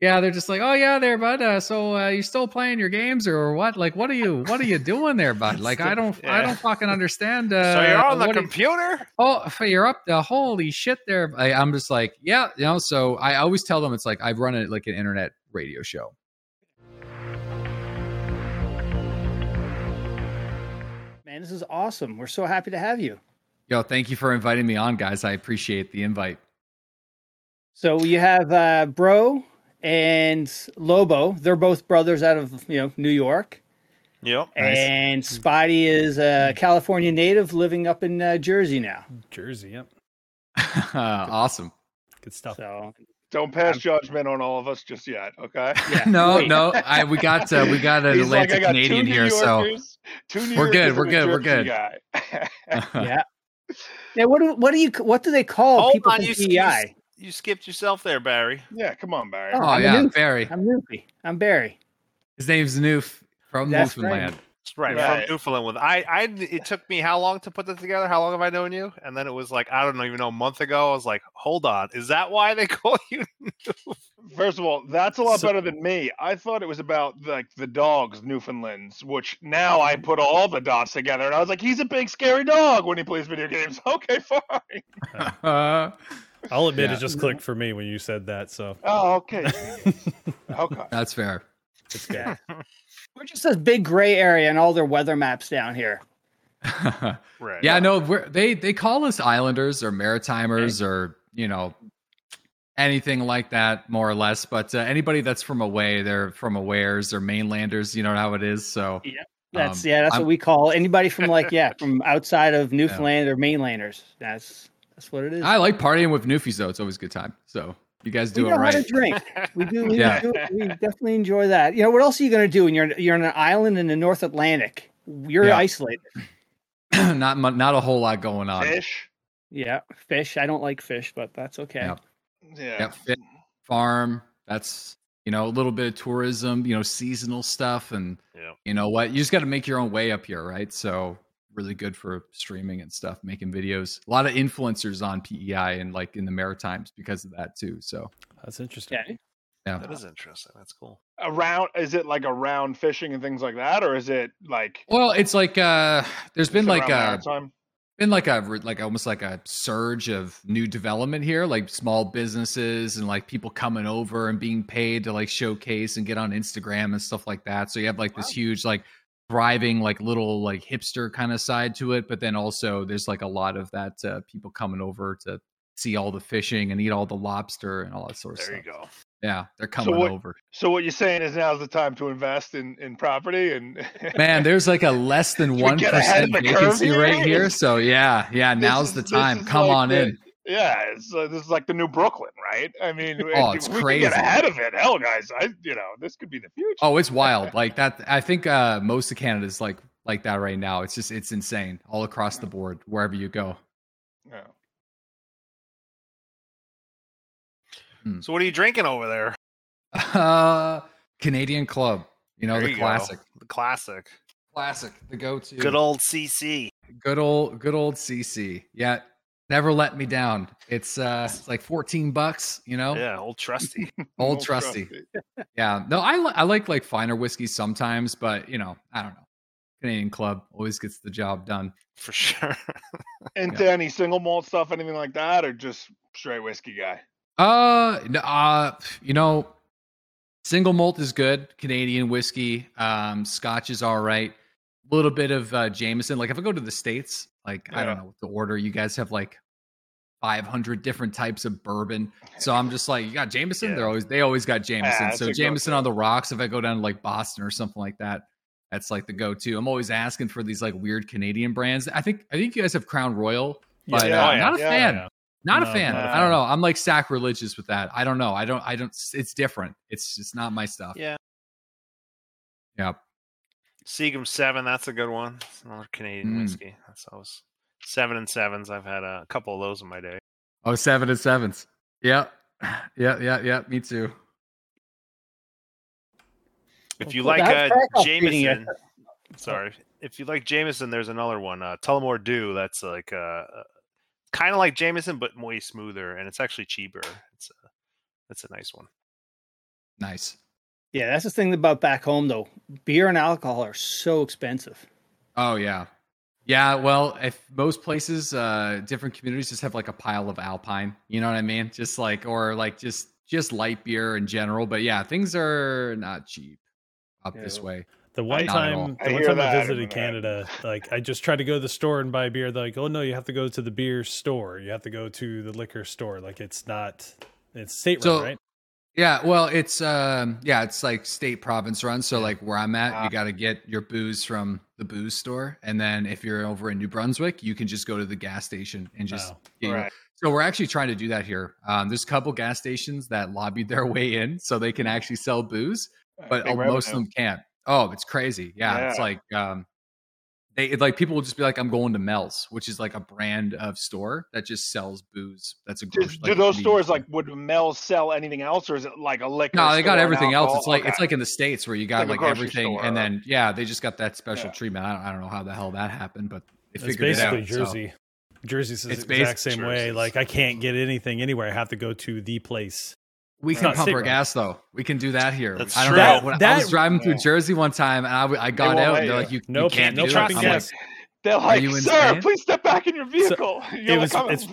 Yeah, they're just like, oh yeah, there, bud. Uh, so uh, you still playing your games or what? Like, what are you, what are you doing there, bud? Like, I don't, I don't fucking understand. Uh, so you're on the what do you- computer? Oh, f- you're up the holy shit there. I, I'm just like, yeah, you know. So I always tell them it's like I've run it like an internet radio show. Man, this is awesome. We're so happy to have you. Yo, thank you for inviting me on, guys. I appreciate the invite. So you have uh, Bro and Lobo. They're both brothers out of you know New York, Yep. Nice. and Spidey is a California native living up in uh, Jersey now. Jersey, yep. awesome. Good stuff. So Don't pass judgment on all of us just yet, okay? yeah, No, wait. no, I we got uh, we got an He's like, got Canadian here, so Yorkers, two New We're good, we're good, we're good. Yeah. Yeah, what do what do you what do they call Hold people on, from you, PEI? You, you skipped yourself there, Barry. yeah, come on, Barry. Oh, I'm yeah, noof. Barry. I'm Noopy. I'm Barry. His name's Noof from That's Newfoundland. That's right, Right. from Newfoundland. With I, I, it took me how long to put that together? How long have I known you? And then it was like I don't know, even know, a month ago. I was like, hold on, is that why they call you? First of all, that's a lot So- better than me. I thought it was about like the dogs, Newfoundlands, which now I put all the dots together, and I was like, he's a big scary dog when he plays video games. Okay, fine. I'll admit Yeah. it just clicked for me when you said that. So Oh, okay. okay. that's fair. it's good. We're just this big gray area and all their weather maps down here. right. yeah, no, we're, they they call us Islanders or Maritimers or you know anything like that, more or less. But uh, anybody that's from away, they're from awares or mainlanders. You know how it is. So yeah, That's Um, yeah, that's I'm- what we call anybody from like yeah, from outside of Newfoundland or mainlanders. That's that's what it is. I like partying with Newfies though. It's always a good time. So you guys we do know it how to right. drink. We do. We, Yeah. do, we definitely enjoy that. You know what else are you going to do when you're you're on an island in the North Atlantic? You're Yeah. isolated. not not a whole lot going on. Fish. Yeah, fish. I don't like fish, but that's okay. Yeah. Yeah. Yep, fit farm. That's you know a little bit of tourism. You know seasonal stuff, and Yeah. you know what you just got to make your own way up here, right? So really good for streaming and stuff, making videos. A lot of influencers on PEI and like in the Maritimes because of that too. So That's interesting. Okay. yeah, That is interesting. That's cool. Around is it like around fishing and things like that, or is it like well, it's like uh there's been like around a maritime? been like a like almost like a surge of new development here like small businesses and like people coming over and being paid to like showcase and get on instagram and stuff like that so you have like this huge like thriving like little like hipster kind of side to it but then also there's like a lot of that uh, people coming over to see all the fishing and eat all the lobster and all that sort of stuff. There you go. yeah they're coming what- over So what you're saying is now's the time to invest in in property and man there's like a less than Should we get ahead of 1% the curve vacancy here? rate here so yeah yeah This now's is- the time come like on the- in Yeah, it's, uh, this is like the new Brooklyn, right? I mean, Oh, it's we can crazy. get ahead of it. Hell, guys, I you know this could be the future. Oh, it's wild. Like that. I think uh, most of Canada is like like that right now. It's just it's insane all across the board wherever you go. Yeah. So what are you drinking over there? Uh, Canadian Club. You know There the you go. classic, The classic. classic, the go-to. Good old CC. good old, good old CC. Yeah, never let me down. It's uh, it's like fourteen bucks. You know, Yeah, old trusty. old Old trusty. Yeah, no, I li- I like like finer whiskeys sometimes, but you know, I don't know. Canadian Club always gets the job done. For sure. Into any single malt stuff, anything like that, or just straight whiskey guy? Uh, n- uh, you know, single malt is good. Canadian whiskey, um, Scotch is all right. A little bit of uh, Jameson. Like if I go to the states, like I don't know what to order. You guys have like five hundred different types of bourbon, so I'm just like, you got Jameson. Yeah. They're always they always got Jameson. that's so Jameson on the rocks. If I go down to like Boston or something like that. That's like the go-to. I'm always asking for these like weird Canadian brands. I think I think you guys have Crown Royal, but Yeah. uh, Oh, yeah. not a Yeah. fan. Yeah. Not No, a fan. not a I don't know. I'm like sacrilegious with that. I don't know. I don't. I don't. It's different. It's just not my stuff. Yeah. Yeah. Seagram Seven, that's a good one. It's another Canadian Mm. whiskey. That's always seven and sevens. I've had a couple of those in my day. Oh, seven and sevens. Yep. Yeah. Yeah. Yeah. Me too. If you Well, like uh, back off reading it. Jameson, sorry. If you like Jameson, there's another one, uh, Tullamore Dew. That's like uh, kind of like Jameson, but way smoother, and it's actually cheaper. It's a, it's a nice one. Nice. Yeah, that's the thing about back home though. Beer and alcohol are so expensive. Oh yeah. Yeah, well, if most places, uh, different communities just have like a pile of Alpine, you know what I mean? Just like, or like just just light beer in general. But yeah, things are not cheap up this way. The one Not time, I the one hear time I that, I visited remember that. Canada, like I just tried to go to the store and buy beer. They're like, "Oh no, you have to go to the beer store. You have to go to the liquor store. Like it's not, it's state run, So- right?" Yeah, well, it's um, yeah, it's like state province run. So like where I'm at, Ah. you got to get your booze from the booze store, and then if you're over in New Brunswick, you can just go to the gas station and just. Your- Right. So we're actually trying to do that here. Um, there's a couple gas stations that lobbied their way in, so they can actually sell booze, but uh, most of them can't. Oh, it's crazy. Yeah, it's like um, they like people will just be like, "I'm going to Mel's," which is like a brand of store that just sells booze. That's a Do, grocery. do like, those convenience stores store. like would Mel sell anything else, or is it like a liquor? No, they got everything else. It's like it's like in the states where you got Like like, everything, store. and then yeah, they just got that special Yeah. treatment. I don't, I don't know how the hell that happened, but they It's figured it out. basically so- Jersey. Jersey's the It's exact basi- same way. Like I can't get anything anywhere. I have to go to the place. We can pump our gas though. We can do that here. That's I don't true. know. That- When I was driving through Yeah. Jersey one time, and I got out, and they're like, "You, you can't no do it." Gas. like, They're like, sir, insane?" please step back in your vehicle. You're it was- like, I'm- it's-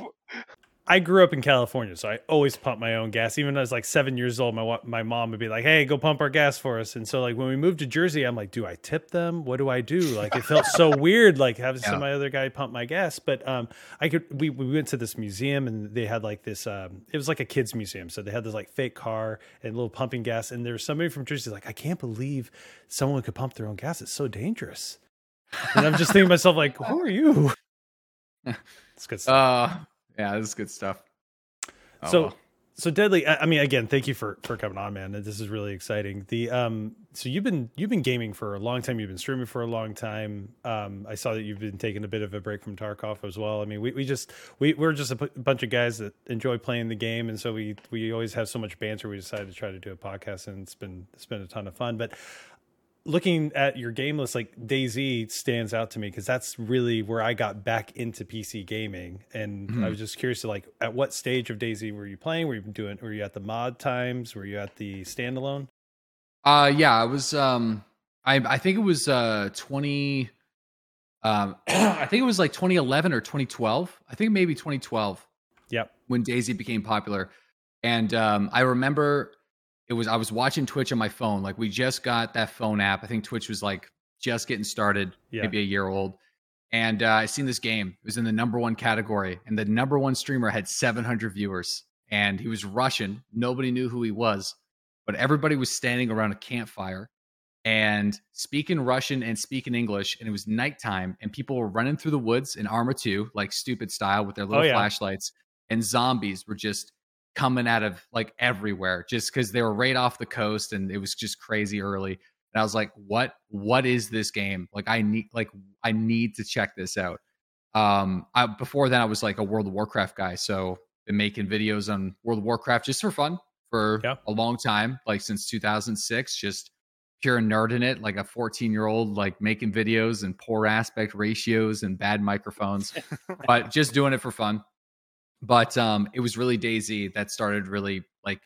I grew up in California, so I always pump my own gas. Even when I was like seven years old, my my mom would be like, "Hey, go pump our gas for us." And so, like when we moved to Jersey, I'm like, "Do I tip them? What do I do?" Like it felt so weird, like having Yeah. some other guy pump my gas. But um, I could. We we went to this museum, and they had like this. Um, it was like a kids museum, so they had this like fake car and little pumping gas. And there was somebody from Jersey like, "I can't believe someone could pump their own gas. It's so dangerous." And I'm just thinking to myself, like, "Who are you?" It's good stuff. uh, yeah, this is good stuff. Oh, so well. so deadly I, I mean again thank you for for coming on man. This is really exciting. The um so you've been you've been gaming for a long time. You've been streaming for a long time. Um i saw that you've been taking a bit of a break from tarkov as well. I mean we, we just we, we're just a bunch of guys that enjoy playing the game. And so we we always have so much banter. We decided to try to do a podcast and it's been it's been a ton of fun. But looking at your game list, like DayZ stands out to me because that's really where I got back into PC gaming, and I Mhm. was just curious to like, at what stage of DayZ were you playing? Were you doing? Were you at the mod times? Were you at the standalone? Uh yeah, I was um I I think it was uh 20 um I think it was like 2011 or 2012. I think maybe 2012 Yep. when DayZ became popular. And um I remember it was I was watching Twitch on my phone. Like we just got that phone app. I think Twitch was like just getting started, Yeah. maybe a year old. And uh, I seen this game. It was in the number one category, and the number one streamer had 700 viewers, and he was Russian. Nobody knew who he was, but everybody was standing around a campfire and speaking Russian and speaking English. And it was nighttime, and people were running through the woods in armor two, like stupid style, with their little Oh, yeah. flashlights. And zombies were just coming out of like everywhere, just because they were right off the coast, and it was just crazy early. And I was like, "What? What is this game? Like, I need, like, I need to check this out." Um, I, before then, I was like a World of Warcraft guy, so been making videos on World of Warcraft just for fun for Yeah. a long time, like since 2006. Just pure nerd in it, like a 14 year old, like making videos and poor aspect ratios and bad microphones, but just doing it for fun. But um, it was really DayZ that started really like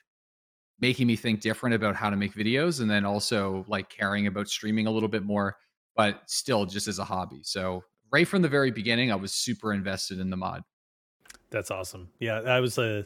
making me think different about how to make videos, and then also like caring about streaming a little bit more, but still just as a hobby. So right from the very beginning, I was super invested in the mod. That's awesome. Yeah, I was a.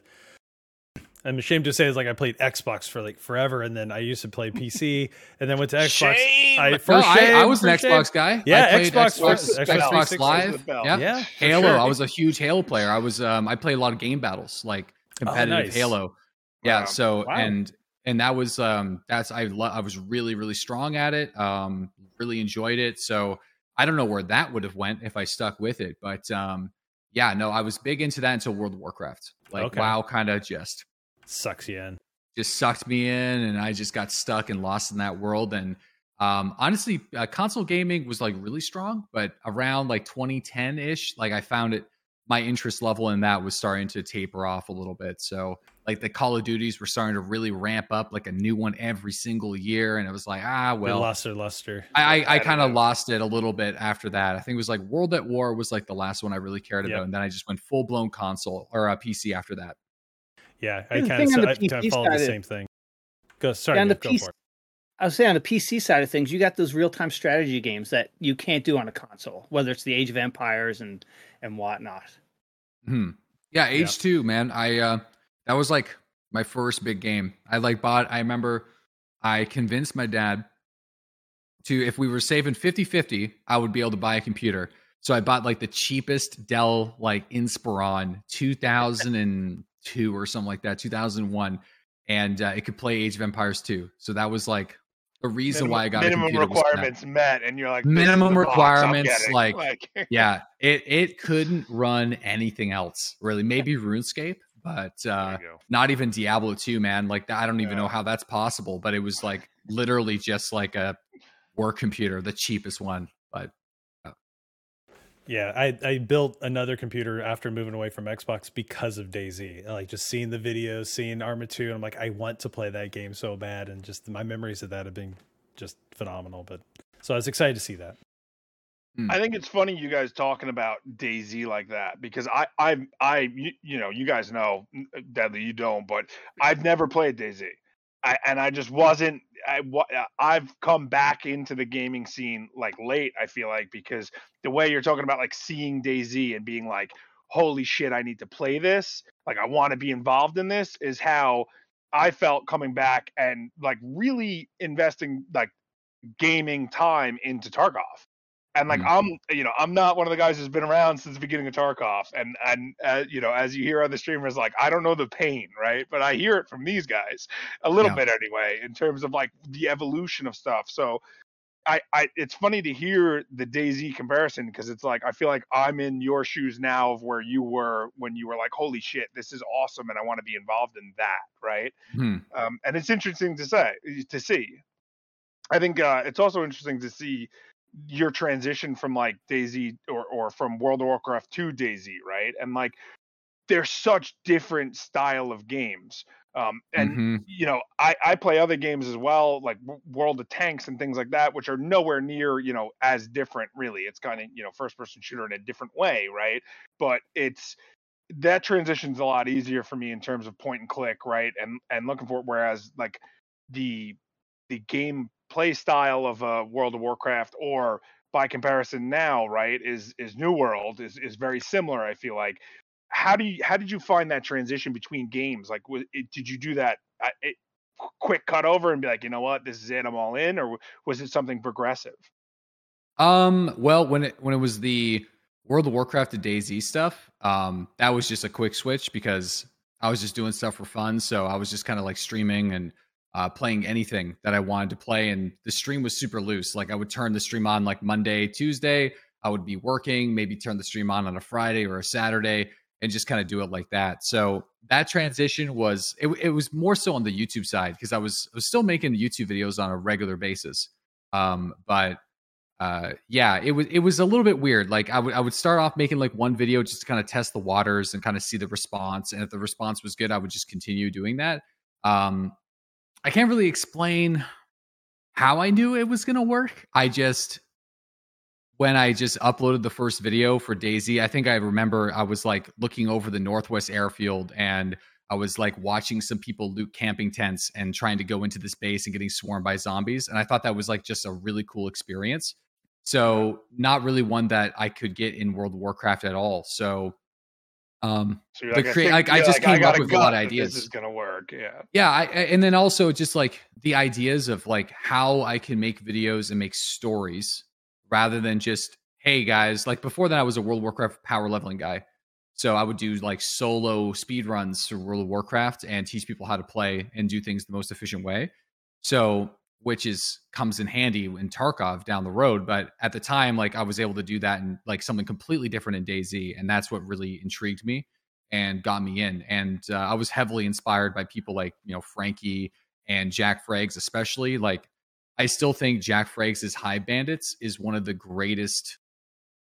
I'm ashamed to say it's like I played Xbox for like forever, and then I used to play PC, and then went to Xbox. Shame! I No, first I, I shame, was an first shame. Xbox guy. Yeah, I played Xbox Xbox, first, Xbox Xbox Live. with the belt. Yeah. Yeah, Halo. sure. I was a huge Halo player. I was um I played a lot of game battles, like competitive Oh, nice. Halo. Yeah. Wow. So Wow. and and that was um that's I lo- I was really really strong at it. Um, really enjoyed it. So I don't know where that would have went if I stuck with it, but um yeah, no, I was big into that until World of Warcraft. Like Okay. WoW kind of just Sucks you in. just sucked me in and I just got stuck and lost in that world. And um, honestly, uh, console gaming was like really strong, but around like 2010 ish, like I found it, my interest level in that was starting to taper off a little bit. So like the Call of Duties were starting to really ramp up like a new one every single year. And it was like, ah, Well, well, lost their luster. I, I, I kind of lost it a little bit after that. I think it was like World at War was like the last one I really cared Yep. about. And then I just went full blown console or a PC after that. Yeah, I Here's the kind of the I kind of followed the same thing. Go sorry, on the Dave, go piece- for it. I was saying on the PC side of things, you got those real time strategy games that you can't do on a console, whether it's the Age of Empires and and whatnot. Hmm. Yeah, Yeah. Age two, man. I uh that was like my first big game. I like bought I remember I convinced my dad to if we were saving 50-50, I would be able to buy a computer. So I bought like the cheapest Dell like Inspiron 2002 or something like that, 2001 and uh, it could play Age of Empires 2. So that was like the reason why I got minimum a requirements met, and you're like Minimum the box I'm requirements, getting. like- yeah, it it couldn't run anything else really. Maybe RuneScape, but uh, There you go. not even Diablo 2, man. Like I don't even know how that's possible. But it was like literally just like a work computer, the cheapest one. But Yeah, I, I built another computer after moving away from Xbox because of DayZ. Like just seeing the videos, seeing Arma 2, and I'm like, I want to play that game so bad. And just my memories of that have been just phenomenal. But so I was excited to see that. Hmm. I think it's funny you guys talking about DayZ like that because I I I you, you know you guys know uh, Deadly you don't but I've never played DayZ. I, and I just wasn't. I I've come back into the gaming scene like late. I feel like because the way you're talking about like seeing DayZ and being like, "Holy shit, I need to play this!" Like I want to be involved in this is how I felt coming back and like really investing like gaming time into Tarkov. And like Mhm. I'm, you know, I'm not one of the guys who's been around since the beginning of Tarkov, and and uh, you know, as you hear other streamers, like I don't know the pain, right? But I hear it from these guys a little Yeah. bit anyway, in terms of like the evolution of stuff. So, I, I, it's funny to hear the DayZ comparison because it's like I feel like I'm in your shoes now of where you were when you were like, holy shit, this is awesome, and I want to be involved in that, right? hmm, um, and it's interesting to say to see. I think uh, it's also interesting to see your transition from like DayZ or or from World of Warcraft to DayZ, right? And like they're such different style of games. Um, and mhm. you know, I I play other games as well, like World of Tanks and things like that, which are nowhere near you know as different. Really, it's kind of you know first person shooter in a different way, right? But it's that transition's a lot easier for me in terms of point and click, right? And and looking for it. Whereas like the the game play style of uh, World of Warcraft or by comparison now, right, is is New World is is very similar. I feel like. How do you how did you find that transition between games? Like, was it, did you do that uh, it, quick cut over and be like, you know what, this is it, I'm all in, or was it something progressive? Um, well, when it when it was the World of Warcraft to DayZ stuff, um, that was just a quick switch because I was just doing stuff for fun. So I was just kind of like streaming and uh, playing anything that I wanted to play, and the stream was super loose. Like I would turn the stream on like Monday, Tuesday. I would be working, maybe turn the stream on on a Friday or a Saturday, and just kind of do it like that. So that transition was it, it was more so on the YouTube side because I was I was still making YouTube videos on a regular basis. Um, but uh yeah it was it was a little bit weird like i would i would start off making like one video just to kind of test the waters and kind of see the response and if the response was good i would just continue doing that um i can't really explain how i knew it was going to work i just when i just uploaded the first video for DayZ i think i remember i was like looking over the northwest airfield and I was like watching some people loot camping tents and trying to go into this base and getting swarmed by zombies. And I thought that was like just a really cool experience. So not really one that I could get in World of Warcraft at all. So um So The like, I, think- like, I just like, came got up with a lot of ideas. This is gonna work, yeah. yeah, I, I- and then also just like the ideas of like how I can make videos and make stories rather than just hey guys. Like before that, I was a World of Warcraft power leveling guy, so I would do like solo speed runs through World of Warcraft and teach people how to play and do things the most efficient way. So which is comes in handy in Tarkov down the road. But at the time, like I was able to do that in like something completely different in DayZ, and that's what really intrigued me and got me in. And uh, I was heavily inspired by people like you know Frankie and Jack Frags, especially. Like I still think Jack Frags' High Bandits is one of the greatest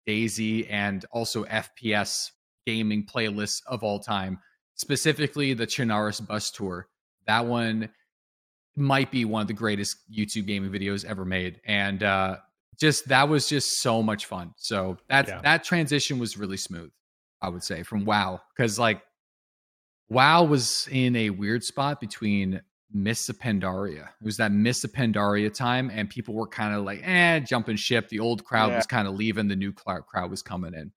DayZ and also FPS gaming playlists of all time. Specifically, the Chernarus Bus Tour. That one might be one of the greatest YouTube gaming videos ever made, and uh, just that was just so much fun. So that Yeah. that transition was really smooth. I would say from WoW because like WoW was in a weird spot between Miss Pandaria. It was that Miss Pandaria time, and people were kind of like, eh, jumping ship. The old crowd Yeah. was kind of leaving, the new crowd crowd was coming in.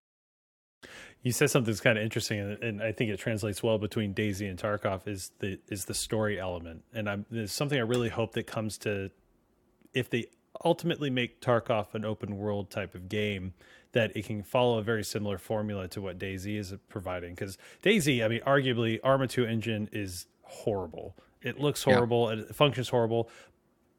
You said something that's kind of interesting, and, and I think it translates well between DayZ and Tarkov. Is the is the story element, and I'm there's something I really hope that comes to if they ultimately make Tarkov an open world type of game, that it can follow a very similar formula to what DayZ is providing. Because DayZ, I mean, arguably Arma Two engine is horrible. It looks Yeah. horrible. It functions horrible.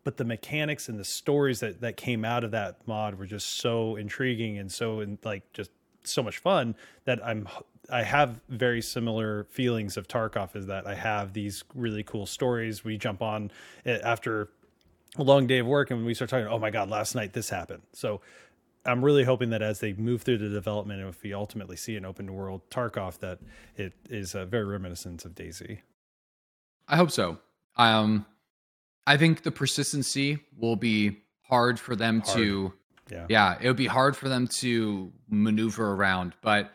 But the mechanics and the stories that that came out of that mod were just so intriguing and so in, like just so much fun that I'm I have very similar feelings of Tarkov is that I have these really cool stories. We jump on eh, after a long day of work and we start talking, oh my God, last night this happened. So I'm really hoping that as they move through the development and if we ultimately see an open world Tarkov, that it is uh, very reminiscent of DayZ. I hope so. Um, I think the persistency will be hard for them Hard. to. Yeah. Yeah, it would be hard for them to maneuver around. But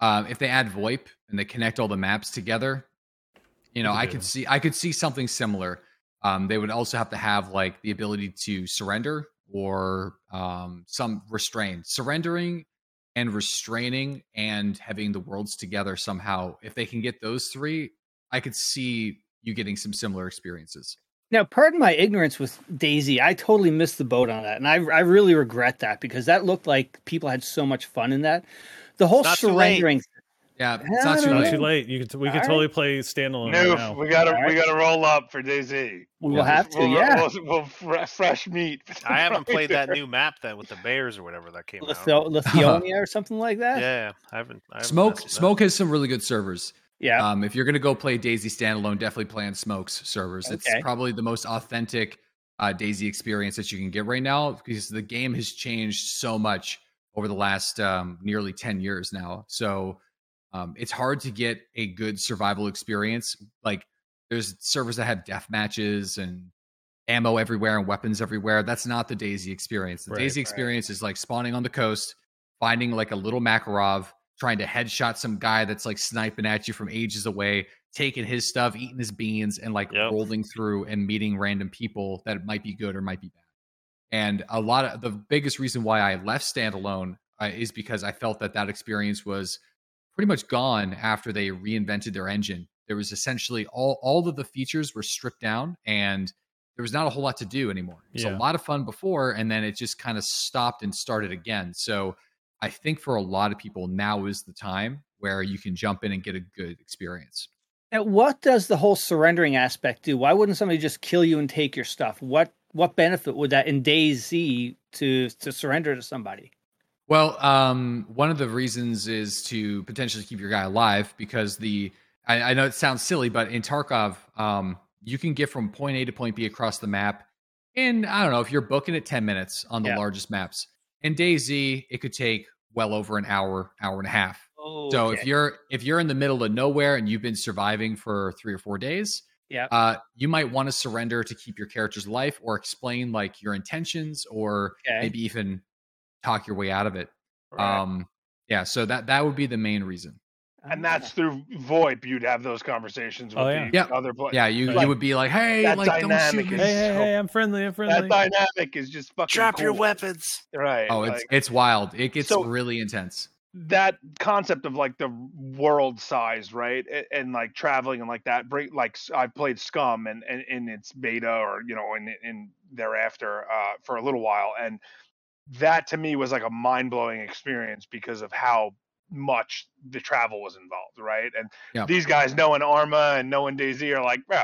um, if they add VoIP and they connect all the maps together, you know, I could see I could see something similar. Um, they would also have to have like the ability to surrender or um, some restraint, surrendering and restraining and having the worlds together somehow. If they can get those three, I could see you getting some similar experiences. Now, pardon my ignorance with DayZ. I totally missed the boat on that, and I I really regret that because that looked like people had so much fun in that. The whole It's not too late. surrendering. Yeah, it's not too late. too late. You could we could All totally play standalone Noof, right now. we gotta Alright. we gotta roll up for DayZ. We will Yeah. have to, We'll, yeah. we'll, we'll fre- fresh meat. I haven't played that new map then with the bears or whatever that came out. Litho- Lithuania or something like that. Yeah, I haven't. I haven't Smoke messed that. Smoke has some really good servers. Yeah. Um, if you're gonna go play DayZ standalone, definitely play on Smoke's servers. It's probably the most authentic uh, DayZ experience that you can get right now because the game has changed so much over the last um, nearly ten years now. So um, it's hard to get a good survival experience. Like there's servers that have death matches and ammo everywhere and weapons everywhere. That's not the DayZ experience. The Right, DayZ right. experience is like spawning on the coast, finding like a little Makarov, trying to headshot some guy that's like sniping at you from ages away, taking his stuff, eating his beans, and like Yep. rolling through and meeting random people that might be good or might be bad. And a lot of the biggest reason why I left standalone uh, is because I felt that that experience was pretty much gone after they reinvented their engine. There was essentially all all of the features were stripped down, and there was not a whole lot to do anymore. It was Yeah. a lot of fun before, and then it just kind of stopped and started again. So I think for a lot of people, now is the time where you can jump in and get a good experience. Now, what does the whole surrendering aspect do? Why wouldn't somebody just kill you and take your stuff? What what benefit would that in DayZ to to surrender to somebody? Well, um, one of the reasons is to potentially keep your guy alive because the I, I know it sounds silly, but in Tarkov, um, you can get from point A to point B across the map in I don't know if you're booking it ten minutes on the Yeah. largest maps. In DayZ, it could take well over an hour, hour and a half. Oh, So if you're if you're in the middle of nowhere and you've been surviving for three or four days, Yeah. uh, you might want to surrender to keep your character's life or explain like your intentions or Okay. maybe even talk your way out of it. Right. Um, yeah, so that that would be the main reason. And that's through VoIP. You'd have those conversations with Oh, yeah. the Yeah. other players. Yeah, you Like, you would be like, hey, that like don't shoot dynamic is- Hey, hey, hey! I'm friendly. I'm friendly. that dynamic is just fucking. Drop your weapons. Right. Oh, like, it's it's wild. It gets So- really intense. that concept of like the world size, right? And, and like traveling and like that. Break like I've played Scum and and in its beta or you know in in thereafter uh, for a little while, and that to me was like a mind blowing experience because of how much the travel was involved, right? And Yeah. these guys knowing Arma and knowing DayZ are like, bro.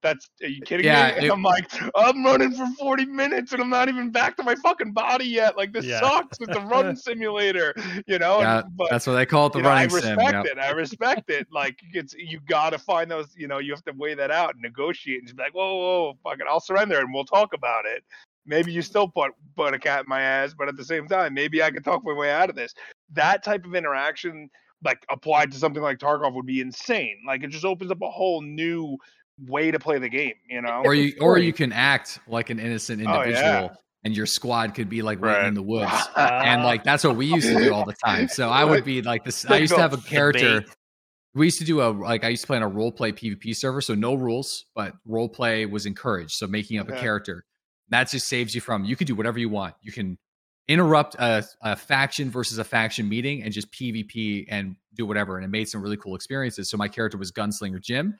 That's are you kidding Yeah, me? It- I'm like, I'm running for 40 minutes and I'm not even back to my fucking body yet. Like this Yeah. sucks. with the run simulator, you know. Yeah, but That's what they call it, the you know, I running sim. respect yeah. it. I respect it. Like it's you got to find those. You know, you have to weigh that out and negotiate and just be like, whoa, whoa, whoa, fuck it, I'll surrender and we'll talk about it. Maybe you still put put a cat in my ass, but at the same time, maybe I could talk my way out of this. That type of interaction, like applied to something like Tarkov, would be insane. Like it just opens up a whole new way to play the game. You know, Or you or you can act like an innocent Oh, individual yeah. and your squad could be like waiting Right. in the woods. Uh, and like that's what we used to do all the time. So I would be like this. I used to have a character. We used to do a like I used to play on a role play PvP server, so no rules, but role play was encouraged. So making up a character that just saves you from you can do whatever you want. You can interrupt a, a faction versus a faction meeting and just PvP and do whatever. And it made some really cool experiences. So my character was Gunslinger Jim,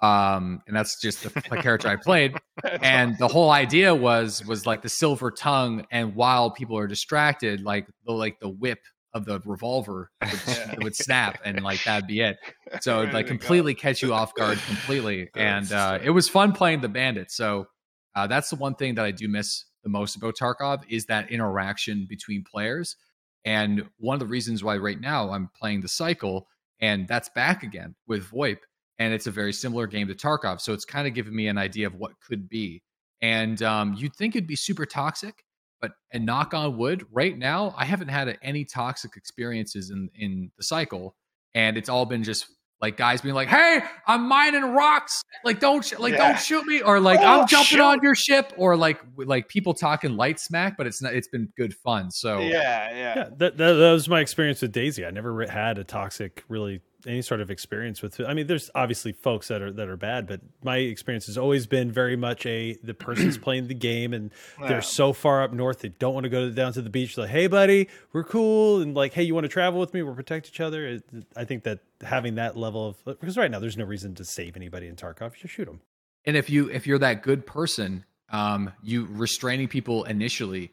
um, and that's just the, the character I played. And the whole idea was was like the silver tongue, and while people are distracted, like the like the whip of the revolver would, Yeah. would snap, and like that'd be it. So it'd like you go. completely catch you off guard completely. and uh, it was fun playing the bandit. So uh, that's the one thing that I do miss the most about Tarkov is that interaction between players. And one of the reasons why right now I'm playing the cycle, and that's back again with VoIP, and it's a very similar game to Tarkov. So it's kind of given me an idea of what could be. And um, you'd think it'd be super toxic, but and knock on wood, right now I haven't had any toxic experiences in in the cycle, and it's all been just like guys being like, "Hey, I'm mining rocks. Like, don't sh- like Yeah. don't shoot me," or like, Oh, "I'm jumping shoot. on your ship," or like like people talking light smack. But it's not. It's been good fun. So yeah, yeah. Yeah, that, that that was my experience with DayZ. I never had a toxic, really any sort of experience with. I mean, there's obviously folks that are that are bad, but my experience has always been very much a the person's playing the game and Yeah. they're so far up north they don't want to go down to the beach. They're like, hey, buddy, we're cool, and like, hey, you want to travel with me? We'll protect each other. It, I think that having that level of because right now there's no reason to save anybody in Tarkov. Just shoot them. and if you if you're that good person um you restraining people initially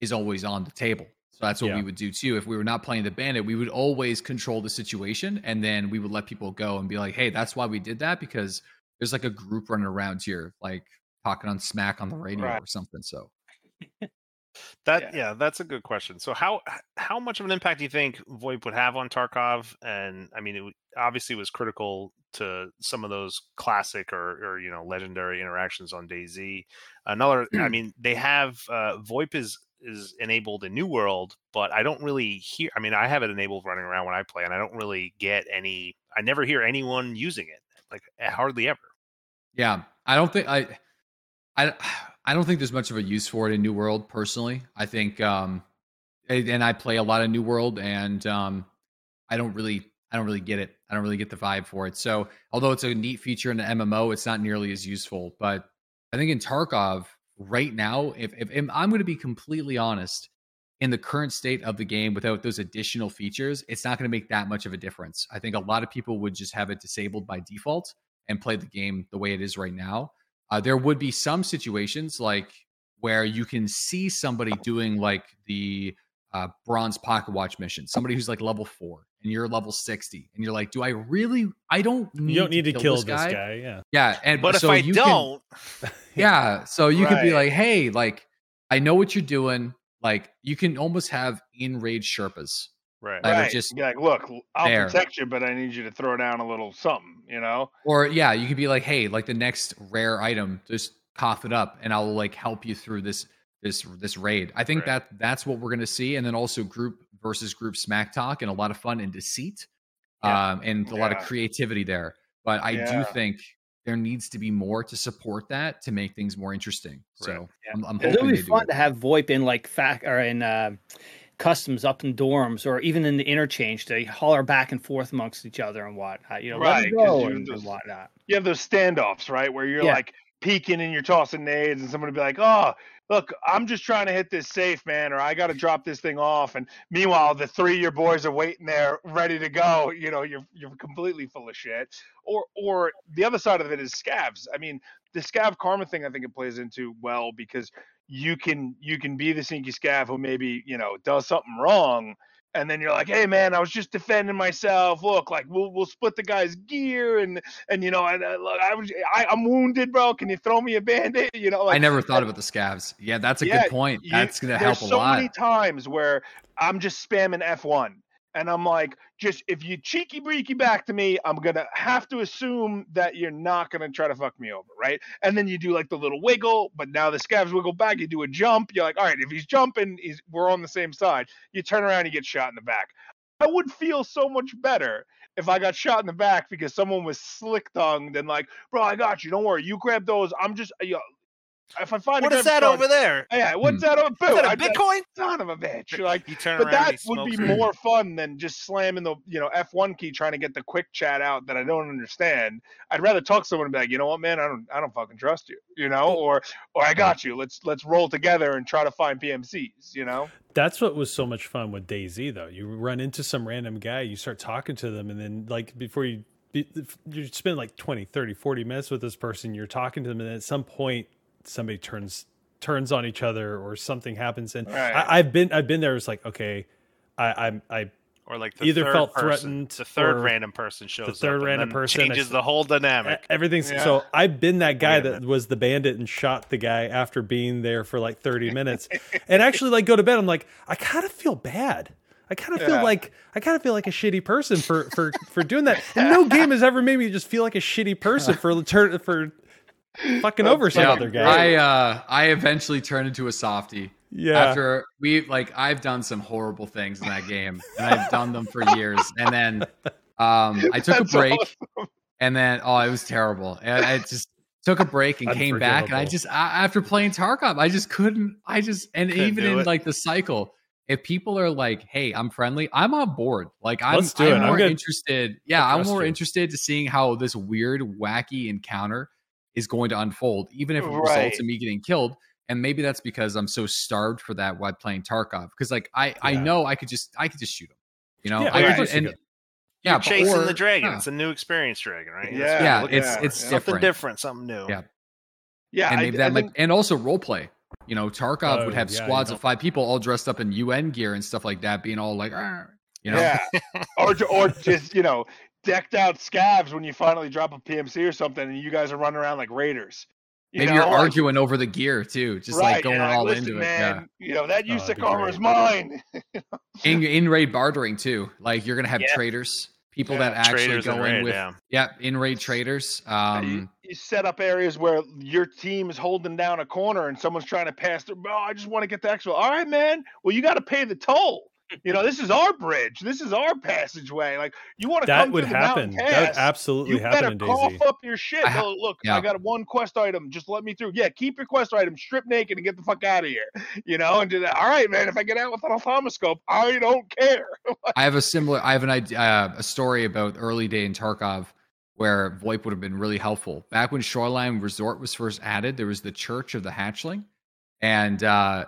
is always on the table so that's what Yeah. we would do too if we were not playing the bandit we would always control the situation and then we would let people go and be like hey that's why we did that because there's like a group running around here like talking on smack on the radio Right. or something so That Yeah. yeah. that's a good question. So how how much of an impact do you think VoIP would have on Tarkov? And I mean, it obviously was critical to some of those classic or or you know legendary interactions on DayZ. Another, I mean, they have uh, VoIP is is enabled in New World, but I don't really hear. I mean, I have it enabled running around when I play, and I don't really get any. I never hear anyone using it, like hardly ever. Yeah, I don't think I, I, I don't think there's much of a use for it in New World personally. I think, um, and and I play a lot of New World, and um, I don't really, I don't really get it. I don't really get the vibe for it. So, although it's a neat feature in the MMO, it's not nearly as useful. But I think in Tarkov right now, if if, if I'm going to be completely honest, in the current state of the game, without those additional features, it's not going to make that much of a difference. I think a lot of people would just have it disabled by default and play the game the way it is right now. Uh, there would be some situations like where you can see somebody doing like the uh, bronze pocket watch mission, somebody who's like level four and you're level 60 and you're like, do I really, I don't need, You don't need to kill, this, this guy. guy. Yeah. Yeah. And But so if I you don't, yeah. So you could be like, hey, like, I know what you're doing. Like, you can almost have in raid Sherpas. right? Like, right. just Be like, look, I'll there. protect you, but I need you to throw down a little something, you know? Or yeah, you could be like, hey, like the next rare item, just cough it up, and I'll like help you through this this this raid. I think Right. that that's what we're gonna see, and then also group versus group smack talk and a lot of fun and deceit, Yeah. um, and a lot of creativity there. But I do think there needs to be more to support that to make things more interesting. So Right. Yeah. I'm, I'm It hoping would be they fun it. to have VoIP in like fact or in uh, customs up in dorms or even in the interchange to holler back and forth amongst each other and whatnot. You know, Right, it 'cause go you and, just- and whatnot. You have those standoffs, right? Where you're Yeah. like peeking and you're tossing nades, and somebody be like, oh, look, I'm just trying to hit this safe, man, or I got to drop this thing off. And meanwhile, the three of your boys are waiting there ready to go. You know, you're, you're completely full of shit. Or, or the other side of it is scavs. I mean, the scav karma thing, I think it plays into well because you can you can be the sinky scav who maybe you know does something wrong and then you're like hey man i was just defending myself look like we'll we'll split the guy's gear and and you know and uh, look, i was I, i'm wounded bro can you throw me a bandit you know like I never thought about the scavs. Yeah, that's a Yeah, good point. you- That's gonna there's help a so lot. many times where i'm just spamming f1 and i'm like just if you cheeky breeky back to me i'm gonna have to assume that you're not gonna try to fuck me over right and then you do like the little wiggle but now the scavs wiggle back you do a jump you're like all right if he's jumping he's we're on the same side you turn around you get shot in the back i would feel so much better if I got shot in the back because someone was slick tongued and like, bro, I got you. Don't worry. You grab those. I'm just, you know, if I find What a is guy that throwing- over there? Yeah, what's Hmm. that over? Is Boo! that a I'd be Bitcoin? Son of a bitch! Like, You turn but around, that would be it. more fun than just slamming the you know F1 key trying to get the quick chat out that I don't understand. I'd rather talk to someone and be like, you know what, man, I don't I don't fucking trust you, you know, or or I got you. Let's let's roll together and try to find PMCs, you know. That's what was so much fun with DayZ, though. You run into some random guy, you start talking to them, and then, like, before you you spend like 20, 30, 40 minutes with this person, you're talking to them, and at some point, somebody turns turns on each other or something happens. And Right. I, I've been I've been there. It's like, okay, I, I'm I Or like the Either felt person, threatened The third random person shows the third random person, changes s- the whole dynamic. Everything's Yeah. so I've been that guy that was the bandit and shot the guy after being there for like 30 minutes. and actually like go to bed I'm like I kind of feel bad. I kind of feel Yeah. like I kind of feel like a shitty person for for for doing that. And no game has ever made me just feel like a shitty person for turn for fucking over some Yeah, other guy. I uh I eventually turned into a softie. yeah. After we like I've done some horrible things in that game. And I've done them for years. And then um I took a break awesome. and then oh it was terrible. And I just took a break and came back and I just a- after playing Tarkov, I just couldn't I just and Couldn't even in it. like the cycle if people are like, "Hey, I'm friendly," I'm on board. Like I'm, Let's do I'm it. I'm more interested. Yeah, I I'm more you. interested to seeing how this weird, wacky encounter is going to unfold, even if it Right. results in me getting killed. And maybe that's because I'm so starved for that while playing Tarkov. Because like I, I know I could just, I could just shoot him. You know, Yeah, I of could course just, you and yeah, You're but- chasing or- the dragon. yeah. It's a new experience dragon, right? Yeah, That's what Yeah, you're it's- for. it's something different. different, something new. Yeah. Yeah, and maybe I that might, think- and also role play. You know, Tarkov Oh, would have yeah, squads don't- of five people all dressed up in UN gear and stuff like that, being all like, "Arr," you know, Yeah, or or just you know decked out scavs when you finally drop a PMC or something, and you guys are running around like raiders. You maybe know, you're like- arguing over the gear too, just right, like going you're like, all Listen, into it. man, You know that Oh, that'd USEC be armor is mine. In in raid bartering too. Like you're gonna have Yeah. traders, people Yeah, that actually go in raid, with yeah. yeah, in raid traders. Um, you, you set up areas where your team is holding down a corner and someone's trying to pass through. Oh, I just want to get the exfil. All right, man. Well, you got to pay the toll. You know, this is our bridge. This is our passageway. Like you want to that come would through the mountain happen. That would pass, absolutely you happen You better cough DayZ. up your shit. I ha- Oh, look, yeah. I got one quest item. Just let me through. Yeah, keep your quest item. Strip naked and get the fuck out of here. You know, and do that. All right, man. If I get out with an ophthalmoscope, I don't care. I have a similar. I have an idea, uh, a story about early day in Tarkov where VoIP would have been really helpful. Back when Shoreline Resort was first added, there was the Church of the Hatchling, and uh,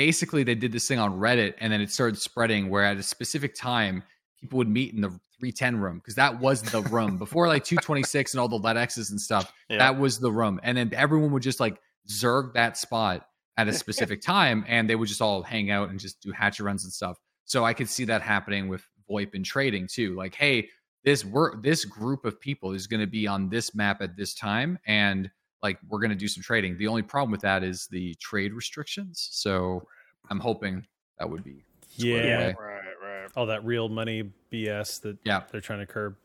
basically they did this thing on Reddit, and then it started spreading. Where at a specific time, people would meet in the 310 room because that was the room before like 226 and all the LEDXs and stuff. Yeah. That was the room, and then everyone would just like zerg that spot at a specific time, and they would just all hang out and just do hatcher runs and stuff. So I could see that happening with VoIP and trading too. Like, hey, this work, this group of people is going to be on this map at this time, and like we're going to do some trading. The only problem with that is the trade restrictions. So I'm hoping that would be Yeah. away. Right, right. All that real money BS that Yeah. they're trying to curb.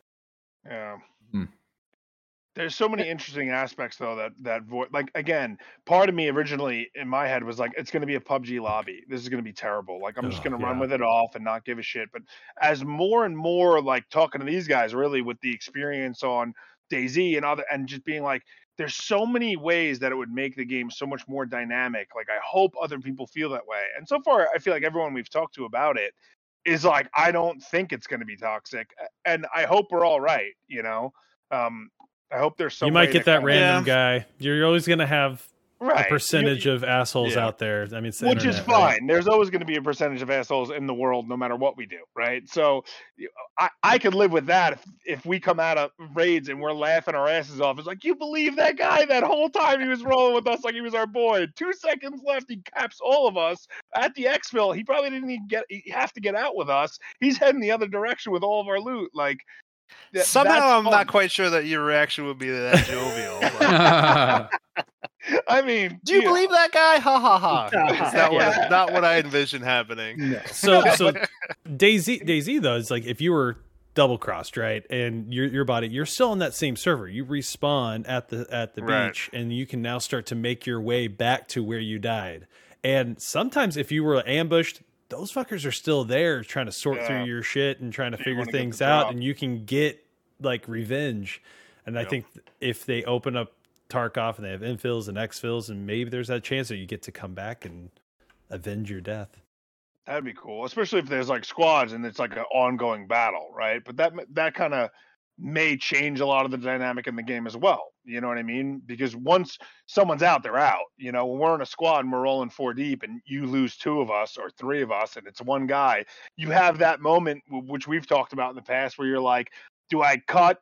Yeah. Hmm. There's so many interesting aspects though that that vo- like again, part of me originally in my head was like it's going to be a PUBG lobby. This is going to be terrible. Like I'm just going to run with it off and not give a shit. But as more and more like talking to these guys really with the experience on DayZ and other and just being like there's so many ways that it would make the game so much more dynamic. Like I hope other people feel that way. And so far I feel like everyone we've talked to about it is like I don't think it's going to be toxic and I hope we're all right, you know. Um I hope there's some you might way get to that kinda- random guy. You're always going to have right. a you- percentage of assholes Yeah. out there. I mean, it's the which is internet, right? fine. There's always going to be a percentage of assholes in the world, no matter what we do, right? So, I I could live with that if if we come out of raids and we're laughing our asses off. It's like you believe that guy that whole time he was rolling with us like he was our boy. Two seconds left, he caps all of us at the exfil. He probably didn't even get he have to get out with us. He's heading the other direction with all of our loot. Like th- Somehow I'm fun. not quite sure that your reaction would be that jovial. but- I mean, Do you know, believe that guy? Ha ha ha. It's not, Yeah. what, not what I envision happening. So, No, so DayZ, DayZ though, is like if you were double crossed, right, and your your body, you're still on that same server. You respawn at the at the Right. beach, and you can now start to make your way back to where you died. And sometimes, if you were ambushed, those fuckers are still there, trying to sort Yeah. through your shit and trying to You figure things out, drop. and you can get like revenge. And I think if they open up Tarkov and they have infills and exfills, and maybe there's that chance that you get to come back and avenge your death. That'd be cool, especially if there's like squads and it's like an ongoing battle, right? But that that kind of may change a lot of the dynamic in the game as well. You know what I mean? Because once someone's out, they're out. You know, when we're in a squad and we're rolling four deep and you lose two of us or three of us and it's one guy, you have that moment which we've talked about in the past where you're like, do I cut,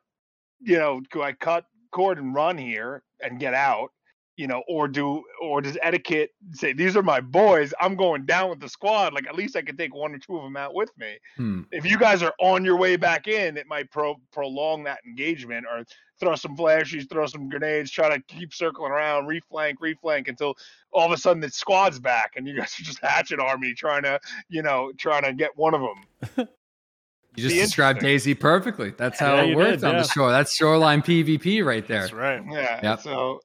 you know, do I cut cord and run here and get out? you know, or do or does etiquette say these are my boys? I'm going down with the squad. Like at least I can take one or two of them out with me. Hmm. If you guys are on your way back in, it might pro- prolong that engagement or throw some flashes, throw some grenades, try to keep circling around, reflank, reflank until all of a sudden the squad's back and you guys are just hatchet army trying to, you know, trying to get one of them. You just described. DayZ perfectly. That's how Yeah, it you works did, on yeah. the shore. That's shoreline PvP right there. That's right. Yeah. Yep. So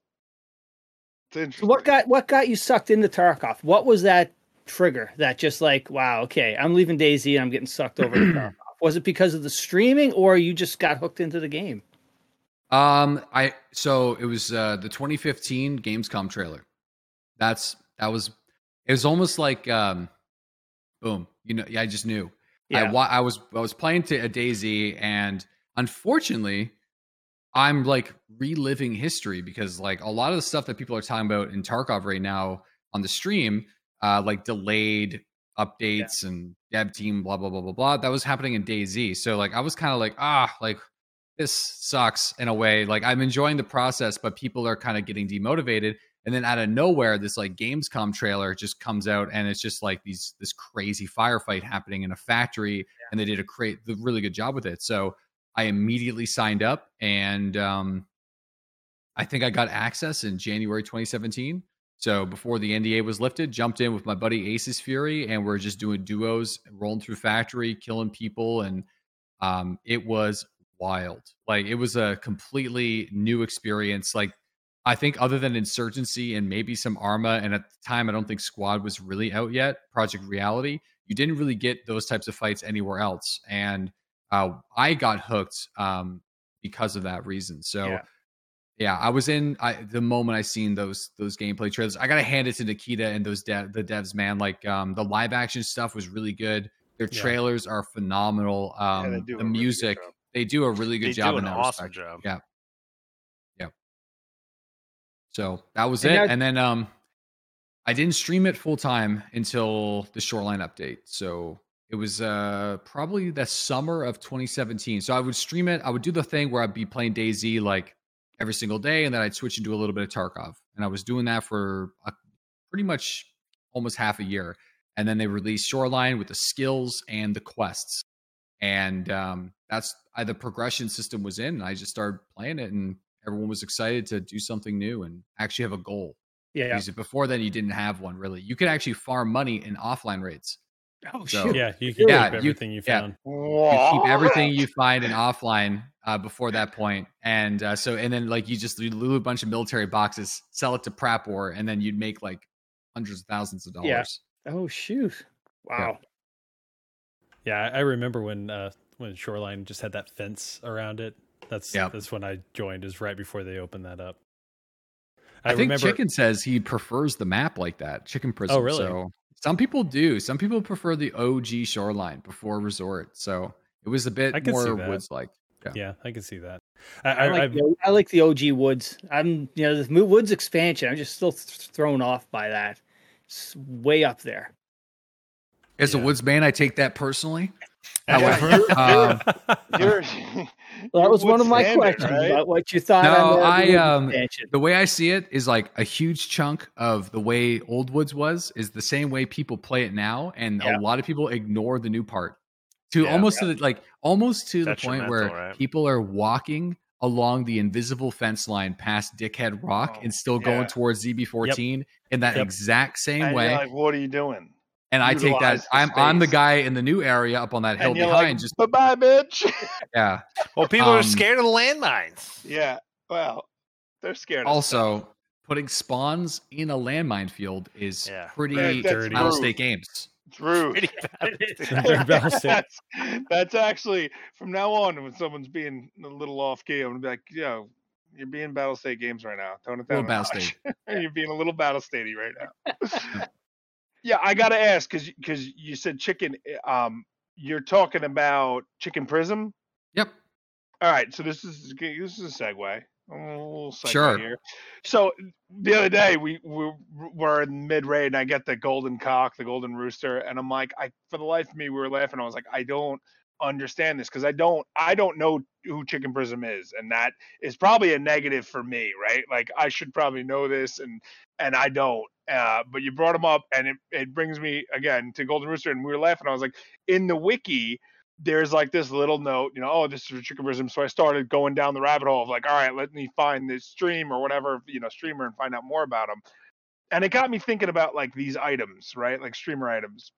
it's interesting. what got what got you sucked into Tarkov? What was that trigger that just like, wow, okay, I'm leaving DayZ and I'm getting sucked over to Tarkov? Was it because of the streaming or you just got hooked into the game? Um, I so it was uh the 2015 Gamescom trailer. That's that was it was almost like um, boom. You know, yeah, I just knew. I Yeah. wa- I was I was playing to a DayZ, and unfortunately, I'm like reliving history because like a lot of the stuff that people are talking about in Tarkov right now on the stream, uh, like delayed updates and dev team, blah blah blah blah blah. That was happening in DayZ, So like I was kind of like ah like this sucks in a way. Like I'm enjoying the process, but people are kind of getting demotivated. And then out of nowhere, this like Gamescom trailer just comes out, and it's just like these this crazy firefight happening in a factory, and they did a great, the really good job with it. So I immediately signed up, and um, I think I got access in January 2017. So before the NDA was lifted, jumped in with my buddy Aces Fury, and we're just doing duos, rolling through factory, killing people, and um, it was wild. Like it was a completely new experience. Like I think other than Insurgency and maybe some Arma, and at the time I don't think Squad was really out yet. Project Reality, you didn't really get those types of fights anywhere else, and uh, I got hooked um, because of that reason. So. Yeah. Yeah, I was in I, the moment I seen those those gameplay trailers. I gotta hand it to Nikita and those dev, the devs, man. Like um, the live action stuff was really good. Their Yeah. trailers are phenomenal. Um, Yeah, the music, job. they do a really good They job do in an that awesome respect. job. Yeah. Yeah. So that was And it. now- and then um I didn't stream it full time until the shoreline update. So it was uh probably the summer of 2017. So I would stream it. I would do the thing where I'd be playing DayZ like every single day, and then I'd switch into a little bit of Tarkov. And I was doing that for a, pretty much almost half a year. And then they released Shoreline with the skills and the quests. And um, that's I, the progression system was in. And I just started playing it, and everyone was excited to do something new and actually have a goal. Yeah. Because before then, you didn't have one really. You could actually farm money in offline rates. Oh So- shoot. Yeah, you can Yeah, keep everything you, yeah. found. You keep everything you find in offline uh, before that point, and uh, so and then like you just you loot a bunch of military boxes, sell it to Prapor, and then you'd make like hundreds of thousands of dollars. Yeah. dollars. Oh shoot. Wow. Yeah, I I remember when uh, when Shoreline just had that fence around it. That's Yep. that's when I joined. Is right before they opened that up. I, think remember, Chicken says he prefers the map like that. Chicken Prism. Oh, really? So some people do. Some people prefer the OG shoreline before resort. So it was a bit I can see more woods like. Yeah, I can see that. I, I, I, like the, I like the OG Woods. I'm you know the Mo- Woods expansion. I'm just still th- thrown off by that. It's way up there. As Yeah. a woods man, I take that personally. Yeah, However, um, You're, Well, that was one of my standard, questions right? about what you thought. No, on the, I, um, the way I see it is like a huge chunk of the way Old Woods was is the same way people play it now, and Yeah. a lot of people ignore the new part to Yeah. almost to the, like almost to the point where right? people are walking along the invisible fence line past Dickhead Rock Oh, and still yeah. going towards ZB14 in that Yep. exact same and way. you're like, what are you doing? And I take that I'm I'm the guy in the new area up on that hill And you're behind. like, just bye bye, bitch. yeah. Well, people are Um, scared of the landmines. yeah. Well, they're scared. of Also, putting spawns in a landmine field is Yeah. pretty Right, that's dirty. battle rude. state games. stuff. It's rude. Pretty bad. They're balanced in. that's, that's actually from now on when someone's being a little off key, I'm gonna be like, yo, You're being Battle State games right now. Tone it down. Little a Battle notch. State. You're being a little Battle Statey right now. yeah, I gotta ask because because you said chicken. Um, you're talking about Chicken Prism. Yep. All right, so this is this is a segue. A little segue Sure. here. So the other day we, we were in mid raid and I get the golden cock, the golden rooster, and I'm like, I for the life of me, we were laughing. I was like, I don't understand this because I don't I don't know who Chicken Prism is, and that is probably a negative for me, right? Like I should probably know this, and and I don't. Uh, but you brought him up, and it, it brings me again to Golden Rooster, and we were laughing. I was like, in the wiki, there's like this little note, you know, oh, this is Chicken Prism. So I started going down the rabbit hole of like, all right, let me find this stream or whatever, you know, streamer and find out more about him. And it got me thinking about like these items, right? Like streamer items.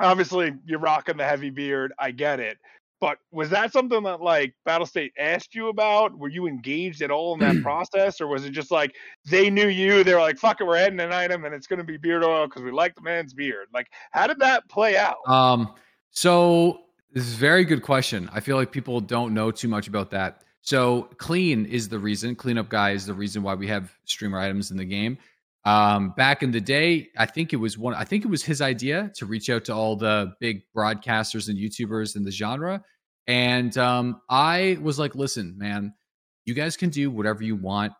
Obviously, you're rocking the heavy beard. I get it. But was that something that like Battle State asked you about? Were you engaged at all in that process, or was it just like they knew you? They were like, "Fuck it, we're adding an item, and it's going to be beard oil because we like the man's beard." Like, how did that play out? Um, so this is a very good question. I feel like people don't know too much about that. So Klean is the reason. Cleanup guy is the reason why we have streamer items in the game. Um, back in the day, I think it was one. I think it was his idea to reach out to all the big broadcasters and YouTubers in the genre, and um, I was like, "Listen, man, you guys can do whatever you want.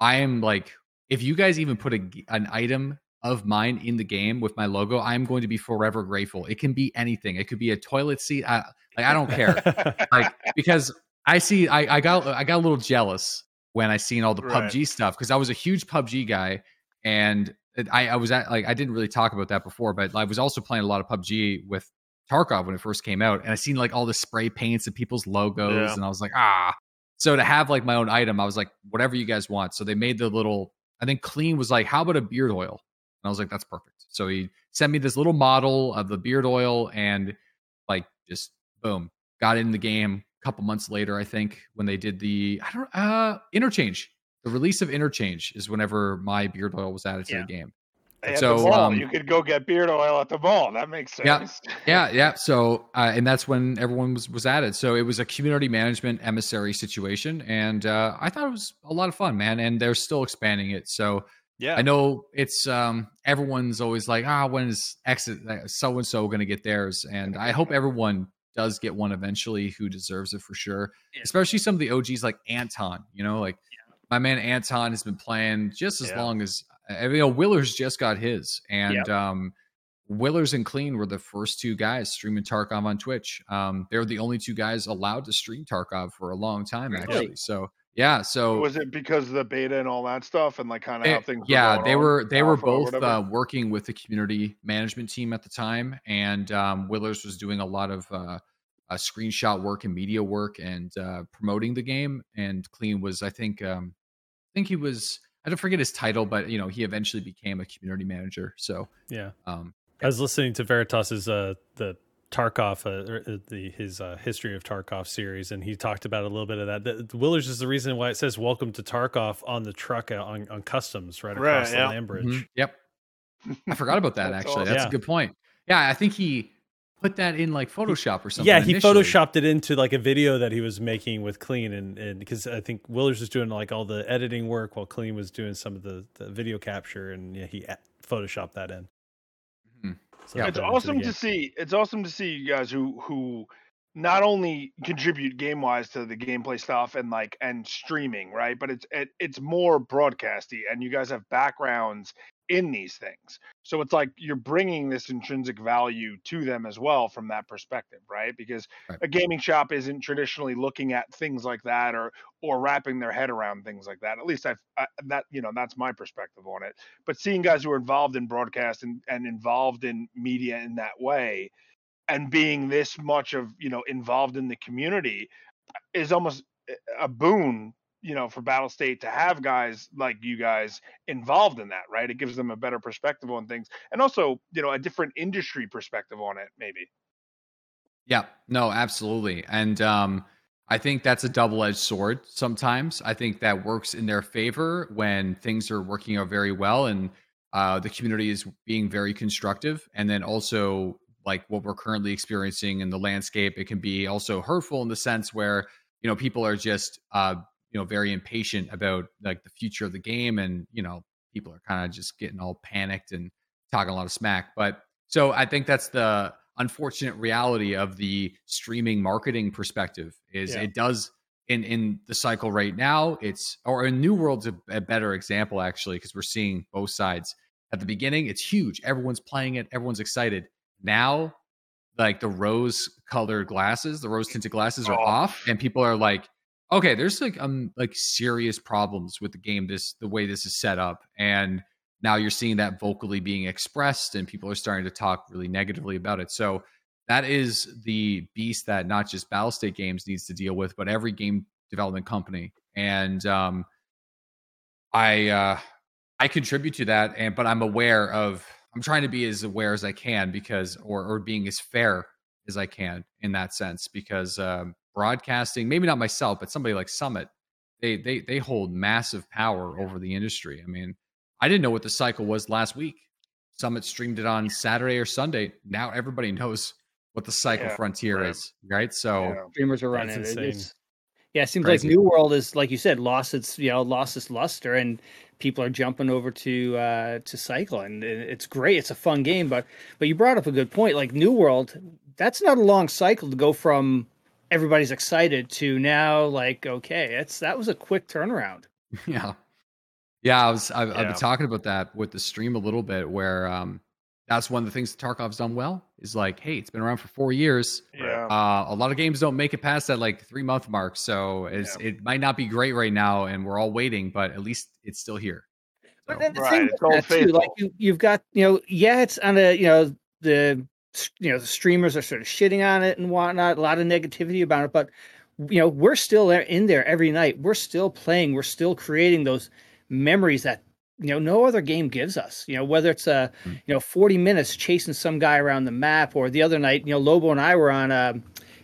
I am like, if you guys even put a, an item of mine in the game with my logo, I'm going to be forever grateful. It can be anything. It could be a toilet seat. I, like I don't care. like because I see, I, I got, I got a little jealous when I seen all the Right. PUBG stuff because I was a huge PUBG guy, and I, I was at like I didn't really talk about that before, but I was also playing a lot of PUBG with Tarkov when it first came out, and I seen like all the spray paints and people's logos, Yeah. and I was like, ah. So to have like my own item, I was like, whatever you guys want. So they made the little. I think Klean was like, how about a beard oil? And I was like, that's perfect. So he sent me this little model of the beard oil and like just boom, got in the game a couple months later, I think, when they did the I don't uh interchange. The release of interchange is whenever my beard oil was added to Yeah. the game. At So, the mall, um, you could go get beard oil at the mall. That makes sense. Yeah, yeah. yeah. So uh, and that's when everyone was was added. So it was a community management emissary situation, and uh, I thought it was a lot of fun, man. And they're still expanding it. So Yeah. I know it's um everyone's always like, ah, when is X so and so going to get theirs? And I hope everyone does get one eventually who deserves it for sure. Yeah. Especially some of the OGs like Anton, you know, like my man Anton has been playing just as Yeah. long as you know, Willerz just got his, and um, Willerz and Klean were the first two guys streaming Tarkov on Twitch. Um, they're the only two guys allowed to stream Tarkov for a long time, Really? actually. So yeah, so Was it because of the beta and all that stuff, and like kind of how things? were yeah, going they were they were both uh, working with the community management team at the time, and um, Willerz was doing a lot of uh, uh, screenshot work and media work and uh, promoting the game. And Klean was, I think, um, I think he was. I don't forget his title, but you know, he eventually became a community manager. So, yeah. um, I was listening to Veritas's uh, the Tarkov, uh, uh, the his uh, history of Tarkov series, and he talked about a little bit of that. The, the Willerz is the reason why it says "Welcome to Tarkov" on the truck uh, on, on customs right Right, across yeah. the land bridge. mhm, yep, I forgot about that. That's actually, awesome. that's Yeah. a good point. Yeah, I think he put that in like Photoshop or something. Yeah, he initially. photoshopped it into like a video that he was making with Klean, and and because I think Willerz was doing like all the editing work while Klean was doing some of the, the video capture, and yeah, he photoshopped that in. Mhm. So Yeah. it's it into the awesome to see. It's awesome to see you guys who who not only contribute game wise to the gameplay stuff and like and streaming, right? But it's it, it's more broadcasty, and you guys have backgrounds in these things. So it's like you're bringing this intrinsic value to them as well from that perspective, right? Because Right. a gaming shop isn't traditionally looking at things like that or or wrapping their head around things like that. At least I've I, that you know that's my perspective on it but seeing guys who are involved in broadcast and, and involved in media in that way and being this much of you know involved in the community uh, is almost eh, a boon you know for battle state to have guys like you guys involved in that right it gives them a better perspective on things and also you know a different industry perspective on it maybe Yeah, no, absolutely. And um, I think that's a double edged sword sometimes. I think that works in their favor when things are working out very well and uh, the community is being very constructive. And then also, like what we're currently experiencing in the landscape, it can be also hurtful in the sense where, you know, people are just, uh, you know very impatient about like the future of the game and you know people are kind of just getting all panicked and talking a lot of smack. But so i think that's the unfortunate reality of the streaming marketing perspective is Yeah. it does in in the cycle right now it's or in new world's a, a better example actually because we're seeing both sides. At the beginning it's huge. Everyone's playing it. Everyone's excited. Now like the rose colored glasses the rose tinted glasses are Oh. off and people are like okay there's like um like serious problems with the game this the way this is set up and now you're seeing that vocally being expressed and people are starting to talk really negatively about it. So that is the beast that not just battle state games needs to deal with but every game development company. And um i uh i contribute to that and but i'm aware of i'm trying to be as aware as i can because or or being as fair as i can in that sense because um broadcasting maybe not myself but somebody like summit they they they hold massive power over the industry i mean i didn't know what the cycle was last week summit streamed it on saturday or sunday now everybody knows what the cycle Yeah, frontier right. is right so Yeah. streamers are running it. insane. It's, yeah, it seems Crazy. like New World is like you said, lost its you know lost its luster, and people are jumping over to uh to Cycle, and it's great. It's a fun game, but but you brought up a good point. Like New World, that's not a long cycle to go from everybody's excited to now like okay, it's that was a quick turnaround. Yeah. Yeah, I was I've, I've been talking about that with the stream a little bit where um that's one of the things that Tarkov's done well is like, hey, it's been around for four years. Yeah. Uh, a lot of games don't make it past that like three month mark, so it's it might not be great right now, and we're all waiting, but at least it's still here. But then the Right, thing it's with that too, like you, you've got, you know, yeah, it's on a, you know, the, you know, the streamers are sort of shitting on it and whatnot, a lot of negativity about it, but you know, we're still there in there every night. We're still playing. We're still creating those memories that you know no other game gives us. You know, whether it's a, Mm. you know, forty minutes chasing some guy around the map, or the other night, you know, Lobo and I were on a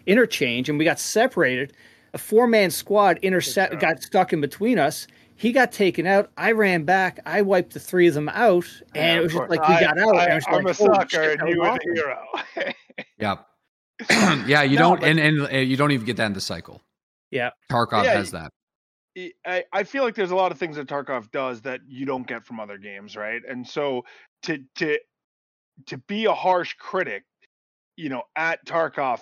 interchange and we got separated. A four man squad intercept got stuck in between us. He got taken out. I ran back. I wiped the three of them out, and it was just like we I- got out. I, I am like, a sucker, shit, and you were the hero. yeah, yeah, you No, don't, but- and, and and you don't even get that in the cycle. Yeah. Tarkov Yeah, has that. I, I feel like there's a lot of things that Tarkov does that you don't get from other games, right? And so to to to be a harsh critic, you know, at Tarkov,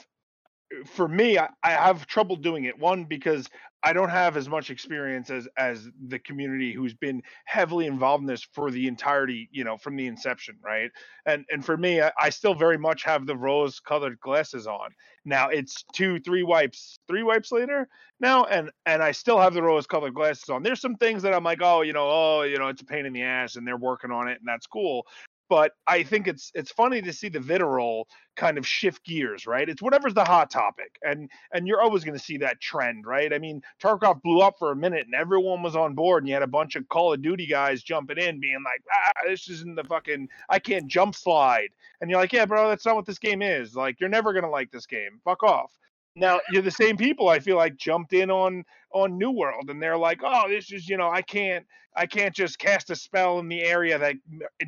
for me, I, I have trouble doing it. One because I don't have as much experience as as the community who's been heavily involved in this for the entirety, you know, from the inception, right? And and for me, I, I still very much have the rose-colored glasses on. Now it's two, three wipes, three wipes later now, and and I still have the rose-colored glasses on. There's some things that I'm like, oh, you know, oh, you know, it's a pain in the ass, and they're working on it, and that's cool. But I think it's it's funny to see the vitriol kind of shift gears, right? It's whatever's the hot topic, and and you're always going to see that trend, right? I mean, Tarkov blew up for a minute, and everyone was on board, and you had a bunch of Call of Duty guys jumping in, being like, ah, this isn't the fucking, I can't jump slide, and you're like, yeah, bro, that's not what this game is. Like, you're never gonna like this game. Fuck off. Now you're the same people I feel like jumped in on on New World, and they're like, oh, this is, you know, I can't. I can't just cast a spell in the area that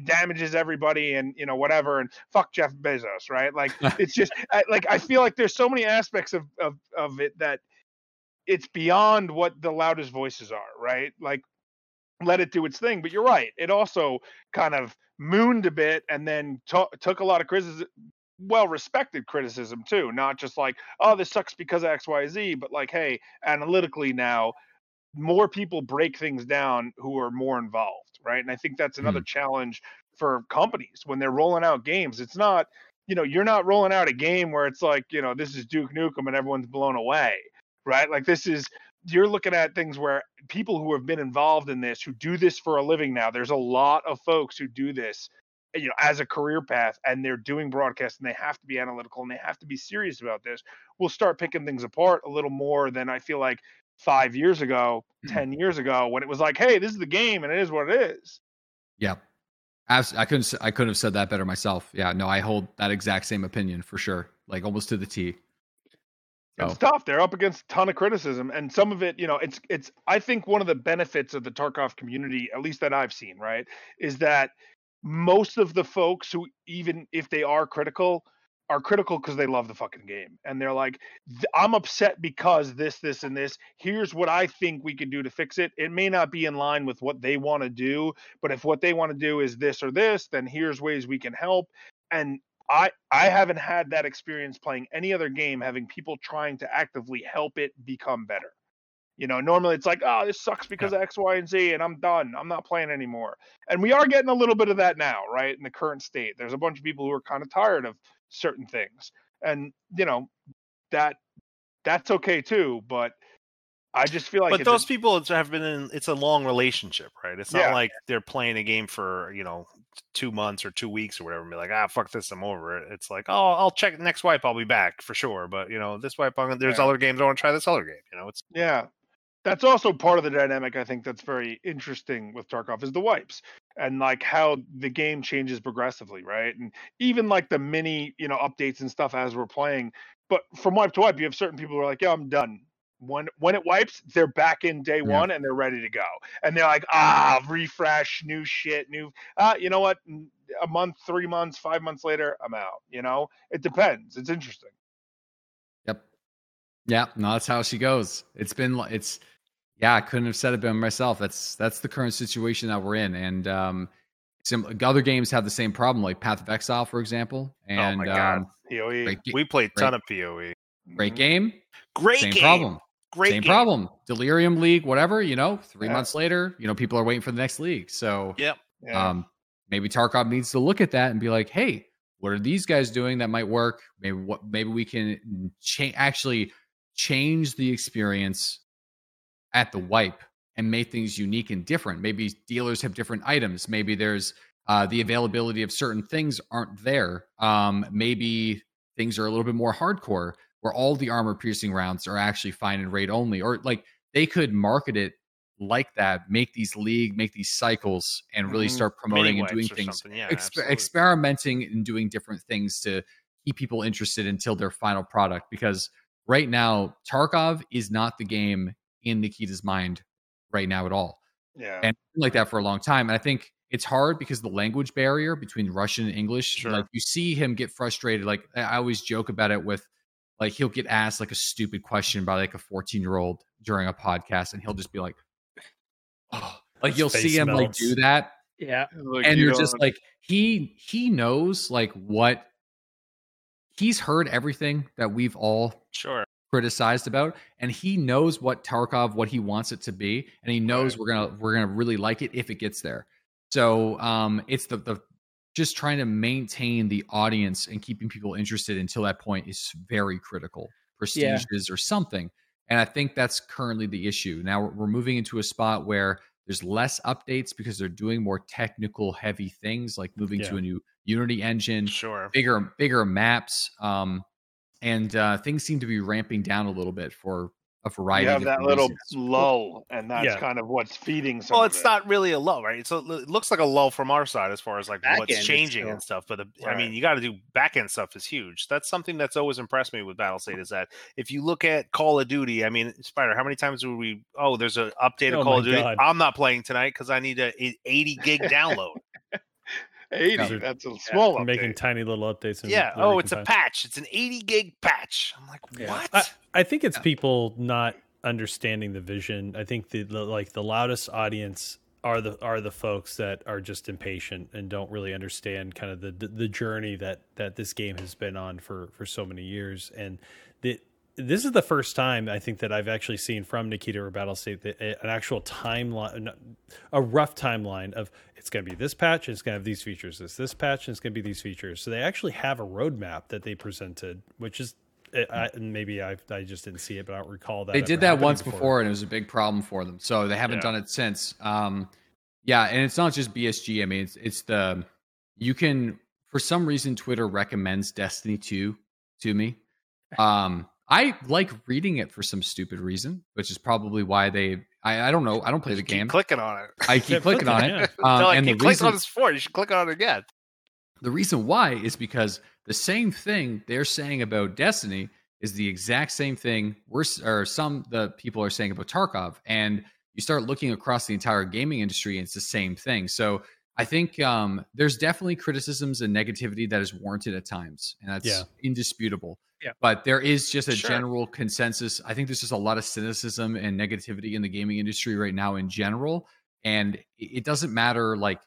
damages everybody and you know whatever and fuck Jeff Bezos, right? Like it's just I, like I feel like there's so many aspects of of of it that it's beyond what the loudest voices are, right? Like let it do its thing. But you're right. It also kind of mooned a bit and then to- took a lot of criticism, well respected criticism too. Not just like, oh, this sucks because of X, Y, Z, but like, hey, analytically now, more people break things down who are more involved, right? And I think that's another hmm. challenge for companies when they're rolling out games. It's not, you know, you're not rolling out a game where it's like, you know, this is Duke Nukem and everyone's blown away, right? Like this is you're looking at things where people who have been involved in this, who do this for a living now, there's a lot of folks who do this, you know, as a career path, and they're doing broadcast, and they have to be analytical, and they have to be serious about this. We'll start picking things apart a little more than I feel like five years ago, Mhm. ten years ago, when it was like, hey, this is the game, and it is what it is. Yeah. I couldn't. I couldn't have said that better myself. Yeah. No, I hold that exact same opinion for sure. Like almost to the T. It's Oh. tough. They're up against a ton of criticism, and some of it, you know, it's it's. I think one of the benefits of the Tarkov community, at least that I've seen, right, is that most of the folks who, even if they are critical, are critical because they love the fucking game and they're like i'm upset because this this and this. Here's what i think we can do to fix it. It may not be in line with what they want to do but if what they want to do is this or this then here's ways we can help. And i i haven't had that experience playing any other game having people trying to actively help it become better you know, normally it's like, oh, this sucks because yeah. of X, Y, and Z, and I'm done. I'm not playing anymore. And we are getting a little bit of that now, right? In the current state, there's a bunch of people who are kind of tired of certain things, and you know, that that's okay too. But I just feel like, but those a, people have been in. It's a long relationship, right? It's not yeah. like they're playing a game for you know two months or two weeks or whatever, and be like, ah, fuck this, I'm over it. It's like, oh, I'll check next wipe, I'll be back for sure. But you know, this wipe, I'm, there's yeah. other games I want to try this other game. You know, it's yeah that's also part of the dynamic I think that's very interesting with Tarkov is the wipes and like how the game changes progressively, right? And even like the mini, you know, updates and stuff as we're playing. But from wipe to wipe, you have certain people who are like, "Yeah, I'm done." When when it wipes, they're back in day yeah. one and they're ready to go. And they're like, "Ah, refresh, new shit, new." Ah, you know what? A month, three months, five months later, I'm out. You know, it depends. It's interesting. Yep. Yeah, no, that's how she goes. It's been it's yeah, I couldn't have said it better myself. That's that's the current situation that we're in, and um, some other games have the same problem, like Path of Exile, for example. And oh my god, um, POE. Great, we played a ton of POE. Great game. Great same game. problem. Great same game. problem. Delirium League, whatever. You know, three yeah. months later, you know, people are waiting for the next league. So, yep. Yeah. Um, maybe Tarkov needs to look at that and be like, hey, what are these guys doing that might work? Maybe what maybe we can cha- actually change the experience at the wipe and make things unique and different. Maybe dealers have different items. Maybe there's uh, the availability of certain things aren't there. Um, maybe things are a little bit more hardcore, where all the armor piercing rounds are actually fine and raid only, or like they could market it like that, make these league, make these cycles, and really mm-hmm. start promoting Mini and doing things, yeah, exper- experimenting and doing different things to keep people interested until their final product. Because right now, Tarkov is not the game in Nikita's mind right now at all. Yeah. And like that for a long time. And I think it's hard because the language barrier between Russian and English. Sure. Like you see him get frustrated. Like I always joke about it with like he'll get asked like a stupid question by like a 14 year old during a podcast and he'll just be like, oh, like you'll see him melts. like do that. Yeah. Like, and you you're just like, he he knows like what he's heard everything that we've all sure criticized about and he knows what Tarkov what he wants it to be and he knows we're to we're to really like it if it gets there. So um it's the the just trying to maintain the audience and keeping people interested until that point is very critical. Prestiges yeah. or something. And I think that's currently the issue. Now we're moving into a spot where there's less updates because they're doing more technical heavy things like moving yeah. to a new Unity engine, sure. bigger bigger maps. Um and uh, things seem to be ramping down a little bit for a variety. You have that little reasons. lull, and that's yeah. kind of what's feeding. well, it's it. not really a lull, right? So it looks like a lull from our side as far as like back what's changing and stuff. But the, right. I mean, you got to do back end stuff is huge. That's something that's always impressed me with Battlestate is that if you look at Call of Duty, I mean, Spider, how many times do we? Oh, there's an updated oh Call of Duty. God. I'm not playing tonight because I need a 80 gig download. 80. That's a small yeah, Making tiny little updates. Yeah. Oh, it's a patch. It's an 80 gig patch. I'm like, yeah. what? I, I, think it's yeah. people not understanding the vision. I think the, the like the loudest audience are the are the folks that are just impatient and don't really understand kind of the the, the journey that that this game has been on for for so many years and the this is the first time I think that I've actually seen from Nikita or Battlestate an actual timeline, a rough timeline of it's going to be this patch, it's going to have these features. It's this patch, and it's going to be these features. So they actually have a roadmap that they presented, which is eh, I, maybe I I just didn't see it, but I don't recall that they did that once before. before. and it was a big problem for them. So they haven't yeah. done it since. Um, yeah, and it's not just BSG. I mean, it's it's the you can for some reason Twitter recommends Destiny two to me. Um, I like reading it for some stupid reason, which is probably why they. I, I don't know. I don't play the game. clicking on it. I keep clicking on it. Yeah. Um, no, I and keep the reason, on this for. You should click on it again. The reason why is because the same thing they're saying about Destiny is the exact same thing we're or some the people are saying about Tarkov, and you start looking across the entire gaming industry, and it's the same thing. So I think um, there's definitely criticisms and negativity that is warranted at times, and that's Yeah. indisputable. Yeah. But there is just a Sure. general consensus. I think there's just a lot of cynicism and negativity in the gaming industry right now in general, and it doesn't matter like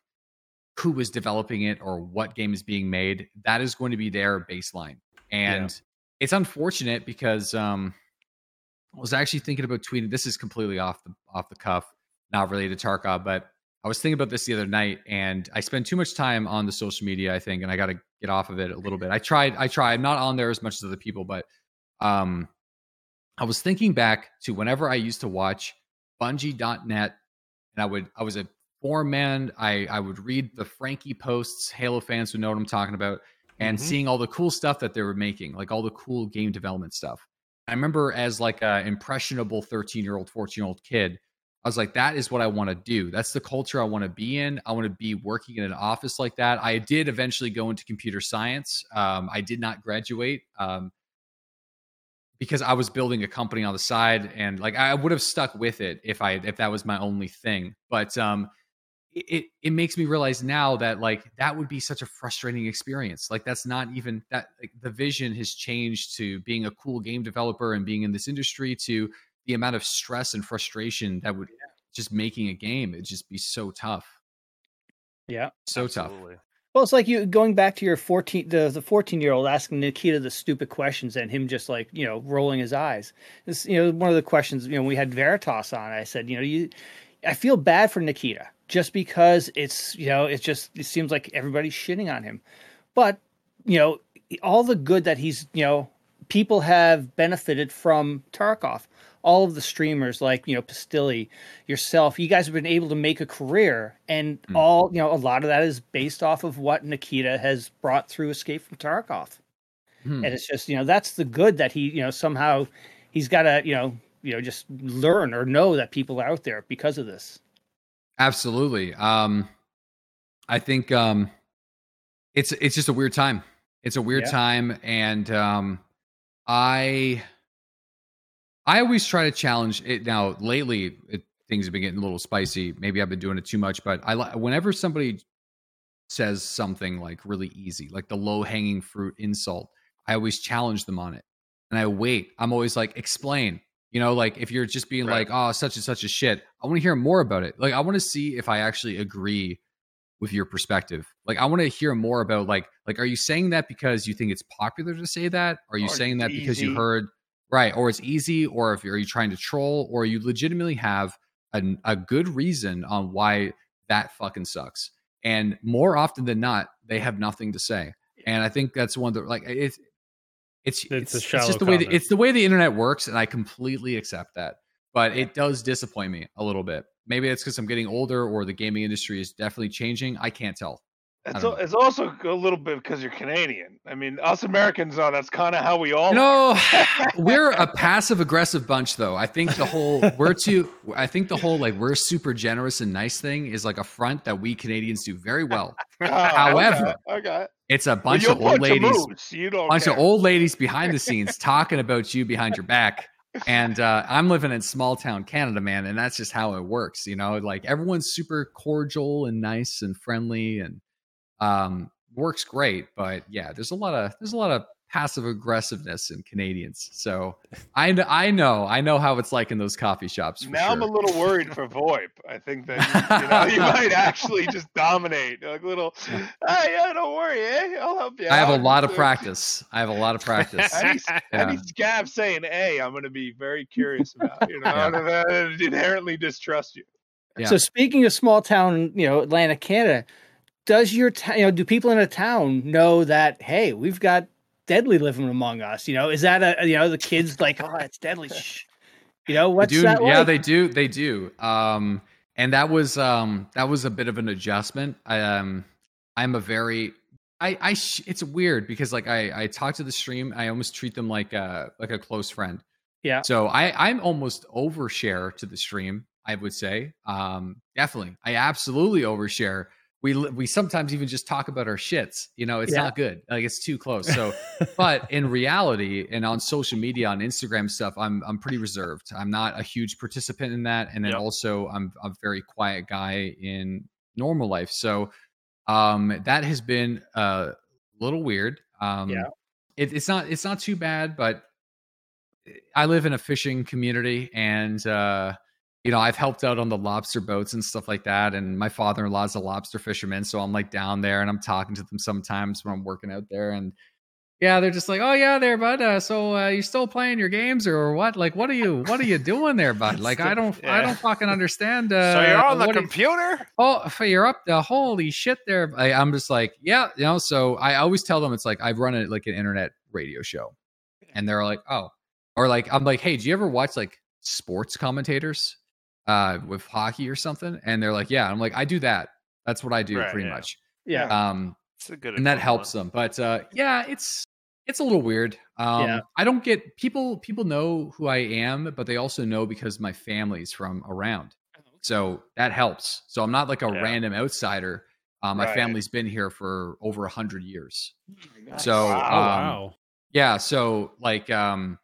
who is developing it or what game is being made. That is going to be their baseline, and it's unfortunate because um, I was actually thinking about tweeting. This is completely off the off the cuff, not related to Tarkov, but I was thinking about this the other night, and I spend too much time on the social media, I think, and I got to get off of it a little bit. I tried, I tried. I'm not on there as much as other people, but um, I was thinking back to whenever I used to watch Bungie.net, and I would, I was a forum man. I, I would read the Frankie posts. Halo fans would know what I'm talking about, and Mhm. seeing all the cool stuff that they were making, like all the cool game development stuff. I remember as like a impressionable 13 year old, 14 year old kid, I was like, that is what I want to do. That's the culture I want to be in. I want to be working in an office like that. I did eventually go into computer science. Um, I did not graduate um, because I was building a company on the side, and like I would have stuck with it if I if that was my only thing. But um, it it- makes me realize now that like that would be such a frustrating experience. Like that's not even that like the vision has changed to being a cool game developer and being in this industry to the amount of stress and frustration that would just making a game it'd just be so tough Yeah. so tough Well, it's like you going back to your fourteen, the the fourteen year old asking Nikita the stupid questions and him just like you know rolling his eyes. This you know one of the questions you know we had Veritas on. I said you know you, I feel bad for Nikita just because it's you know it's just it seems like everybody's shitting on him, but you know all the good that he's you know people have benefited from Tarkov. All of the streamers like you know Pestily, yourself, you guys have been able to make a career, and Mm. all you know a lot of that is based off of what Nikita has brought through Escape from Tarkov, Hmm. and it's just you know that's the good that he you know somehow he's got to you know you know just learn or know that people are out there because of this. absolutely um i think um it's it's just a weird time it's a weird Yeah. time and um i i always try to challenge it. Now lately it, things have been getting a little spicy. Maybe i've been doing it too much but i whenever somebody says something like really easy like the low hanging fruit insult i always challenge them on it. And i wait. I'm always like explain. You know like if you're just being Right. like oh such and such a shit i want to hear more about it. Like i want to see if i actually agree with your perspective. Like i want to hear more about like like are you saying that because you think it's popular to say that? Are you Or saying that it's because you heard right or it's easy or if are you trying to troll or you legitimately have a, a good reason on why that fucking sucks. And more often than not they have nothing to say. And i think that's one that like it's it's It's a it's, it's just the way the, it's the way the internet works and i completely accept that. But it does disappoint me a little bit. Maybe it's because i'm getting older or the gaming industry is definitely changing. I can't tell It's, don't it's also a little bit because you're Canadian. I mean, us Americans know that's kind of how we all. no we're a passive aggressive bunch though i think the whole we're too i think the whole like we're super generous and nice thing is like a front that we canadians do very well Oh, However, okay, okay. it's a bunch you'll of old ladies moose, You don't bunch care. of old ladies behind the scenes talking about you behind your back. And uh, I'm living in small town Canada, man, and that's just how it works. You know, like everyone's super cordial and nice and friendly, and um, works great. But yeah, there's a lot of there's a lot of passive aggressiveness in Canadians. So I I know I know how it's like in those coffee shops. For Now I'm a little worried for VoIP. I think that you, you know you might actually just dominate. Like little, ah, yeah, don't worry, eh? I'll help you. I have a lot of practice. I have a lot of practice. Any, any Yeah. scab saying "a," I'm going to be very curious about. You know, Yeah. and I inherently distrust you. Yeah. So speaking of small town, you know, Atlantic, Canada, does your town, you know, do people in a town know that hey, we've got Deadly living among us? You know, is that a you know the kids like oh it's Deadly, Shh. you know what's do, that yeah, like? they do. They do. Um, and that was um, that was a bit of an adjustment. I, um, I'm a very I, I sh- it's weird because like I I talk to the stream. I almost treat them like a like a close friend. Yeah. So I I'm almost overshare to the stream. I would say, um, definitely. I absolutely overshare. We we sometimes even just talk about our shits. You know, it's Yeah. not good. Like it's too close. So but in reality and on social media on instagram stuff i'm i'm pretty reserved i'm not a huge participant in that and then Yep. also i'm a very quiet guy in normal life. So um, that has been a little weird. Um, Yeah. it, it's not it's not too bad, but I live in a fishing community, and uh, you know I've helped out on the lobster boats and stuff like that. And my father in law's a lobster fisherman, so I'm like down there and I'm talking to them sometimes when I'm working out there, and yeah, they're just like, "Oh yeah, there, bud. Uh, so uh, you still playing your games or what? Like, what are you what are you doing there, bud? Like, I don't I don't fucking understand. Uh, so you're on the computer? oh f- you're up the holy shit there I, i'm just like yeah you know so i always tell them it's like I've run it like an internet radio show and they're like oh or like i'm like hey do you ever watch like sports commentators uh with hockey or something and they're like yeah i'm like i do that that's what i do Right, pretty yeah. much Yeah. um It's a good and that helps them but uh yeah it's it's a little weird um Yeah. i don't get people people know who i am but they also know because my family's from around so that helps so i'm not like a Yeah. random outsider um, my Right. family's been here for over a hundred years Nice. so Wow. Oh, um, wow. yeah so like um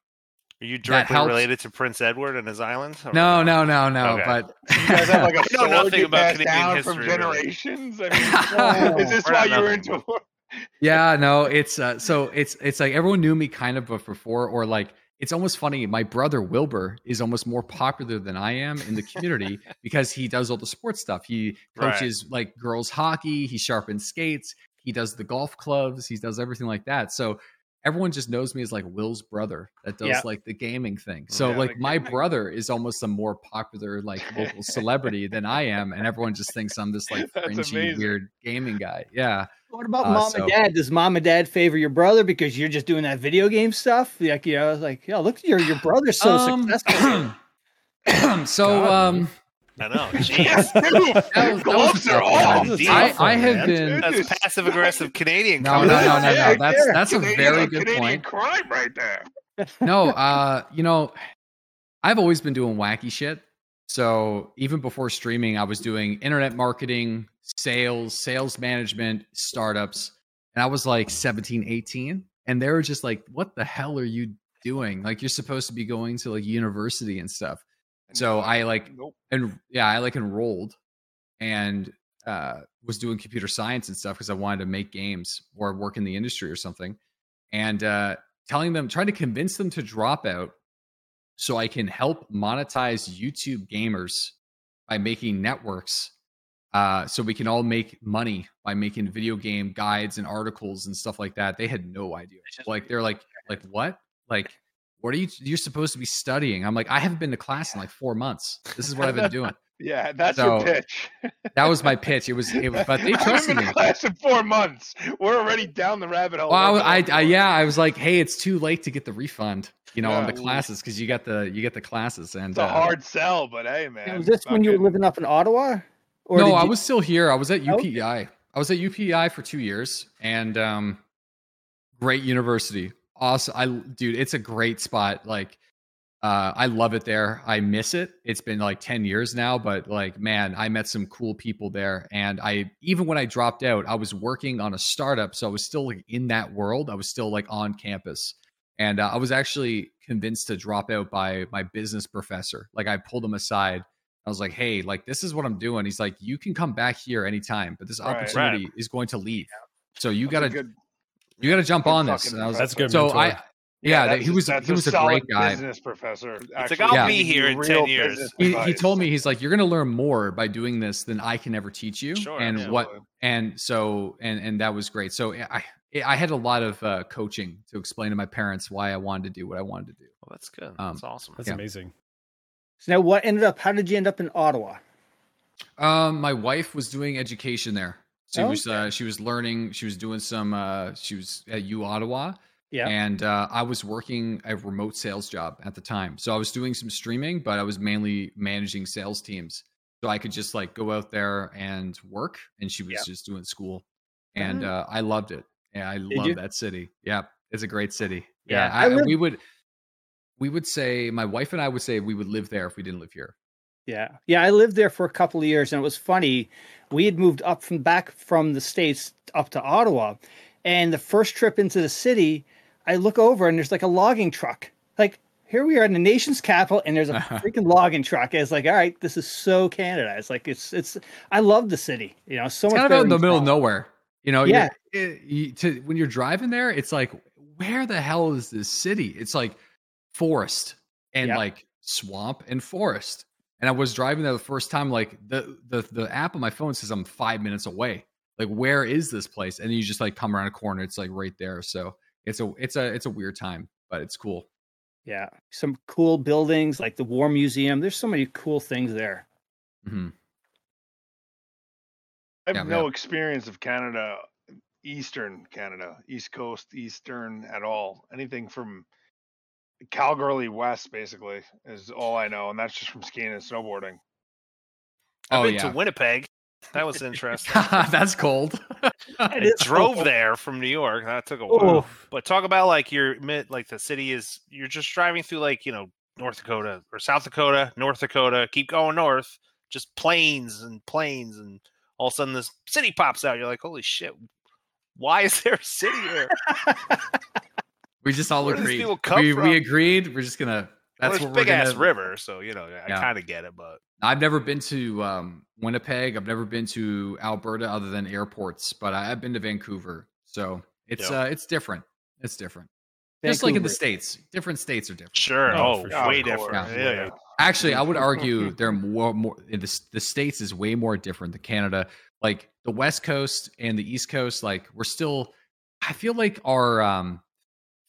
Are you directly related to Prince Edward and his island? or no no no no Okay. but You guys have like a I know sword nothing about Canadian down history, from really. generations. I mean, is this why you were into yeah no it's uh so it's it's like everyone knew me kind of before or like it's almost funny my brother wilbur is almost more popular than i am in the community because he does all the sports stuff he Right. coaches like girls hockey he sharpens skates he does the golf clubs he does everything like that so everyone just knows me as like will's brother that does Yeah. like the gaming thing so Yeah, like my gaming. brother is almost a more popular like local celebrity than i am and everyone just thinks i'm this like That's fringy weird gaming guy yeah What about Uh, mom so- and dad? Does mom and dad favor your brother because you're just doing that video game stuff? Like, you know, like, yeah, look, your your brother's so Um, successful. so God, um I know. Jeez. That was, that gloves a are off. That's a I, tough I have man. been That's passive aggressive Canadian. no no no no no Yeah, that's yeah. that's a very good Canadian point crime right there. no uh you know i've always been doing wacky shit so even before streaming i was doing internet marketing sales sales management startups and i was like 17 18 and they were just like what the hell are you doing like you're supposed to be going to like university and stuff So I, like, Nope. and yeah, I like enrolled and uh, was doing computer science and stuff because I wanted to make games or work in the industry or something. And uh, telling them, trying to convince them to drop out so I can help monetize YouTube gamers by making networks. Uh, so we can all make money by making video game guides and articles and stuff like that. They had no idea. Like they're like, like what? Like, what are you? You're supposed to be studying. I'm like, I haven't been to class in like four months. This is what I've been doing. Yeah, that's So, your pitch. That was my pitch. It was, it was but they I've trusted been me. class in four months. We're already down the rabbit hole. Well, I, I, I, yeah, I was like, hey, it's too late to get the refund, you know, on the classes because you got the you get the classes and It's a uh, hard sell, but hey, man. was this when you were living up in Ottawa? Or no, did I was still here. I was at Okay. UPI. I was at UPI for two years, and um, great university. Awesome, I dude, it's a great spot. Like, uh, I love it there. I miss it. It's been like ten years now, but like, man, I met some cool people there, and I even when I dropped out, I was working on a startup, so I was still like in that world. I was still like on campus, and uh, I was actually convinced to drop out by my business professor. Like, I pulled him aside. I was like, hey, like this is what I'm doing. He's like, you can come back here anytime, but this Right. opportunity is going to leave. So you That's a gotta good- you gotta jump on this. fucking And I was That's good So mentor. I yeah, that's he was that's he was a, solid great guy. Business professor. like, I'll be here in 10 years. He, he told me he's like you're gonna learn more by doing this than I can ever teach you. Sure, and yeah. what and so and and that was great. So I I had a lot of uh, coaching to explain to my parents why I wanted to do what I wanted to do. Well, that's good. Um, That's awesome. That's Yeah. amazing. So now, what ended up? How did you end up in Ottawa? Um, my wife was doing education there. She Oh, was uh, she was learning. She was doing some. Uh, she was at U Ottawa, Yeah. and uh, I was working a remote sales job at the time. So I was doing some streaming, but I was mainly managing sales teams. So I could just like go out there and work, and she was Yeah. just doing school, and uh, I loved it. Yeah, I love you? that city. Yeah, it's a great city. Yeah, Yeah, I I, live- we would we would say my wife and I would say we would live there if we didn't live here. Yeah. Yeah. I lived there for a couple of years and it was funny. We had moved up from back from the States up to Ottawa. And the first trip into the city, I look over and there's like a logging truck. Like, here we are in the nation's capital, and there's a freaking logging truck. It's like, all right, this is so Canada. It's like it's it's. I love the city. You know, so it's much kind of out in the middle of nowhere. You know, Yeah. you're- you- to, when you're driving there, it's like, where the hell is this city? It's like forest and like swamp and forest. And I was driving there the first time, like the, the the app on my phone says I'm five minutes away. Like, where is this place? And you just like come around a corner, it's like right there. So it's a it's a it's a weird time, but it's cool. Yeah, some cool buildings like the War Museum. There's so many cool things there. Mm-hmm. I have Yeah, no yeah. experience of Canada, Eastern Canada, East Coast, Eastern at all. Anything from Calgary West, basically, is all I know, and that's just from skiing and snowboarding. I've Oh been yeah, to Winnipeg. That was interesting. that's cold. I is drove cold. there from New York. That took a while. But talk about like your mid, like the city is. You're just driving through like you know North Dakota or South Dakota, North Dakota. Keep going north, just plains and plains, and all of a sudden this city pops out. You're like, holy shit! Why is there a city here? we just all Where do these agreed. come We, from? we agreed. We're just gonna. That's there's what big we're ass gonna, river, so you know I Yeah. kind of get it. But I've never been to um, Winnipeg. I've never been to Alberta other than airports, but I, I've been to Vancouver. So it's Yeah. uh, it's different. It's different. Just like in the states, different states are different. sure, Oh, oh, sure. way different. yeah. Yeah, yeah. Actually, I would argue they're more more in the the states is way more different than Canada. Like the West Coast and the East Coast, like we're still. I feel like our um,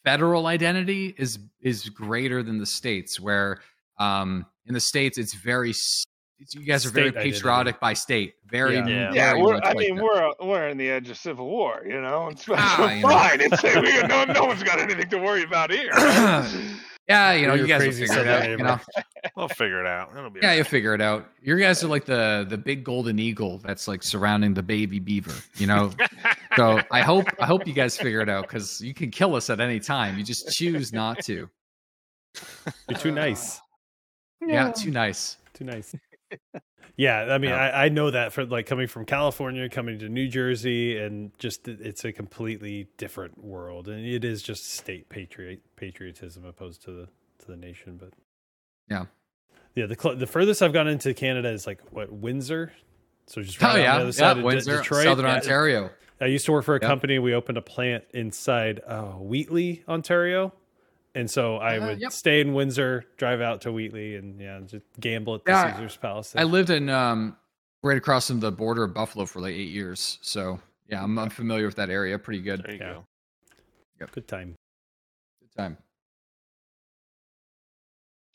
federal identity is is greater than the states. Where um, in the states, it's very. it's- You guys are very State identity. patriotic by state. Very, Yeah. Yeah. Yeah, very we're, I like mean, that. we're we're in the edge of civil war, you know. It's, Ah, it's you know. fine. It's we, no, no one's got anything to worry about here. Yeah, you know, You're you guys will figure it out. You know, We'll figure it out. It'll be yeah, okay. you'll figure it out. You guys are like the the big golden eagle that's like surrounding the baby beaver. You know, so I hope I hope you guys figure it out because you can kill us at any time. You just choose not to. You're too nice. Yeah, too nice. Too nice. Yeah, I mean, Yeah. I, I know that for like coming from California, coming to New Jersey, and just it's a completely different world, and it is just state patriot patriotism opposed to the to the nation. But Yeah. yeah. The cl- the furthest I've gone into Canada is like what Windsor, so just oh, right Oh on yeah, the other yeah, side of De- Windsor, Detroit. Southern Yeah. Ontario. I used to work for a Yep. company. We opened a plant inside uh, Wheatley, Ontario. And so I Uh, would yep. stay in Windsor, drive out to Wheatley, and yeah, just gamble at the Yeah, Caesar's Palace. I lived in um right across from the border of Buffalo for like eight years. So yeah, I'm, I'm familiar with that area pretty good. There you Yeah. go. Good time. Good time.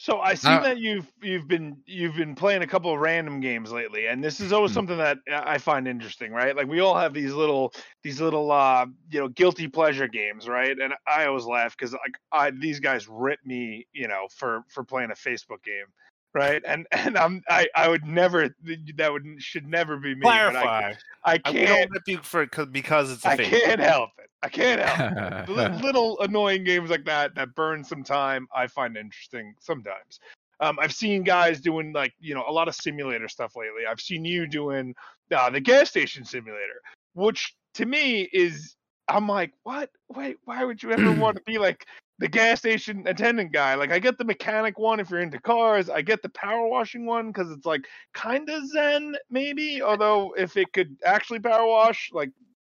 So I see Uh, that you've you've been you've been playing a couple of random games lately, and this is always Hmm. something that I find interesting, right? Like we all have these little these little uh you know guilty pleasure games, right? And I always laugh because like I these guys rip me, you know, for for playing a Facebook game, right? And and I'm I I would never that would should never be me. but I, Clarify. I I can't can't rip you for 'cause- because it's a I fake. can't help it. I can't help. It. Little annoying games like that that burn some time i find interesting sometimes. Um, i've seen guys doing like you know a lot of simulator stuff lately. I've seen you doing uh, the gas station simulator which to me is i'm like what? Wait why would you ever want to be like the gas station attendant guy? Like i get the mechanic one if you're into cars. I get the power washing one because it's like kind of zen maybe although if it could actually power wash like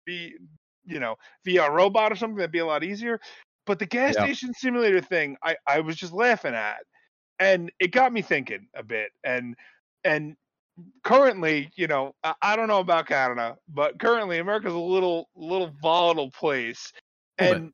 be you know via a robot or something that'd be a lot easier. But the gas Yeah. station simulator thing i i was just laughing at and it got me thinking a bit and and currently you know I, I don't know about canada but currently america's a little little volatile place oh, and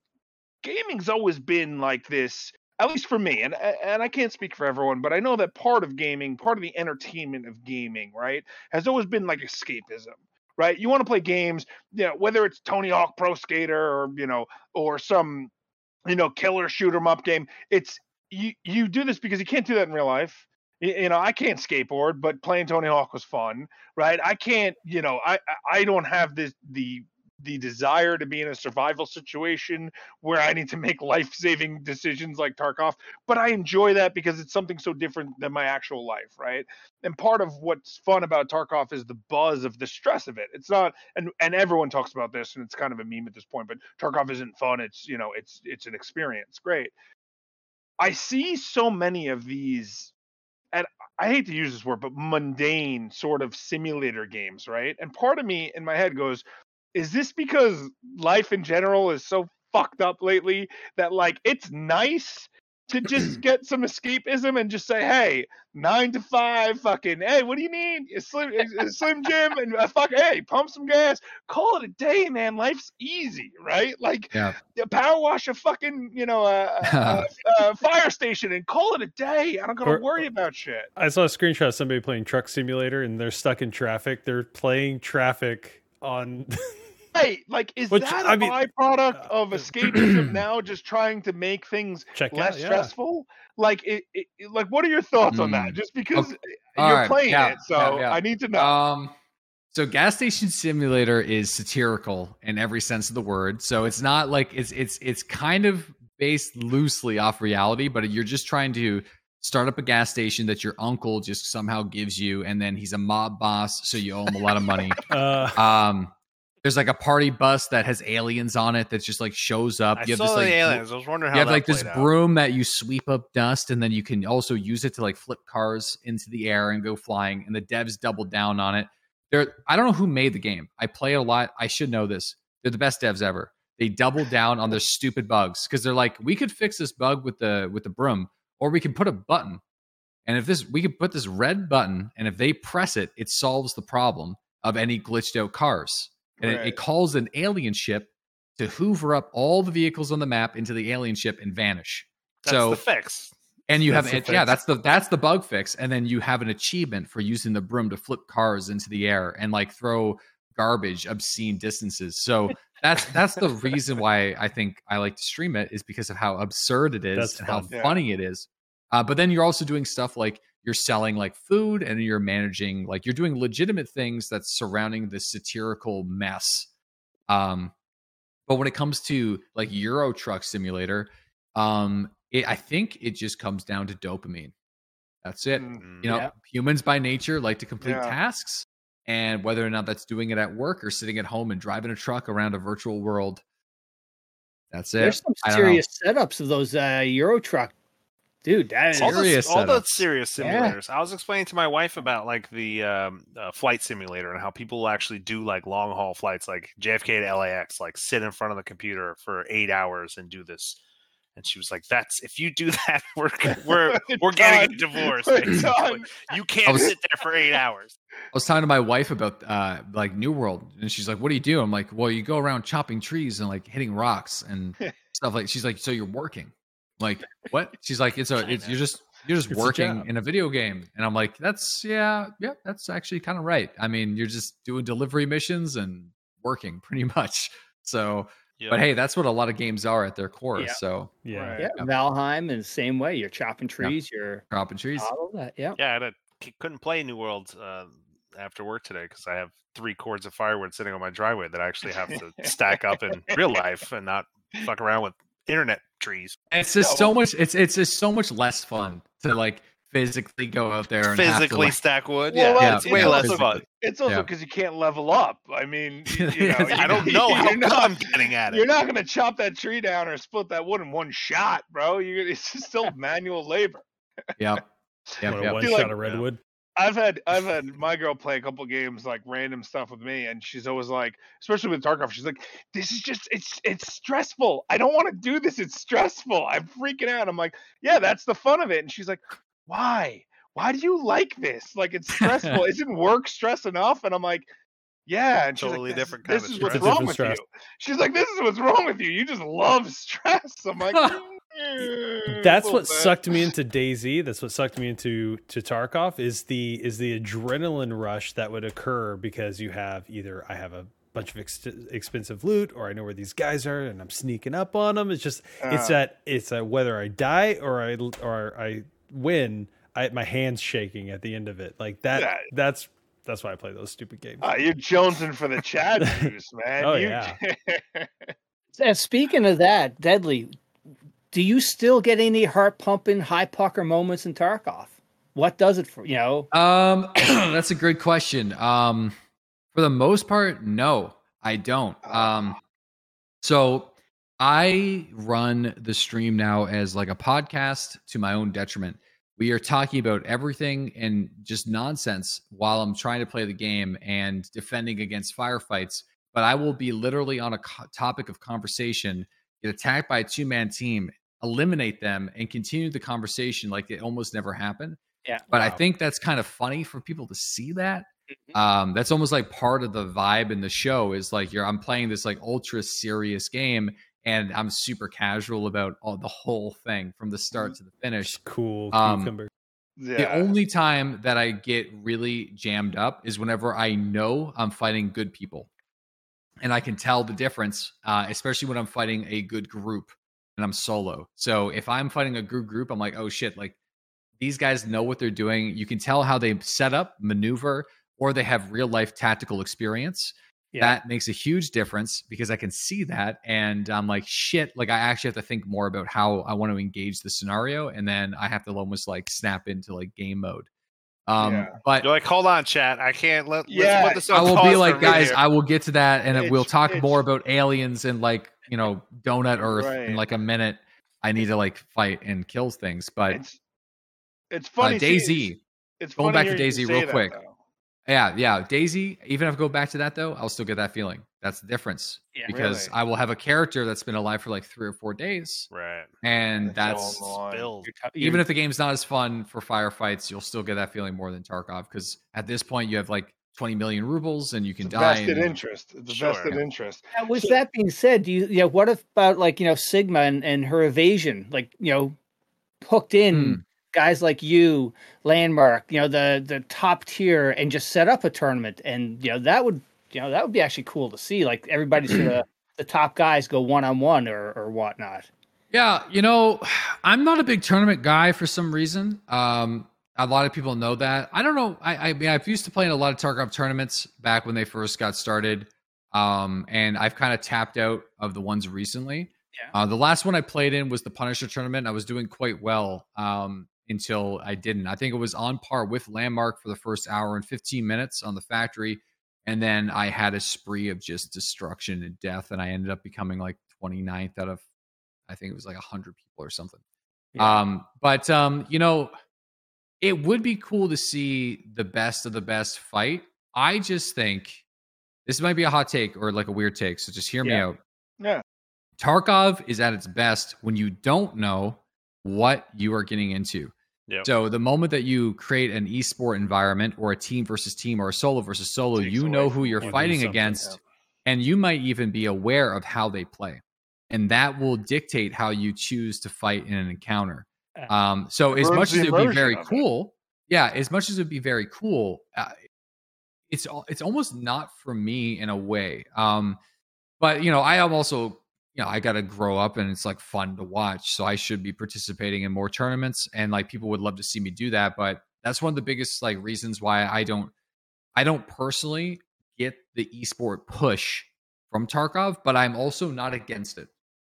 gaming's always been like this at least for me and and i can't speak for everyone but i know that part of gaming part of the entertainment of gaming right has always been like escapism right? You want to play games you know whether it's tony hawk pro skater or you know or some you know killer shoot 'em up game it's you you do this because you can't do that in real life. You know i can't skateboard but playing tony hawk was fun right? I can't you know i I don't have this the the desire to be in a survival situation where i need to make life-saving decisions like tarkov but i enjoy that because it's something so different than my actual life right? And part of what's fun about tarkov is the buzz of the stress of it. It's not and and everyone talks about this and it's kind of a meme at this point but tarkov isn't fun. It's you know it's it's an experience. Great. I see so many of these, and I hate to use this word, but mundane sort of simulator games, right? And part of me in my head goes, is this because life in general is so fucked up lately that like it's nice to just get some escapism and just say, hey, nine to five, fucking, hey, what do you need? A slim, a slim Jim and a fuck, hey, pump some gas. Call it a day, man. Life's easy, right? Like, Yeah. power wash a fucking, you know, a, a, a fire station and call it a day. I don't gotta Or- worry about shit. I saw a screenshot of somebody playing Truck Simulator and they're stuck in traffic. They're playing traffic on. Right? Like, is Which, that a I mean, byproduct uh, of escapism now? Just trying to make things Check less out, yeah. stressful? Like, it, it, like, what are your thoughts on that? Hmm. Just because Okay. you're All right. playing Yeah, it, so yeah, yeah. I need to know. Um, so gas station simulator is satirical in every sense of the word. So it's not like it's it's it's kind of based loosely off reality, but you're just trying to start up a gas station that your uncle just somehow gives you, and then he's a mob boss, so you owe him a lot of money. Uh, Um, there's like a party bus that has aliens on it that just like shows up. I you have saw this the like aliens. I was wondering how you have like this out. broom that you sweep up dust and then you can also use it to like flip cars into the air and go flying and the devs doubled down on it they're i don't know who made the game i play it a lot i should know this they're the best devs ever they doubled down on their stupid bugs because they're like we could fix this bug with the with the broom or we can put a button and if this we could put this red button and if they press it it solves the problem of any glitched out cars and it, Right. it calls an alien ship to hoover up all the vehicles on the map into the alien ship and vanish. That's so the fix. and you That's have the yeah, that's the that's the bug fix, and then you have an achievement for using the broom to flip cars into the air and like throw garbage obscene distances. So that's that's the reason why I think I like to stream it is because of how absurd it is That's and how. Yeah. funny it is. Uh, but then you're also doing stuff like you're selling like food and you're managing like you're doing legitimate things that's surrounding this satirical mess. Um, but when it comes to like Euro Truck Simulator, um, it, I think it just comes down to dopamine. That's it. Mm, You know, Yeah. humans by nature like to complete Yeah. tasks, and whether or not that's doing it at work or sitting at home and driving a truck around a virtual world, that's it. There's some I don't know. serious setups of those uh, Euro truck, dude. That is all the, Serious all the setups. serious Yeah. simulators. I was explaining to my wife about like the um, uh, flight simulator and how people actually do like long haul flights, like JFK to LAX, like sit in front of the computer for eight hours and do this. And she was like, "That's if you do that, we're we're we're getting a divorce. We're basically. done. You can't was- sit there for eight hours." I was talking to my wife about uh like New World, and she's like, "What do you do?" I'm like, "Well, you go around chopping trees and like hitting rocks and stuff like." She's like, "So you're working?" I'm like, what? She's like, "It's a, it's, you're just you're just It's working job. in a video game," and I'm like, "That's yeah, yeah, that's actually kind of right. I mean, you're just doing delivery missions and working pretty much." So, Yeah. but hey, that's what a lot of games are at their core. Yeah. So, yeah. Right. yeah, Yep. Valheim is the same way. You're chopping trees. You're chopping trees. all of that. Yeah. yeah, I had a, c- couldn't play New World uh, after work today because I have three cords of firewood sitting on my driveway that I actually have to stack up in real life and not fuck around with internet trees. It's just No. so much. It's it's just so much less fun to like physically go out there and have to, Physically like, stack wood. Well, yeah, that's- it's way yeah, less physically. fun. It's also Yeah. because you can't level up. I mean, you, you know, I I don't know how you're not, I'm getting at it. you're not going to chop that tree down or split that wood in one shot, bro. You it's just still manual labor. Yep. Yep. Yep. one shot like- of redwood. I've had I've had my girl play a couple games like random stuff with me, and she's always like, especially with Tarkov, she's like, "This is just it's it's stressful. I don't want to do this. It's stressful. I'm freaking out." I'm like, "Yeah, that's the fun of it." And she's like, "Why? Why do you like this? Like it's stressful. Isn't work stress enough?" And I'm like, "Yeah." And she's Totally like, "This- different kind This of is what's stress. wrong with stress. you." She's like, "This is what's wrong with you. You just love stress." I'm like, "Eh, That's what bit." sucked me into DayZ. That's what sucked me into to Tarkov is the is the adrenaline rush that would occur because you have either I have a bunch of ex- expensive loot or I know where these guys are and I'm sneaking up on them. It's just it's Uh. that it's a whether I die or I or I win. I my hands shaking at the end of it. Like that. Yeah. That's that's why I play those stupid games. Ah, you're jonesing for the Chad juice, man. Oh, You- yeah. And speaking of that, Deadly, do you still get any heart pumping, high pucker moments in Tarkov? What does it for you know? Um, that's a good question. Um, for the most part, no, I don't. Um, so I run the stream now as like a podcast to my own detriment. We are talking about everything and just nonsense while I'm trying to play the game and defending against firefights. But I will be literally on a co- topic of conversation, get attacked by a two man team, eliminate them, and continue the conversation like it almost never happened. Yeah. But I think that's kind of funny for people to see that. Mhm. Um, that's almost like part of the vibe in the show is like you're I'm playing this like ultra serious game and I'm super casual about all the whole thing from the start to the finish. Just cool Um, cucumber. Yeah. The only time that I get really jammed up is whenever I know I'm fighting good people. And I can tell the difference, uh, especially when I'm fighting a good group and I'm solo. So if I'm fighting a group group, I'm like, oh shit, like these guys know what they're doing. You can tell how they set up, maneuver, or they have real life tactical experience. Yeah. That makes a huge difference because I can see that. And I'm like, shit, like I actually have to think more about how I want to engage the scenario. And then I have to almost like snap into like game mode. Um, Yeah. but You're like, hold on, chat. I can't let. Yeah, let's put this I will pause be like, guys, here." I will get to that, and we'll talk it's- more about aliens and like you know donut Earth in like a minute. I need to like fight and kill things, but it's it's uh, funny. seeing- DayZ, It's going funny back to DayZ real quick. though. yeah, yeah, DayZ. Even if I go back to that though, I'll still get that feeling. That's the difference Yeah. because Really? I will have a character that's been alive for like three or four days, right. and That's that's all on the line. Build. You're t- even if the game's not as fun for firefights, you'll still get that feeling more than Tarkov because at this point you have like 20 million rubles and you can It's a die. vested and- interest. It's a Sure. vested interest. Now, with that being said, do you yeah, what about like you know Sigma and, and her evasion, like you know, hooked in Hmm. guys like you, Landmark, you know the the top tier, and just set up a tournament, and you know that would you know that would be actually cool to see, like everybody sort of the top guys go one on one or or whatnot. Yeah, you know, I'm not a big tournament guy for some reason. Um, a lot of people know that. I don't know. I, I mean, I've used to playing a lot of Tarkov tournaments back when they first got started, um, and I've kind of tapped out of the ones recently. Yeah. Uh, the last one I played in was the Punisher tournament. I was doing quite well um, until I didn't. I think it was on par with Landmark for the first hour and 15 minutes on the factory, and then I had a spree of just destruction and death, and I ended up becoming like 29th out of I think it was like 100 people or something. Yeah. Um, but um, you know, it would be cool to see the best of the best fight. I just think this might be a hot take or like a weird take, so just hear me out. Yeah. Tarkov is at its best when you don't know what you are getting into. Yep. So the moment that you create an esport environment or a team versus team or a solo versus solo, you know who you're what you do fighting against and you might even be aware of how they play and that will dictate how you choose to fight in an encounter um so as much as it would be very of it. cool yeah as much as it would be very cool uh, it's it's almost not for me in a way um but you know i am also you know i gotta grow up and it's like fun to watch so i should be participating in more tournaments and like people would love to see me do that but that's one of the biggest like reasons why i don't i don't personally get the esport push from tarkov but i'm also not against it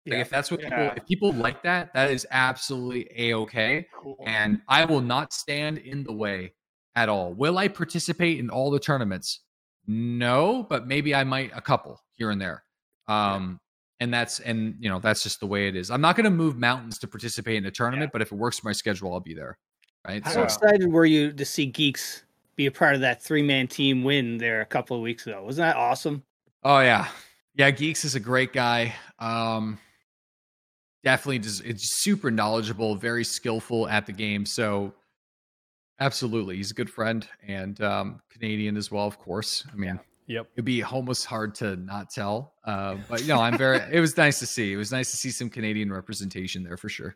like Yeah. if that's what people Yeah. if people like that that is absolutely a-okay Cool. and I will not stand in the way at all. Will I participate in all the tournaments? No, but maybe I might a couple here and there. Um and that's and you know that's just the way it is. I'm not going to move mountains to participate in a tournament, but if it works for my schedule, I'll be there. Right? How So excited were you to see Geeks be a part of that three man team win there a couple of weeks ago? Wasn't that awesome? Oh yeah, yeah. Geeks is a great guy. Um, definitely, just it's super knowledgeable, very skillful at the game. So, absolutely, he's a good friend and um, Canadian as well, of course. I mean, Yep. it'd be almost hard to not tell. Uh, but you know, I'm very. it was nice to see. It was nice to see some Canadian representation there for sure.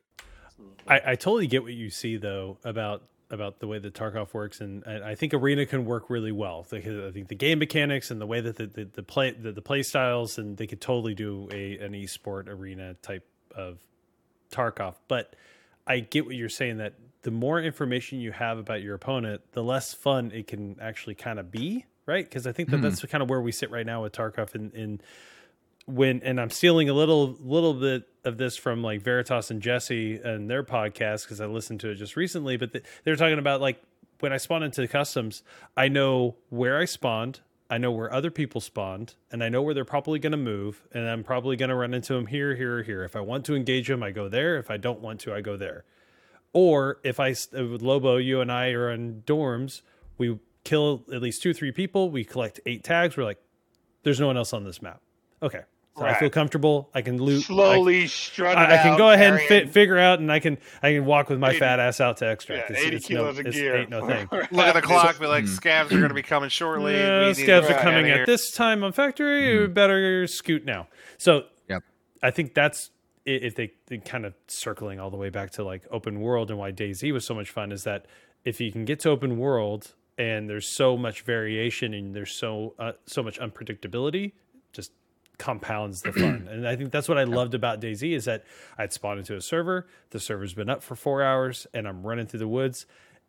I, I totally get what you see though about about the way that Tarkov works, and, and I think Arena can work really well. Because I think the game mechanics and the way that the, the, the play the, the play styles, and they could totally do a an esport arena type of Tarkov. But I get what you're saying that the more information you have about your opponent, the less fun it can actually kind of be, right? Because I think that Mhm. that's kind of where we sit right now with Tarkov and. in when and I'm stealing a little little bit of this from like Veritas and Jesse and their podcast because I listened to it just recently. But th- they were talking about like when I spawn into the customs, I know where I spawned, I know where other people spawned, and I know where they're probably going to move, and I'm probably going to run into them here, here, or here. If I want to engage them, I go there. If I don't want to, I go there. Or if I uh, with Lobo, you and I are in dorms, we kill at least two, three people. We collect eight tags. We're like, there's no one else on this map. Okay, so I feel comfortable. I can loot. I- Slowly strut. I, I can out, go ahead and fit, figure out, and I can I can walk with my 80 fat ass out to Yeah. It's- 80 it's no- kilos of it's- gear. ain't no thing. Look at the clock. Be like, Hmm. scavs are going to be coming shortly. Yeah, we need to scavs are coming at this time on factory. You better scoot now. So, Yep. I think that's i- if they, they kind of circling all the way back to like open world and why DayZ was so much fun is that if you can get to open world and there's so much variation and there's so uh, so much unpredictability, just compounds the fun. and I think that's what I loved about DayZ is that I'd spawned into a server. The server's been up for four hours, and I'm running through the woods.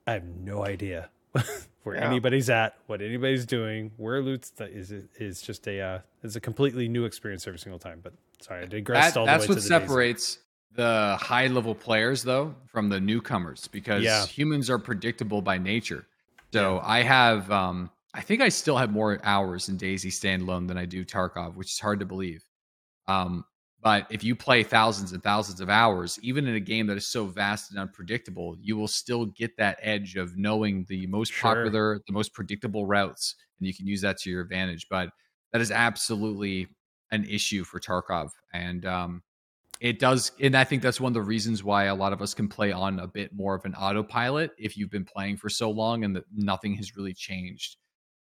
I have no idea where Yeah. anybody's at, what anybody's doing, where loot's th- is is just a uh, is a completely new experience every single time. But sorry, I digressed That- all the that's way what to the DayZ. separates the high level players though from the newcomers because Yeah. humans are predictable by nature. So I have um I think I still have more hours in DayZ standalone than I do Tarkov, which is hard to believe. Um but if you play thousands and thousands of hours, even in a game that is so vast and unpredictable, you will still get that edge of knowing the most Sure. popular, the most predictable routes, and you can use that to your advantage. But that is absolutely an issue for Tarkov. And um, it does and i think that's one of the reasons why a lot of us can play on a bit more of an autopilot if you've been playing for so long and that nothing has really changed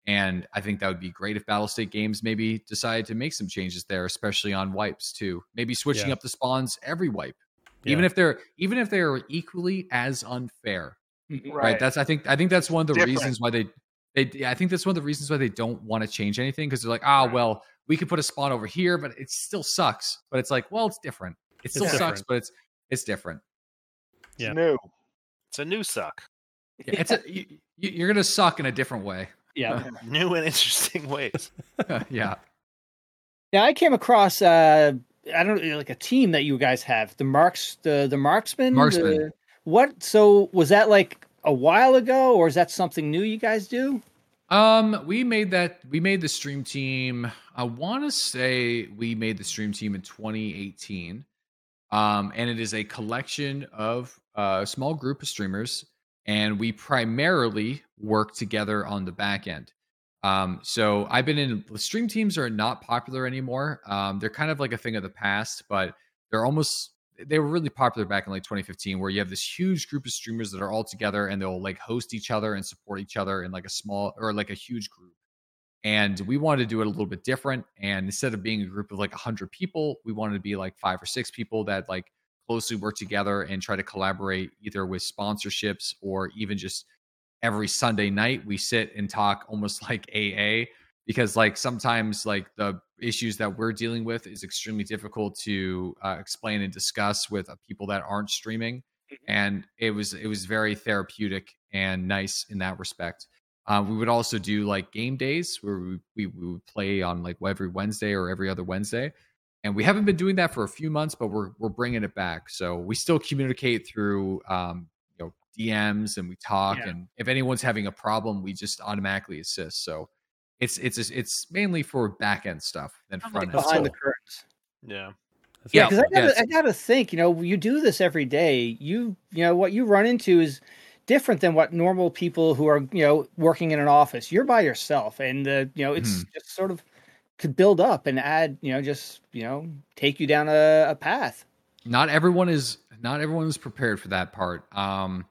and i think that would be great if battlestate games maybe decided to make some changes there especially on wipes too maybe switching Yeah. up the spawns every wipe even if they're even if they're equally as unfair Mhm. right. that's i think i think that's one of the Different. reasons why they they i think that's one of the reasons why they don't want to change anything because they're like ah Right. well we could put a spawn over here but it still sucks but it's like well it's different it still sucks different. but it's it's different It's Yeah. new. It's a new suck. Yeah, it's a, you, you- you're gonna suck in a different way Yeah. New and interesting ways. yeah Yeah, I came across uh I don't know like a team that you guys have. The marks the the marksman. Marksman. the- what so was that like a while ago or is that something new you guys do? Um, we made that. We made the stream team. I want to say we made the stream team in 2018. Um, and it is a collection of uh, a small group of streamers, and we primarily work together on the back end. Um, so I've been in stream teams are not popular anymore. Um, they're kind of like a thing of the past, but they're almost they were really popular back in like 2015 where you have this huge group of streamers that are all together and they'll like host each other and support each other in like a small or like a huge group and we wanted to do it a little bit different and instead of being a group of like 100 people we wanted to be like five or six people that like closely work together and try to collaborate either with sponsorships or even just every sunday night we sit and talk almost like aa because like sometimes like the issues that we're dealing with is extremely difficult to uh, explain and discuss with uh, people that aren't streaming and it was it was very therapeutic and nice in that respect. Um, we would also do like game days where we, we, we would play on like every wednesday or every other wednesday and we haven't been doing that for a few months but we're we're bringing it back so we still communicate through um, you know dms and we talk Yeah. and if anyone's having a problem we just automatically assist so it's it's it's mainly for back end stuff than Sounds front like end behind stuff. the curtains. Yeah. That's Yeah, Yeah, because I gotta, yes. I gotta think. You know, you do this every day. You, you know, what you run into is different than what normal people who are, you know, working in an office. You're by yourself, and uh, you know, it's just sort of could build up and add, you know, just you know, take you down a, a path. not everyone is not everyone is prepared for that part um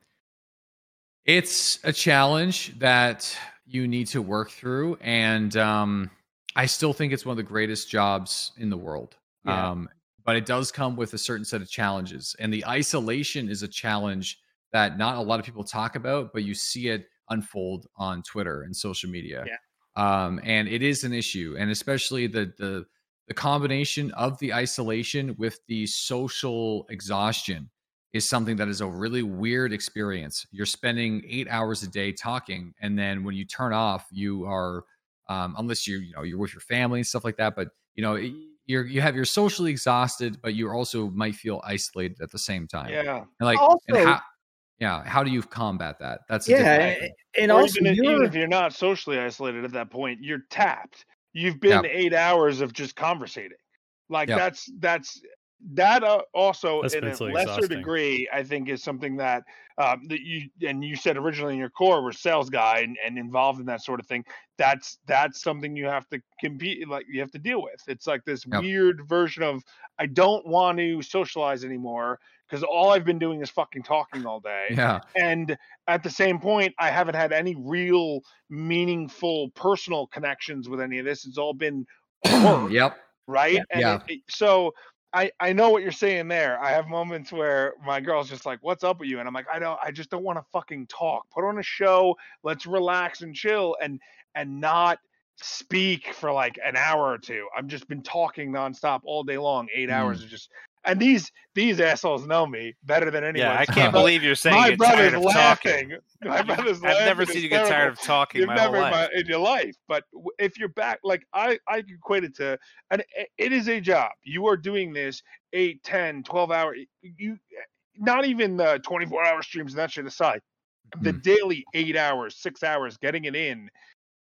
it's a challenge that you need to work through and um i still think it's one of the greatest jobs in the world Yeah. um but it does come with a certain set of challenges and the isolation is a challenge that not a lot of people talk about but you see it unfold on twitter and social media um and it is an issue and especially the the the combination of the isolation with the social exhaustion is something that is a really weird experience. You're spending eight hours a day talking, and then when you turn off, you are, um, unless you you know you're with your family and stuff like that. But you know you're you have you're socially exhausted, but you also might feel isolated at the same time. Yeah. And like Also- and how, Yeah, how do you combat that? That's a Yeah, and, and Or also even, if, you're if you're not socially isolated at that point, you're tapped. You've been Yep. eight hours of just conversating. Like Yep. that's that's that uh, also That's in a mentally lesser exhausting. degree, I think, is something that um, that you and you said originally in your core were sales guy and, and involved in that sort of thing. That's that's something you have to compete like you have to deal with. It's like this Yep. weird version of I don't want to socialize anymore because all I've been doing is fucking talking all day yeah, and at the same point i haven't had any real meaningful personal connections with any of this it's all been work, yep, right and Yeah. it- it- so I, I know what you're saying there. I have moments where my girl's just like, "What's up with you?" And I'm like, "I don't. I just don't want to fucking talk. Put on a show. Let's relax and chill, and and not speak for like an hour or two. I've just been talking nonstop all day long, eight hours of just. And these these assholes know me better than anyone. Yeah, I can't But believe you're saying my you're tired brother's of talking. My brother's I've never laughing seen you get tired of talking You've my never whole in, life. in your life. But if you're back, like I, I equate it to, and it- it is a job. You are doing this 8, 10, 12 hour, you, not even the 24 hour streams and that shit aside, the Mhm. daily eight hours, six hours, getting it in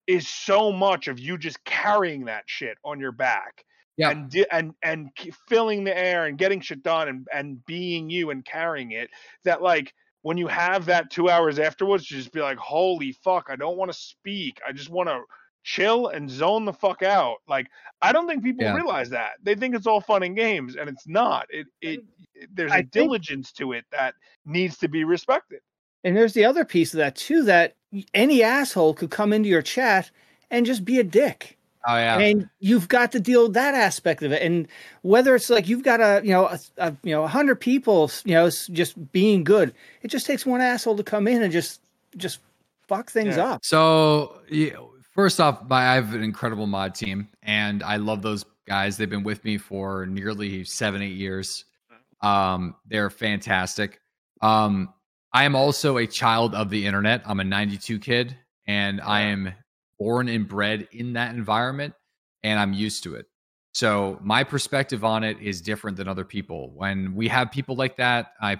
is so much of you just carrying that shit on your back. Yeah. And, di- and and filling the air and getting shit done and, and being you and carrying it that like when you have that two hours afterwards, you just be like, holy fuck, I don't want to speak. I just want to chill and zone the fuck out. Like, I don't think people Yeah. realize that. They think it's all fun and games, and it's not. It it, it there's I a think- diligence to it that needs to be respected. And there's the other piece of that too that any asshole could come into your chat and just be a dick. oh yeah, And you've got to deal with that aspect of it. And whether it's like you've got a, you know, a, a you know, a hundred people, you know, just being good, it just takes one asshole to come in and just, just fuck things Yeah. up. So, yeah, first off, my, I have an incredible mod team, and I love those guys. They've been with me for nearly seven, eight years. Um, they're fantastic. Um, I am also a child of the internet. I'm a 92 kid, and I am born and bred in that environment, and I'm used to it. So, my perspective on it is different than other people. When we have people like that, I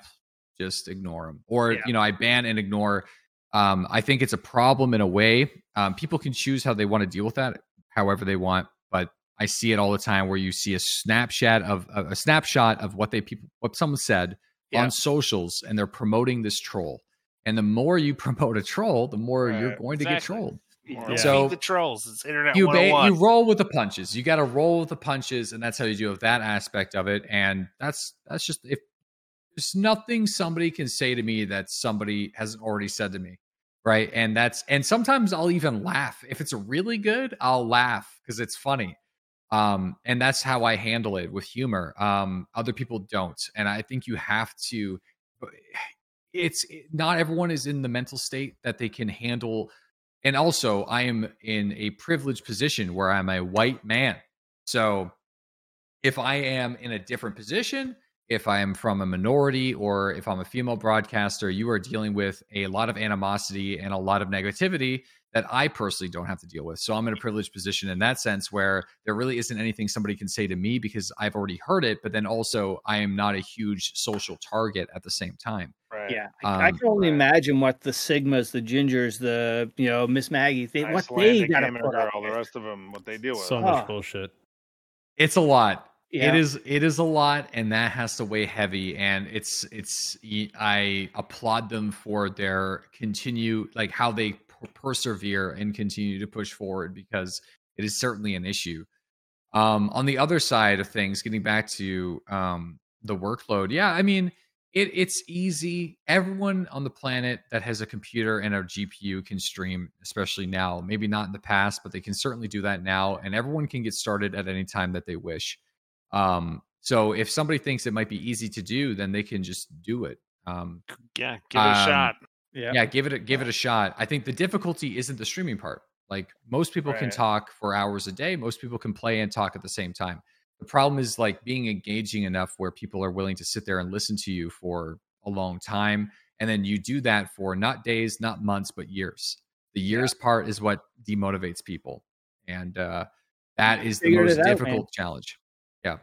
just ignore them, or, Yeah. you know, I ban and ignore um, I think it's a problem in a way. Um, people can choose how they want to deal with that, however they want. But I see it all the time where you see a snapshot of a, a snapshot of what they people what someone said Yeah. on socials, and they're promoting this troll. And the more you promote a troll, the more you're Right, going to get trolled. Yeah. So- Feed the trolls. It's internet You ba- you oh roll with the punches. You got to roll with the punches, and that's how you deal with that aspect of it. And that's that's just if there's nothing somebody can say to me that somebody hasn't already said to me, right? And that's and sometimes I'll even laugh if it's really good. I'll laugh because it's funny. Um, and that's how I handle it with humor. Um, other people don't, and I think you have to. It's not everyone is in the mental state that they can handle and also i am in a privileged position where i'm a white man so if i am in a different position if i am from a minority or if i'm a female broadcaster you are dealing with a lot of animosity and a lot of negativity that i personally don't have to deal with so i'm in a privileged position in that sense where there really isn't anything somebody can say to me because i've already heard it but then also i am not a huge social target at the same time Right. Yeah. I, I Um, can only right. imagine what the Sigmas, the Gingers, the, you know, Miss Maggie, they, what they got to put up girl, the rest of them, what they deal with. So much bullshit. it's a lot Yeah. It is it is a lot and that has to weigh heavy and it's it's I applaud them for their continue like how they per- persevere and continue to push forward because it is certainly an issue. Um on the other side of things getting back to um the workload. Yeah, I mean it it's easy. Everyone on the planet that has a computer and a GPU can stream, especially now. Maybe not in the past, but they can certainly do that now and everyone can get started at any time that they wish. Um, so if somebody thinks it might be easy to do, then they can just do it. Um, yeah, give it a Um, shot. Yeah. yeah, give it a, give it a shot. I think the difficulty isn't the streaming part. Like most people can talk for hours a day. Most people can play and talk at the same time. The problem is like being engaging enough where people are willing to sit there and listen to you for a long time, and then you do that for not days, not months, but years. The years part is what demotivates people, and uh, that is the most difficult out, man. Challenge.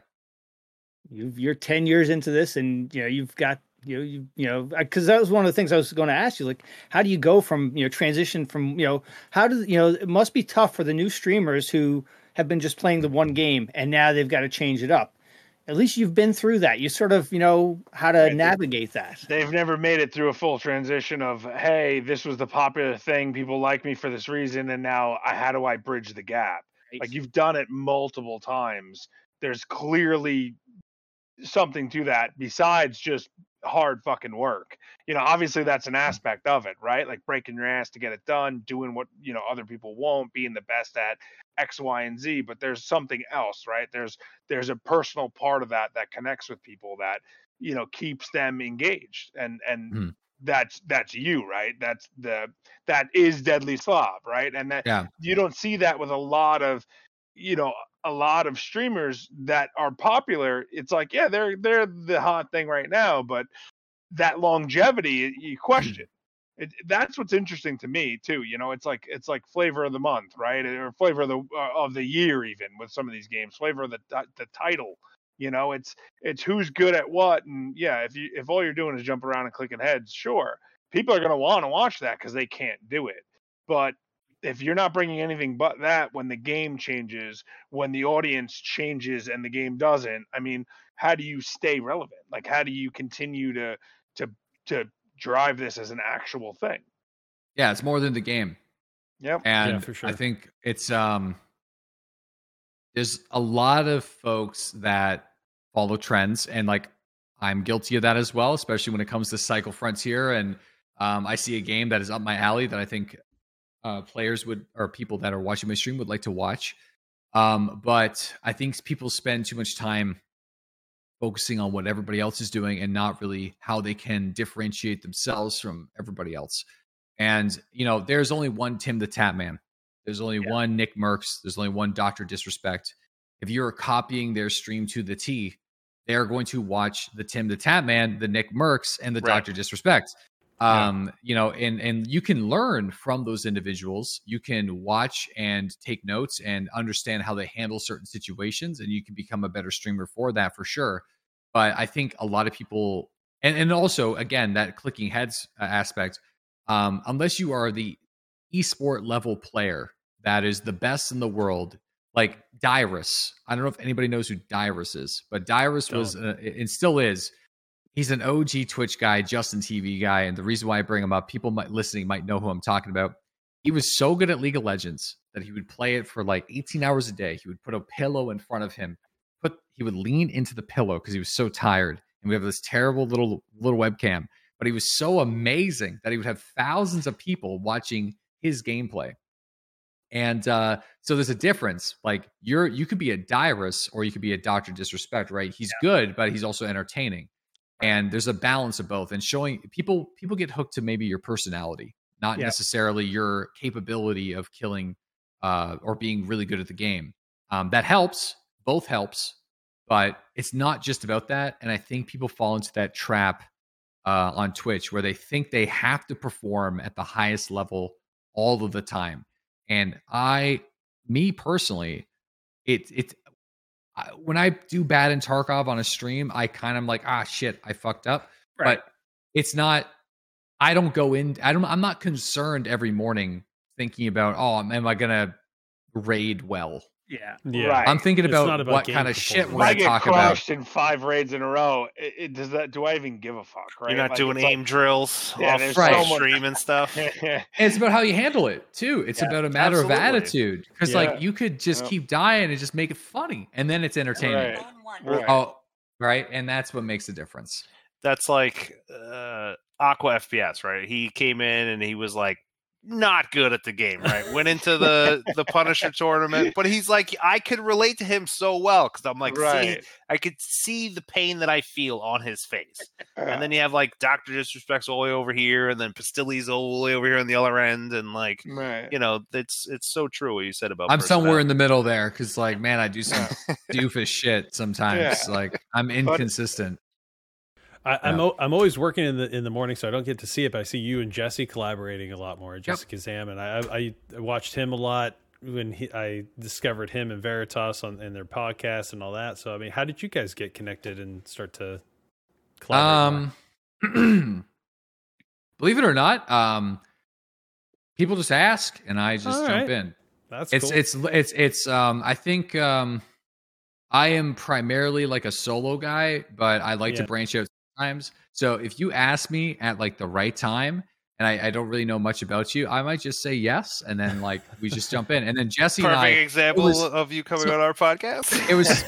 You've, you're 10 years into this and, you know, you've got You you, you know because that was one of the things I was going to ask you. Like, how do you go from you know transition from you know how does you know it must be tough for the new streamers who have been just playing the one game and now they've got to change it up. At least you've been through that. You sort of you know how to Right. navigate that. They've never made it through a full transition of, hey, this was the popular thing. People like me for this reason, and now I, how do I bridge the gap? Like you've done it multiple times. There's clearly something to that besides just hard fucking work. You know, obviously that's an aspect of it, right? Like breaking your ass to get it done, doing what, you know, other people won't, being the best at X, Y, and Z, but there's something else, right? There's there's a personal part of that that connects with people that, you know, keeps them engaged. And and Hmm. that's that's you, right? That's the that is Deadly Slob, right? And that Yeah. you don't see that with a lot of you know a lot of streamers that are popular it's like yeah they're they're the hot thing right now but that longevity you question it, that's what's interesting to me too you know it's like it's like flavor of the month right? Or flavor of the uh, of the year even with some of these games flavor of the the title you know it's it's who's good at what and yeah if you if all you're doing is jump around and clicking heads sure people are going to want to watch that because they can't do it. But if you're not bringing anything but that when the game changes when the audience changes and the game doesn't i mean how do you stay relevant like how do you continue to to to drive this as an actual thing Yeah, it's more than the game. yep and for sure. I think it's um there's a lot of folks that follow trends and like I'm guilty of that as well, especially when it comes to Cycle Frontier and um, I see a game that is up my alley that I think uh, players would or people that are watching my stream would like to watch. Um, but I think people spend too much time focusing on what everybody else is doing and not really how they can differentiate themselves from everybody else. And you know, there's only one TimTheTatman. There's only Yeah. one NickMercs. There's only one Doctor Disrespect. If you're copying their stream to the T, they're going to watch the TimTheTatman, the NickMercs, and the Right. Doctor Disrespect. Yeah. Um, you know, and and you can learn from those individuals. You can watch and take notes and understand how they handle certain situations, and you can become a better streamer for that for sure. But I think a lot of people, and and also again that clicking heads uh, aspect, um, unless you are the esport level player that is the best in the world, like Dyrus. I don't know if anybody knows who Dyrus is, but Dyrus was uh, and still is. He's an OG Twitch guy, Justin TV guy, and the reason why I bring him up, people might listening might know who I'm talking about. He was so good at League of Legends that he would play it for like 18 hours a day. He would put a pillow in front of him, put he would lean into the pillow because he was so tired. And we have this terrible little little webcam, but he was so amazing that he would have thousands of people watching his gameplay. And uh, so there's a difference. Like you're you could be a Dyrus or you could be a Doctor Disrespect, right? He's good, but he's also entertaining. And there's a balance of both. And showing people people get hooked to maybe your personality, not Yeah. necessarily your capability of killing uh, or being really good at the game. Um, that helps. Both helps, but it's not just about that. And I think people fall into that trap uh, on Twitch where they think they have to perform at the highest level all of the time. And I, me personally, it it I- when I do bad in Tarkov on a stream, I kind of like ah shit, I fucked up. Right. But it's not. I don't go in. I don't. I'm not concerned every morning thinking about oh, am I gonna raid well? Yeah. Yeah. Right. I'm thinking about, about what kind of shit performance. we're i gonna get talk about. crushed in five raids in a row it, it, does that do i even give a fuck right You're not Like, doing it's like- aim drills Yeah, off there's so right. much- stream and stuff. And it's about how you handle it too. It's Yeah, about a matter absolutely. of attitude. Because Yeah. like you could just Yeah. keep dying and just make it funny, and then it's entertaining. Right. Right. Oh, right, and that's what makes the difference. That's like uh, Aqua FPS, right? He came in and he was like not good at the game, right? Went into the the Punisher tournament, but he's like I could relate to him so well because I'm like, see, right I could see the pain that I feel on his face. And then uh. you have like Doctor Disrespect's all the way over here, and then Pestily's all the way over here on the other end, and like right you know, it's it's so true what you said about. I'm somewhere in the middle there because, like, man, I do some doofus shit sometimes. Yeah. Like, I'm inconsistent. I, I'm Yeah. o- I'm always working in the in the morning, so I don't get to see it. But I see you and Jesse collaborating a lot more. Jesse Kazam, and I, I I watched him a lot when he, I discovered him and Veritas on in their podcast and all that. So I mean, how did you guys get connected and start to collaborate? Um, believe it or not, um, people just ask, and I just All jump right. in. That's it's cool. it's it's it's um I think um I am primarily like a solo guy, but I like Yeah. to branch out sometimes. So if you ask me at like the right time and I, I don't really know much about you, I might just say yes and then like we just jump in. And then Jesse Perfect I example was- of you coming so- on our podcast. it was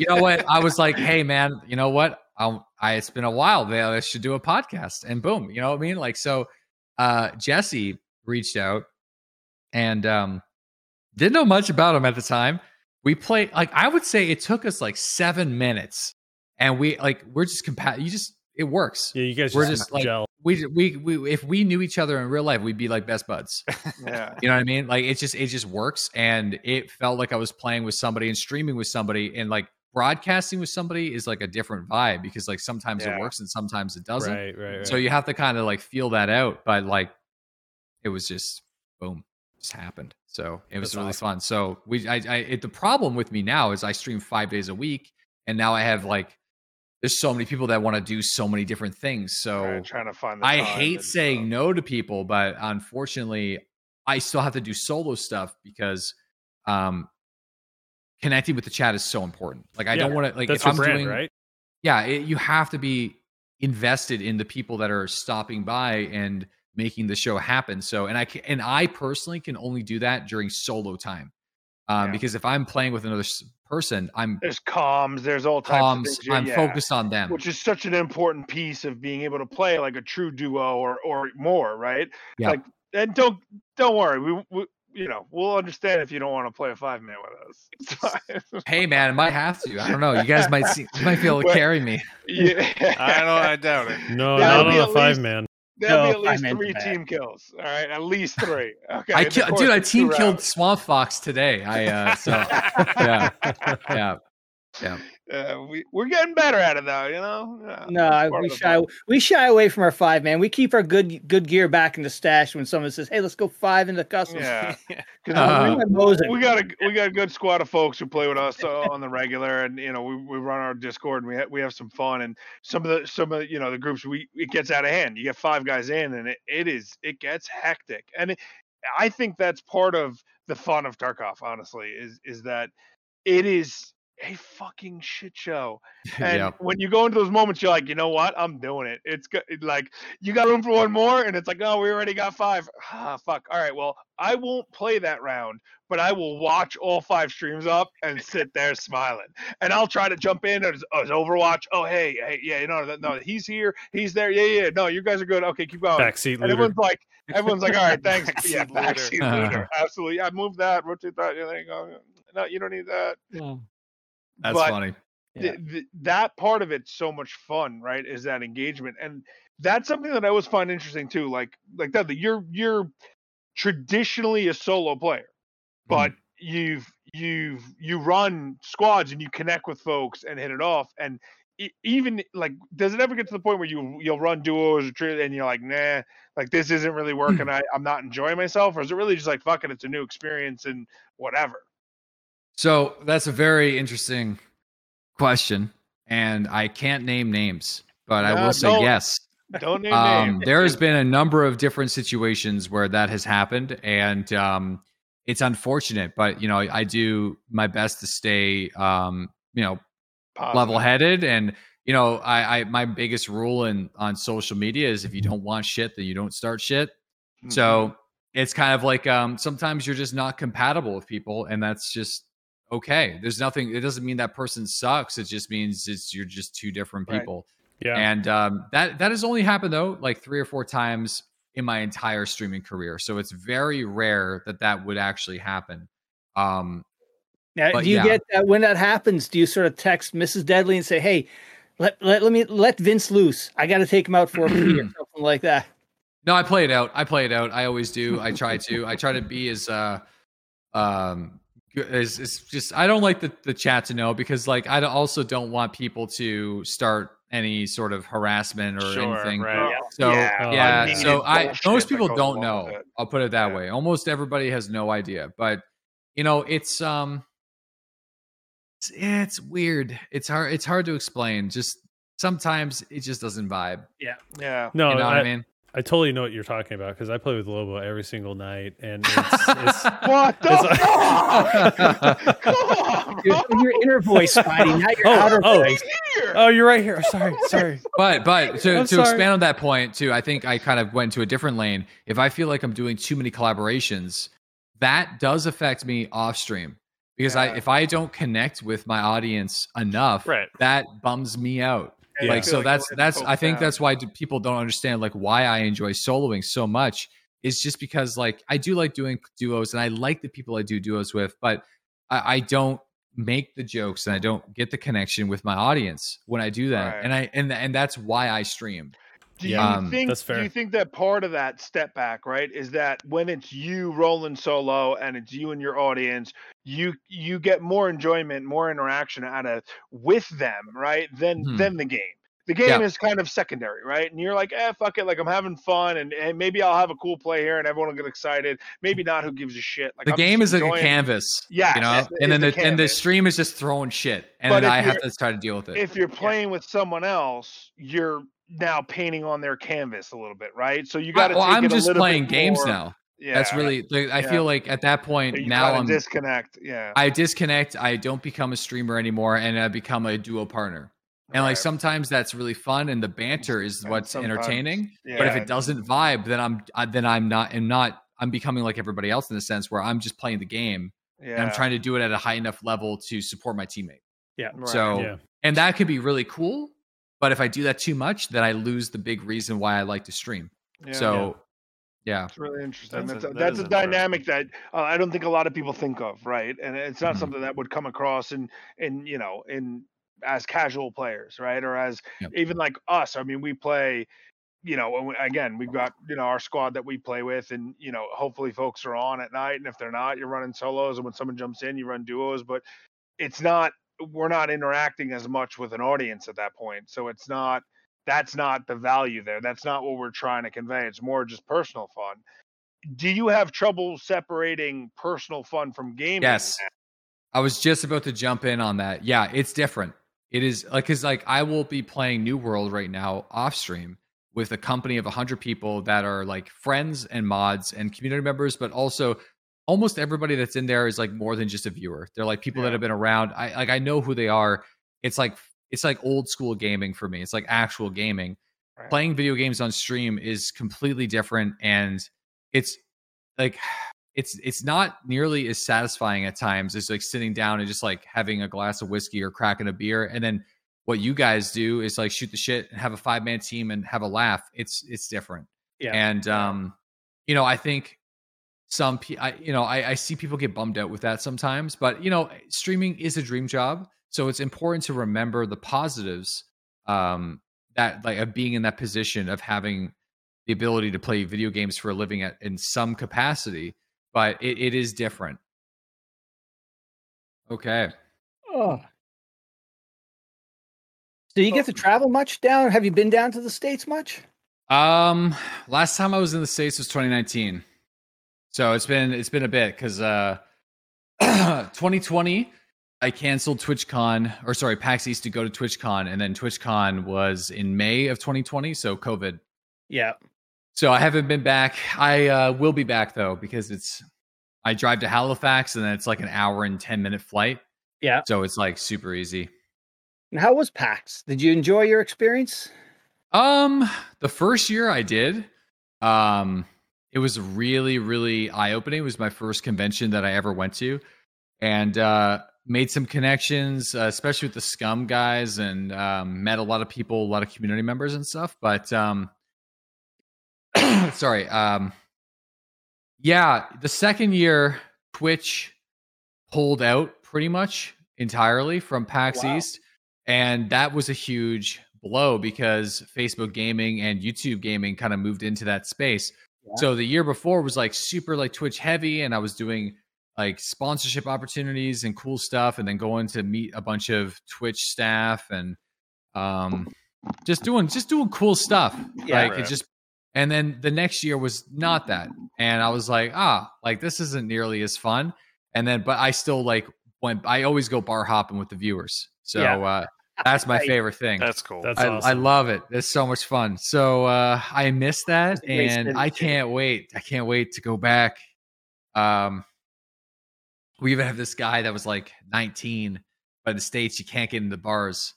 you know what? I was like, hey man, you know what? I'll, I it's been a while. man. I should do a podcast, and boom, you know what I mean? Like so, uh, Jesse reached out and um, didn't know much about him at the time. We played like I would say it took us like seven minutes, and we like we're just compat. You just it works. yeah, you guys we're just, just, like- gel. We, we we if we knew each other in real life, we'd be like best buds. Yeah. You know what I mean? Like it just it just works, and it felt like I was playing with somebody and streaming with somebody, and like broadcasting with somebody is like a different vibe because like sometimes Yeah. it works and sometimes it doesn't. Right, right, right. So you have to kind of like feel that out, but like it was just boom, just happened. So it was That's really awesome. fun. So we, I, I, it, the problem with me now is I stream five days a week, and now I have like there's so many people that want to do so many different things. So Right, trying to find. The I hate saying stuff. no to people, but unfortunately, I still have to do solo stuff because um, connecting with the chat is so important. Like I Yeah, don't want to like if I'm brand, doing right? yeah, it, you have to be invested in the people that are stopping by and making the show happen. So, and I can, and I personally can only do that during solo time, um, Yeah. because if I'm playing with another person, I'm There's comms. There's all types of things. I'm yeah. focused on them. which is such an important piece of being able to play like a true duo or or more, right? Yeah. Like, and don't don't worry, we, we you know we'll understand if you don't want to play a five man with us. Hey, man, I might have to. I don't know. You guys might see, you might be able to Well, carry me. yeah, I don't. I doubt it. No, That'll not on a five least- man. There'll No, be at least five-man's three bad. team kills. All right, at least three. Okay, I in the dude, I team killed rounds. Swamp Fox today. I uh, so yeah, yeah, yeah. Uh, we we're getting better at it though. You know. Yeah, No, it's I- part we shy fun. we shy away from our five man. We keep our good good gear back in the stash when someone says, "Hey, let's go five in the custom." Yeah. 'Cause Uh, Bring we got a we got a good squad of folks who play with us uh, on the regular, and you know we, we run our Discord and we ha- we have some fun. And some of the some of the, you know the groups we it gets out of hand. You get five guys in, and it, it is it gets hectic. And it, I think that's part of the fun of Tarkov. Honestly, is is that it is a fucking shit show. And yeah. when you go into those moments, you're like, you know what? I'm doing it. It's good. Like you got room for one more, and it's like, oh, we already got five. Ah, fuck. All right. Well, I won't play that round, but I will watch all five streams up and sit there smiling. And I'll try to jump in as, as Overwatch. Oh, hey, hey, yeah, you know, no, he's here, he's there. Yeah, yeah. No, you guys are good. Okay, keep going. Backseat and everyone's like, everyone's like, all right, thanks. Backseat yeah, backseat looter. Absolutely. I move that. Rotate that. Yeah, there you go. No, you don't need that. That's but- funny. Yeah. th- th- that part of it's so much fun, right? Is that engagement, and that's something that I always find interesting too. Like like that, that you're you're traditionally a solo player, but mm-hmm. you've you've you run squads and you connect with folks and hit it off, and e- even like does it ever get to the point where you you'll run duos or tri- and you're like nah like this isn't really hmm. working I, i'm not enjoying myself or is it really just like fuck it it's a new experience and whatever So that's a very interesting question, and I can't name names, but I will say don't. yes. don't name Um, names. there has been a number of different situations where that has happened, and um, it's unfortunate. But you know, I do my best to stay, um, you know, level-headed, and you know, I, I my biggest rule in on social media is if you don't want shit, then you don't start shit. Mhm. So it's kind of like um, sometimes you're just not compatible with people, and that's just okay. There's nothing. It doesn't mean that person sucks. It just means it's you're just two different Right. people. Yeah. And um, that that has only happened though, like three or four times in my entire streaming career. So it's very rare that that would actually happen. Um, Now, do you yeah. get that when that happens? Do you sort of text Mrs. Deadly and say, "Hey, let let, let me let Vince loose. I got to take him out for a pee or something like that." No, I play it out. I play it out. I always do. I try to. I try to be as uh um as, as just I don't like the the chat to know because like I also don't want people to start any sort of harassment or Sure, anything. right. So Yeah, yeah, yeah, unneeded so I most people don't know. I'll put it that Yeah. way. Almost everybody has no idea, but you know, it's um it's, it's weird. It's hard it's hard to explain. Just sometimes it just doesn't vibe. Yeah. No, you know I, what I mean? I totally know what you're talking about because I play with Lobo every single night, and it's, it's What the It's fuck? Come on, You're your inner voice, Spidey, not your Oh, outer oh. voice. Oh, you're right here. Sorry, sorry. But but to, I'm to sorry. expand on that point too, I think I kind of went to a different lane. If I feel like I'm doing too many collaborations, that does affect me off stream because Yeah. I if I don't connect with my audience enough, Right. that bums me out. Yeah, like so like that's that's I think poked that's why people don't understand like why I enjoy soloing so much is just because like I do like doing duos and I like the people I do duos with, but I, I don't make the jokes and I don't get the connection with my audience when I do that. Right. And I and and that's why I stream. Do you um, think that's do you think that part of that step back, right, is that when it's you rolling solo and it's you and your audience, you you get more enjoyment, more interaction out of with them, right, than Mhm. than the game. The game Yeah. is kind of secondary, right? And you're like, eh, fuck it, like I'm having fun, and, and maybe I'll have a cool play here, and everyone will get excited. Maybe not. Who gives a shit? Like the I'm game just is like a canvas. yeah. You know? it's- And then the it's and the stream is just throwing shit. And then I have to try to deal with it. if you're playing with someone else, you're now painting on their canvas a little bit, right? So you got to. well, I'm it just playing games more- now. Yeah, That's really like, I Yeah. feel like at that point you now I'm disconnect. Yeah, I disconnect. I don't become a streamer anymore, and I become a duo partner. And like sometimes that's really fun, and the banter is And what's sometimes- entertaining. But if it doesn't vibe, then I'm I, then I'm not am not I'm becoming like everybody else in the sense where I'm just playing the game yeah, and I'm trying to do it at a high enough level to support my teammate. Yeah. Right. So Yeah. and that could be really cool. But if I do that too much, then I lose the big reason why I like to stream. Yeah. So yeah. It's really interesting. That's That's, a- a, that that's a dynamic that uh, I don't think a lot of people think of, right? And it's not Mhm. something that would come across in, in you know, in as casual players, right? Or as Yep. even like us. I mean, we play, you know, again, we've got you know our squad that we play with, and you know, hopefully folks are on at night, and if they're not, you're running solos, and when someone jumps in, you run duos. But it's not we're not interacting as much with an audience at that point, so it's not. That's not the value there. That's not what we're trying to convey. It's more just personal fun do you have trouble separating personal fun from gaming? Yes. I was just about to jump in on that. Yeah, it's different. It is like cuz like I will be playing New World right now off stream with a company of 100 people that are like friends and mods and community members but also almost everybody that's in there is like more than just a viewer. They're like people that have been around. I like I know who they are. It's like it's like old school gaming for me. It's like actual gaming. Right. Playing video games on stream is completely different and it's like it's it's not nearly as satisfying at times as like sitting down and just like having a glass of whiskey or cracking a beer and then what you guys do is like shoot the shit and have a five man team and have a laugh it's it's different Yeah. and um you know i think some pe- I, you know I, I see people get bummed out with that sometimes but you know streaming is a dream job so it's important to remember the positives um that like of being in that position of having the ability to play video games for a living at in some capacity but it, it is different okay Oh. Do you get to travel much down? Have you been down to the states much? um last time i was in the states was 2019 so it's been it's been a bit because uh 2020 i canceled twitchcon or sorry pax east to go to twitchcon and then twitchcon was in may of 2020 so covid Yeah. So I haven't been back. I uh, will be back though because it's I drive to Halifax and then it's like an hour and ten minute flight. Yeah. So it's like super easy. And how was PAX? Did you enjoy your experience? Um, the first year I did, um, it was really really eye opening. It was my first convention that I ever went to, and uh, made some connections, uh, especially with the Scum guys, and um, met a lot of people, a lot of community members and stuff. But um, sorry, um, yeah, the second year Twitch pulled out pretty much entirely from PAX Wow. East, and that was a huge blow because Facebook gaming and YouTube gaming kind of moved into that space. Yeah. So the year before was like super like Twitch heavy, and I was doing like sponsorship opportunities and cool stuff, and then going to meet a bunch of Twitch staff and um, just doing just doing cool stuff. Yeah. like Right. it just. And then the next year was not that, and I was like, ah, like this isn't nearly as fun. And then, but I still like went. I always go bar hopping with the viewers. So Yeah. uh, That's my favorite thing. That's cool. That's I, awesome. I love it. It's so much fun. So uh, I miss that, It's a great and I can't wait. I can't wait to go back. Um, we even have this guy that was like 19, but in the states you can't get into bars.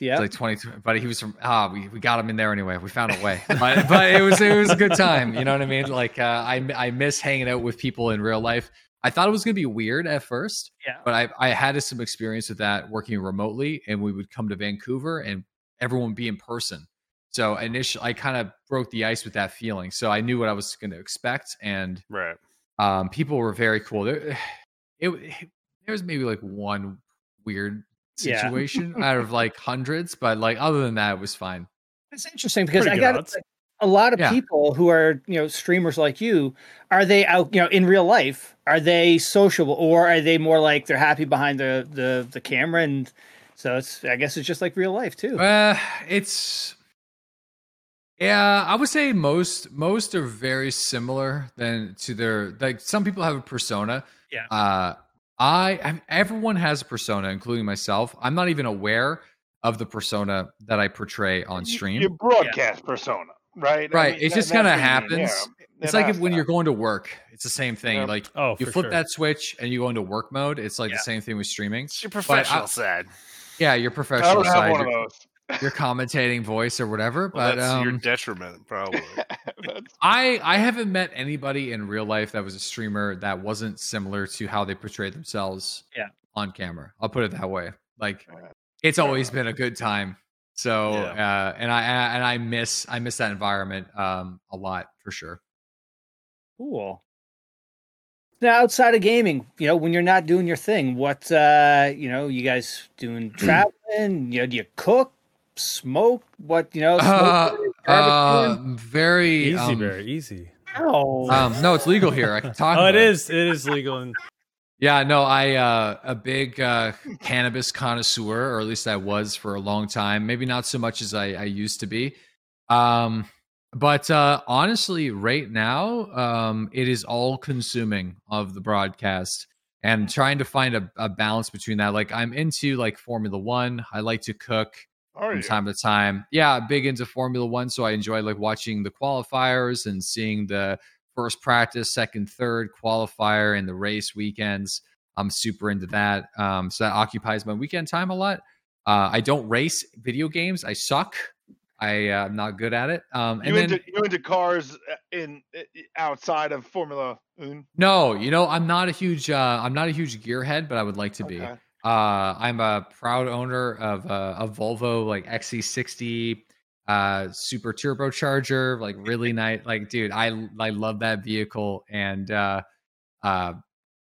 Yeah. It's like 20, but he was from ah, we, we got him in there anyway. We found a way, but but it was it was a good time. You know what I mean? Like uh, I I miss hanging out with people in real life. I thought it was gonna be weird at first, Yeah. but I I had some experience with that working remotely, and we would come to Vancouver and everyone would be in person. So initially, I kind of broke the ice with that feeling. So I knew what I was going to expect, and right. um, people were very cool. There, it, there was maybe like one weird Yeah. situation out of like hundreds, but like other than that, it was fine. It's interesting because Pretty I good got odds. A lot of Yeah. people who are you know streamers like you. Are they out you know in real life? Are they sociable or are they more like they're happy behind the the the camera and so it's I guess it's just like real life too. Uh, it's yeah, I would say most most are very similar than to their like some people have a persona. Yeah. Uh, I I- everyone has a persona, including myself. I'm not even aware of the persona that I portray on stream. Your broadcast persona, right? I Right, mean, it just kinda what you mean, happens. yeah. it's It like if, when to you're going to work. It's the same thing. Yeah. Like Oh, you flip sure. that switch and you go into work mode. It's like Yeah. the same thing with streaming. It's your professional side. Yeah, your I professional don't have side, one your, your commentating voice or whatever. Well, but that's your um, detriment, probably. I I haven't met anybody in real life that was a streamer that wasn't similar to how they portrayed themselves Yeah. on camera. I'll put it that way. Like it's always been a good time. So Yeah. uh and I and I miss I miss that environment um a lot for sure. Cool. Now, outside of gaming, you know, when you're not doing your thing, what, uh, you know, you guys doing traveling? You know, do you cook, smoke? What, you know, Uh, uh, very Easy, um, very easy. oh, um no, it's legal here. I can talk Oh, about it is. It is legal. And Yeah, no, I uh a big uh cannabis connoisseur, or at least I was for a long time. Maybe not so much as I, I used to be. Um but uh honestly, right now, um it is all consuming of the broadcast and trying to find a, a balance between that. Like I'm into like Formula One. I like to cook Are from you? time to time. Yeah, big into Formula One, so I enjoy like watching the qualifiers and seeing the first practice, second, third qualifier, and the race weekends. I'm super into that. Um, so that occupies my weekend time a lot. Uh, I don't race video games. I suck. I uh, I'm not good at it. Um, and You then into you into cars uh, in uh, outside of Formula One? no, you know I'm not a huge uh, I'm not a huge gearhead, but I would like to be. Okay. Uh, I'm a proud owner of uh, a Volvo like XC60 uh, super turbocharger, like really nice. Like, dude, I I love that vehicle, and uh, uh,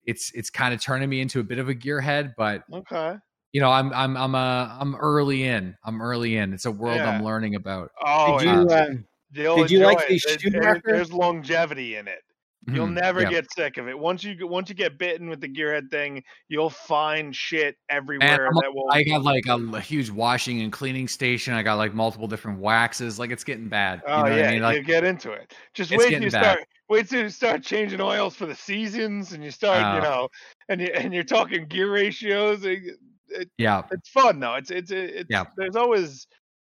it's it's kind of turning me into a bit of a gearhead. But Okay. you know, I'm I'm I'm a I'm early in. I'm early in. It's a world Yeah. I'm learning about. Oh, did you, uh, did you like the. There's- There's longevity in it. You'll Mhm. never Yeah. get sick of it. Once you get- once you get bitten with the gearhead thing, you'll find shit everywhere that will. I got like a, a huge washing and cleaning station. I got like multiple different waxes. Like it's getting bad. You oh yeah, I mean? Like you get into it. Just wait till you bad. start. Wait till you start changing oils for the seasons, and you start, Oh. you know, and you and you're talking gear ratios. It, it, yeah. it's fun though. It's it's it's. Yeah. There's always.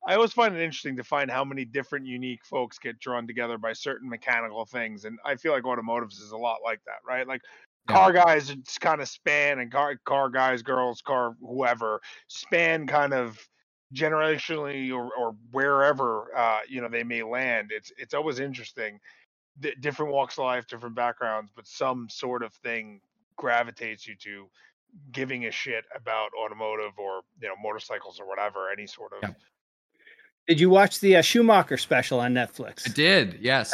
I always find it interesting to find how many different unique folks get drawn together by certain mechanical things, and I feel like automotives is a lot like that, right? Like Yeah. car guys it's kind of span, and car car guys, girls, car whoever span kind of generationally or, or wherever uh, you know they may land. It's it's always interesting. D- different walks of life, different backgrounds, but some sort of thing gravitates you to giving a shit about automotive or you know motorcycles or whatever any sort of Yeah. Did you watch the uh, Schumacher special on Netflix? I did, yes.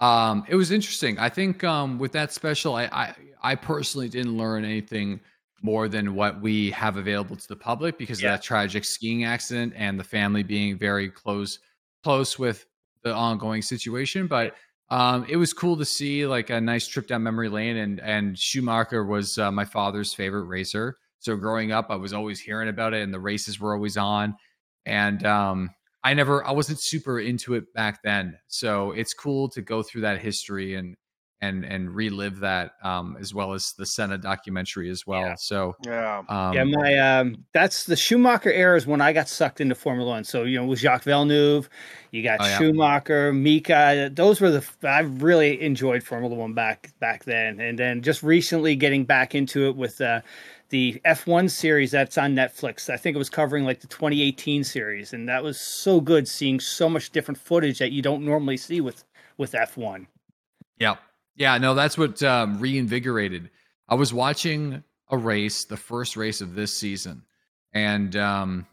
Um, it was interesting. I think um, with that special, I, I I personally didn't learn anything more than what we have available to the public because Yeah. of that tragic skiing accident and the family being very close close with the ongoing situation. But um, it was cool to see like a nice trip down memory lane. And and Schumacher was uh, my father's favorite racer. So growing up, I was always hearing about it, and the races were always on. And um, I never, I wasn't super into it back then. So it's cool to go through that history and and and relive that um, as well as the Senna documentary as well. Yeah. So Yeah. um, yeah, my um, that's the Schumacher era is when I got sucked into Formula One. So you know, with Jacques Villeneuve, you got Oh, yeah. Schumacher, Mika. Those were the I really enjoyed Formula One back back then, and then just recently getting back into it with uh, the F1 series that's on Netflix. I think it was covering like the 2018 series, and that was so good seeing so much different footage that you don't normally see with with F1. Yeah. Yeah. No, that's what um, reinvigorated. I was watching a race, the first race of this season, and um,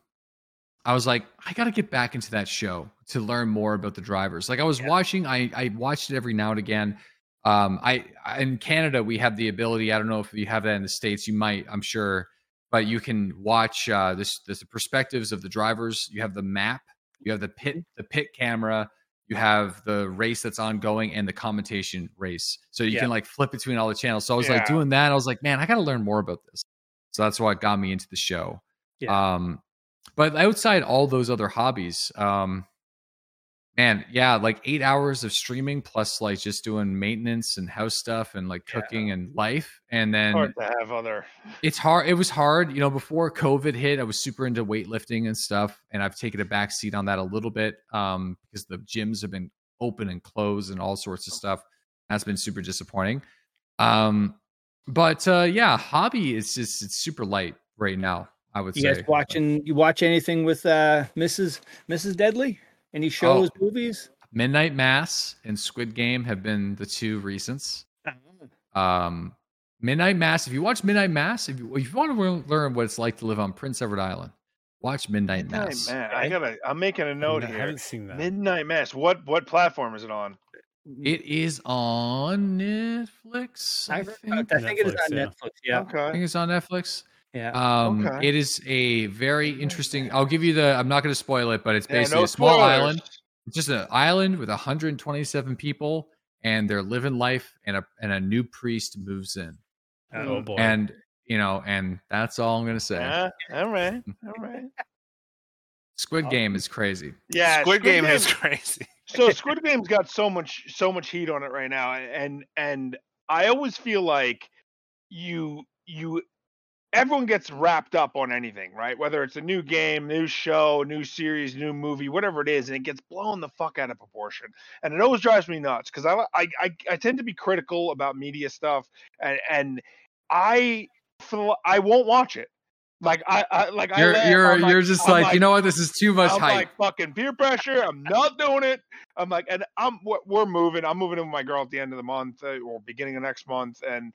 I was like, I got to get back into that show to learn more about the drivers. Like I was Yeah. watching, I, I watched it every now and again. Um, I in Canada we have the ability. I don't know if you have that in the states. You might, I'm sure, but you can watch uh, this. This the perspectives of the drivers. You have the map. You have the pit, the pit camera you have the race that's ongoing and the commentation race. So you Yeah. can like flip between all the channels. So I was Yeah. like doing that. I was like, man, I got to learn more about this. So that's what got me into the show. Yeah. Um, but outside all those other hobbies, um, man, yeah, like eight hours of streaming plus like just doing maintenance and house stuff and like Yeah. cooking and life. And then Hard to have other. it's hard. It was hard, you know. Before COVID hit, I was super into weightlifting and stuff, and I've taken a back seat on that a little bit um, because the gyms have been open and closed and all sorts of stuff. That's been super disappointing. Um, but uh, yeah, hobby is just it's super light right now. I would You say. guys watching? You watch anything with uh, Mrs. Mrs. Deadly? Any shows, movies? Midnight Mass and Squid Game have been the two recents. Um, Midnight Mass. If you watch Midnight Mass, if you, if you want to learn what it's like to live on Prince Edward Island, watch Midnight, Midnight Mass. Mass. I gotta. I'm making a note I here. haven't seen that. Midnight Mass. What what platform is it on? It is on Netflix. I, I, think. I think it is on yeah. Netflix. Yeah, Okay. I think it's on Netflix. Yeah. Um, Okay. It is a very interesting. I'll give you the. I'm not going to spoil it, but it's Yeah, basically no a small spoilers. island. It's just an island with 127 people, and they're living life, and a and a new priest moves in, Oh boy. and you know, and that's all I'm going to say. Yeah. All right. All right. Squid Game is crazy. Yeah. Squid, Game, is crazy. so Squid Game's got so much so much heat on it right now, and and I always feel like you you everyone gets wrapped up on anything, right? Whether it's a new game, new show, new series, new movie, whatever it is, and it gets blown the fuck out of proportion, and it always drives me nuts because I, I I I tend to be critical about media stuff, and and I I won't watch it. Like I, I like I You're laugh, you're I'm you're just I'm like, you know what? This is too much I'm hype. like fucking peer pressure. I'm not doing it. I'm like, and I'm we're- moving. I'm moving in with my girl at the end of the month uh, or beginning of next month, and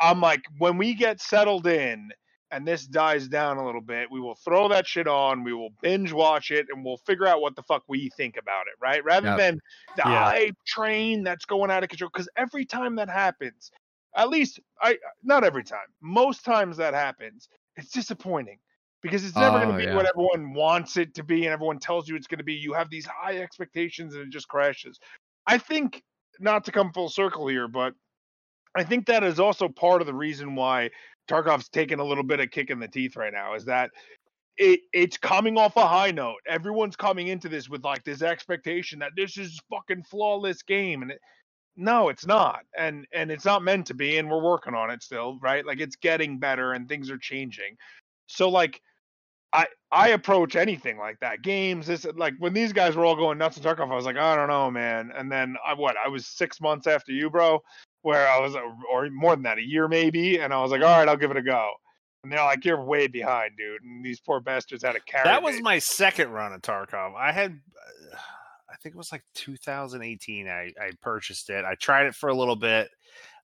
I'm like, when we get settled in and this dies down a little bit, we will throw that shit on. We will binge watch it, and we'll figure out what the fuck we think about it, right? Rather Yep. than the Yeah. hype train that's going out of control. Because every time that happens, at least I uh, not every time, most times that happens, it's disappointing because it's never going Oh, to be yeah. what everyone wants it to be and everyone tells you it's going to be. You have these high expectations and it just crashes. I think not to come full circle here, but I think that is also part of the reason why Tarkov's taking a little bit of kick in the teeth right now is that it it's coming off a high note. Everyone's coming into this with like this expectation that this is fucking flawless game and it, no, it's not. And and it's not meant to be and we're working on it still, right? Like it's getting better and things are changing. So like I I approach anything like that. Games, this like when these guys were all going nuts and Tarkov, I was like, I don't know, man. And then I what I was six months after you, bro, where I was or more than that, a year maybe, and I was like, all right, I'll give it a go. And they're like, you're way behind, dude. And these poor bastards had to carry. That was me. my second run at Tarkov. I had, uh, I think it was like 2018. I, I purchased it. I tried it for a little bit.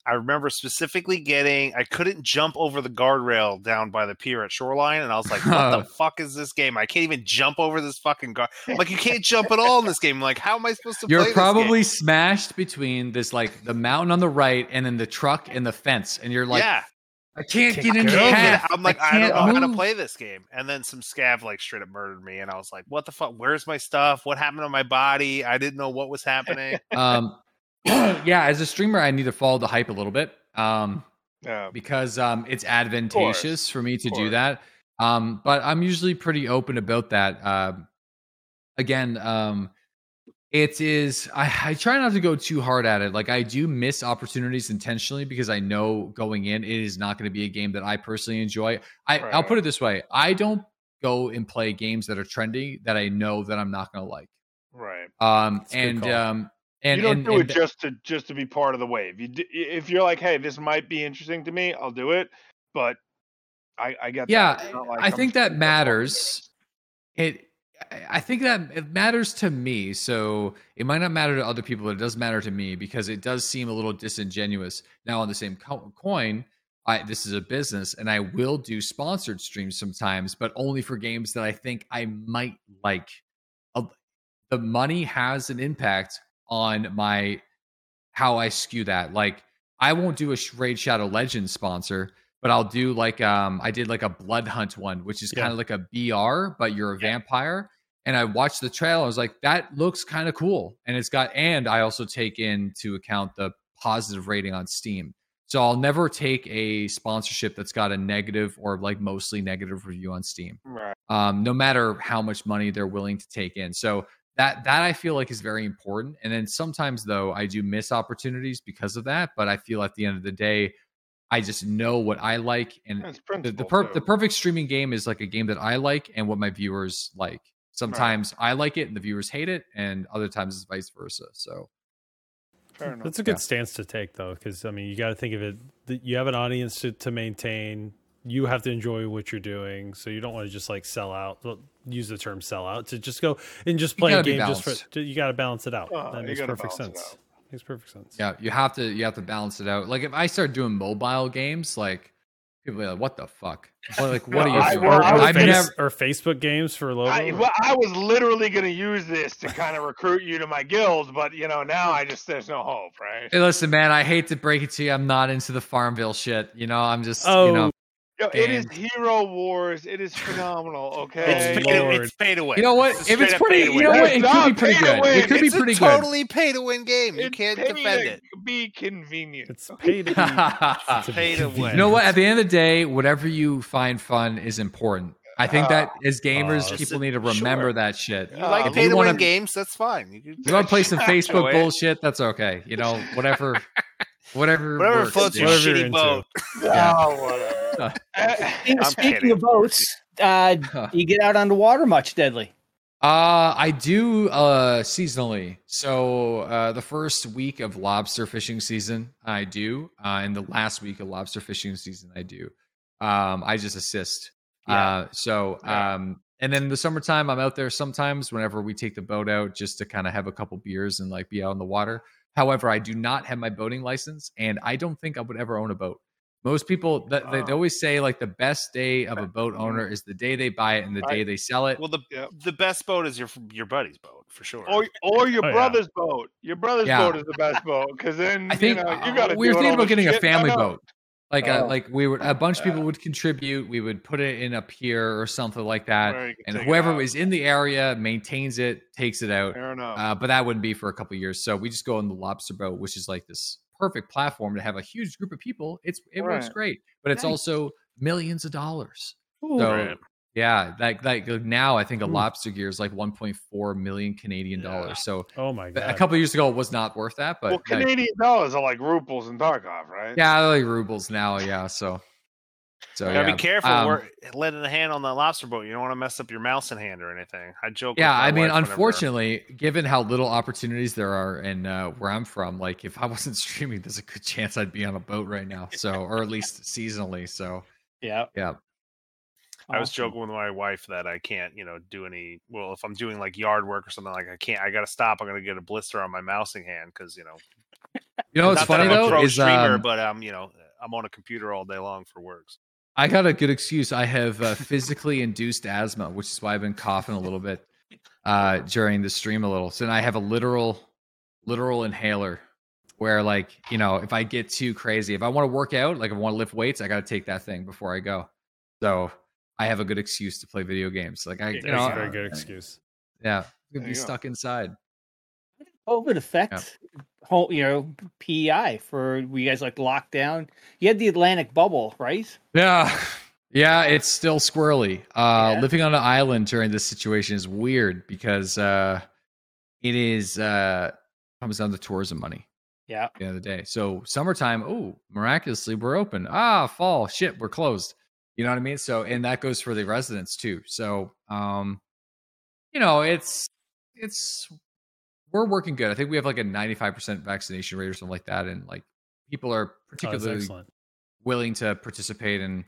I remember specifically getting, I couldn't jump over the guardrail down by the pier at Shoreline. And I was like, what the fuck is this game? I can't even jump over this fucking guard. I'm like, you can't jump at all in this game. I'm like, how am I supposed to You're this probably game? smashed between this like the mountain on the right and then the truck and the fence, and you're like, yeah. I can't Can't get into the it. path. I'm like, I, can't don't know how to play this game. And then some scav like straight up murdered me. And I was like, what the fuck? Where's my stuff? What happened to my body? I didn't know what was happening. Um, yeah, as a streamer, I need to follow the hype a little bit. Um, Yeah. because um, it's advantageous for me to do that. Um, but I'm usually pretty open about that. Um, again, um, it is I, I try not to go too hard at it like i do miss opportunities intentionally because i know going in it is not going to be a game that i personally enjoy I, Right, i'll put it this way i don't go and play games that are trendy that i know that i'm not going to like Right. um That's and um and you don't and, do and it just to just to be part of the wave. You d- if you're like, hey, this might be interesting to me, I'll do it. But I, I get yeah like i I'm think that matters it I- think that it matters to me so it might not matter to other people but it does matter to me because it does seem a little disingenuous now on the same co- coin I, this is a business and i will do sponsored streams sometimes but only for games that i think i might like the money has an impact on my how i skew that like i won't do a raid shadow legends sponsor but I'll do like um I did like a Bloodhunt one, which is Yeah. kind of like a BR, but you're a vampire. And I watched the trailer. I was like, that looks kind of cool. And it's got and I also take into account the positive rating on Steam. So I'll never take a sponsorship that's got a negative or like mostly negative review on Steam. Right. Um, no matter how much money they're willing to take in. So that that I feel like is very important. And then sometimes though I do miss opportunities because of that. But I feel at the end of the day, I just know what I like and the, the, per- the perfect streaming game is like a game that I like and what my viewers like. Sometimes I like it and the viewers hate it, and other times it's vice versa. So Fair enough. That's a good Yeah. stance to take, though, because I mean, you got to think of it. You have an audience to, to maintain. You have to enjoy what you're doing, so you don't want to just like sell out. well, Use the term "sell out" to just go and just play a game just balanced. for. You got to balance it out. Uh, that makes perfect sense. Makes perfect sense. yeah, you have to you have to balance it out. Like if I start doing mobile games, like people are like, "What the fuck? What, like what No, are you?" I- doing? well, or, I or I've face- never. or Facebook games for logo. I, well, I was literally going to use this to kind of recruit you to my guild, but you know now I just there's no hope, right? Hey, listen, man. I hate to break it to you. I'm not into the Farmville shit. You know, I'm just. oh, You know, Yo, it is. Hero Wars. It is phenomenal. It's, Okay. Oh, pay to, it's pay to win. you know what? It's If it's pretty, pay you know what? It could be pretty good. It could be it's pretty a good. totally pay to win game. You It's can't pay defend to it. Be convenient. it's paid. to be- Pay to win. You know what? At the end of the day, whatever you find fun is important. I think that as gamers, Uh, people need to remember sure. that shit. You like Um, pay you to win wanna- games? That's fine. You, can, You want to play some Facebook bullshit? That's okay. You know, whatever, whatever, Whatever works, floats your. Whatever you're shitty boat. Yeah. Oh, whatever. Speaking, speaking kidding. of boats, uh, you get out on the water much, Deadly? Uh, I do uh seasonally. So uh the first week of lobster fishing season, I do. Uh and the last week of lobster fishing season, I do. Um, I just assist. Yeah. Uh so um and then the summertime I'm out there sometimes whenever we take the boat out just to kind of have a couple beers and like be out on the water. However, I do not have my boating license and I don't think I would ever own a boat. Most people that they, they always say like the best day of a boat owner is the day they buy it and the I- day they sell it. Well, the Yep. the best boat is your your buddy's boat for sure. Or, or your Oh, yeah. brother's boat. Your brother's Yeah. boat is the best boat because then I think you, know, uh, you got to. we were thinking about getting a family boat. Boat. Like uh, Oh. like we would a bunch of people would contribute. We would put it in a pier or something like that, Where you can and whoever out. was in the area maintains it, takes it out. Fair enough. Uh, but that wouldn't be for a couple years. So we just go on the lobster boat, which is like this perfect platform to have a huge group of people. It's it works great, but it's Nice. also millions of dollars. Ooh. So Right. Yeah, like like now I think a Ooh. lobster gear is like 1.4 million Canadian Yeah. dollars. So Oh my god, a god! couple years ago it was not worth that, but well, like, Canadian dollars are like rubles in Tarkov, right? yeah, they're like rubles now. Yeah, so so You gotta yeah. be careful. Um, we're letting a hand on the lobster boat. You don't want to mess up your mouse and hand or anything. I joke. yeah, I mean, wife whenever- unfortunately, given how little opportunities there are and uh, where I'm from, like if I wasn't streaming, there's a good chance I'd be on a boat right now. So, or at least seasonally. So, Yeah. yeah. I was joking with my wife that I can't, you know, do any. Well, if I'm doing like yard work or something, like I can't. I got to stop. I'm gonna get a blister on my mousing hand because you know. You know what's funny I'm though pro is streamer, um, but um, you know, I'm on a computer all day long for works. I got a good excuse. I have uh, physically induced asthma, which is why I've been coughing a little bit uh, during the stream a little. So I have a literal, literal inhaler where, like, you know, if I get too crazy, if I want to work out, like if I want to lift weights, I got to take that thing before I go. So I have a good excuse to play video games. Like I, you know, a very uh, good excuse. Yeah, There could be you go. stuck inside. COVID affect whole you know PEI for were you guys like lockdown. You had the Atlantic bubble, right? Yeah. Yeah, it's still squirrely. Uh Yeah. living on an island during this situation is weird because uh it is uh comes down to tourism money Yeah. at the end of the day. So summertime, oh, miraculously we're open. Ah, fall, shit, we're closed. You know what I mean? So and that goes for the residents too. So um, you know, it's it's we're working good. I think we have like a 95% vaccination rate or something like that. And like people are Oh, particularly excellent. willing to participate in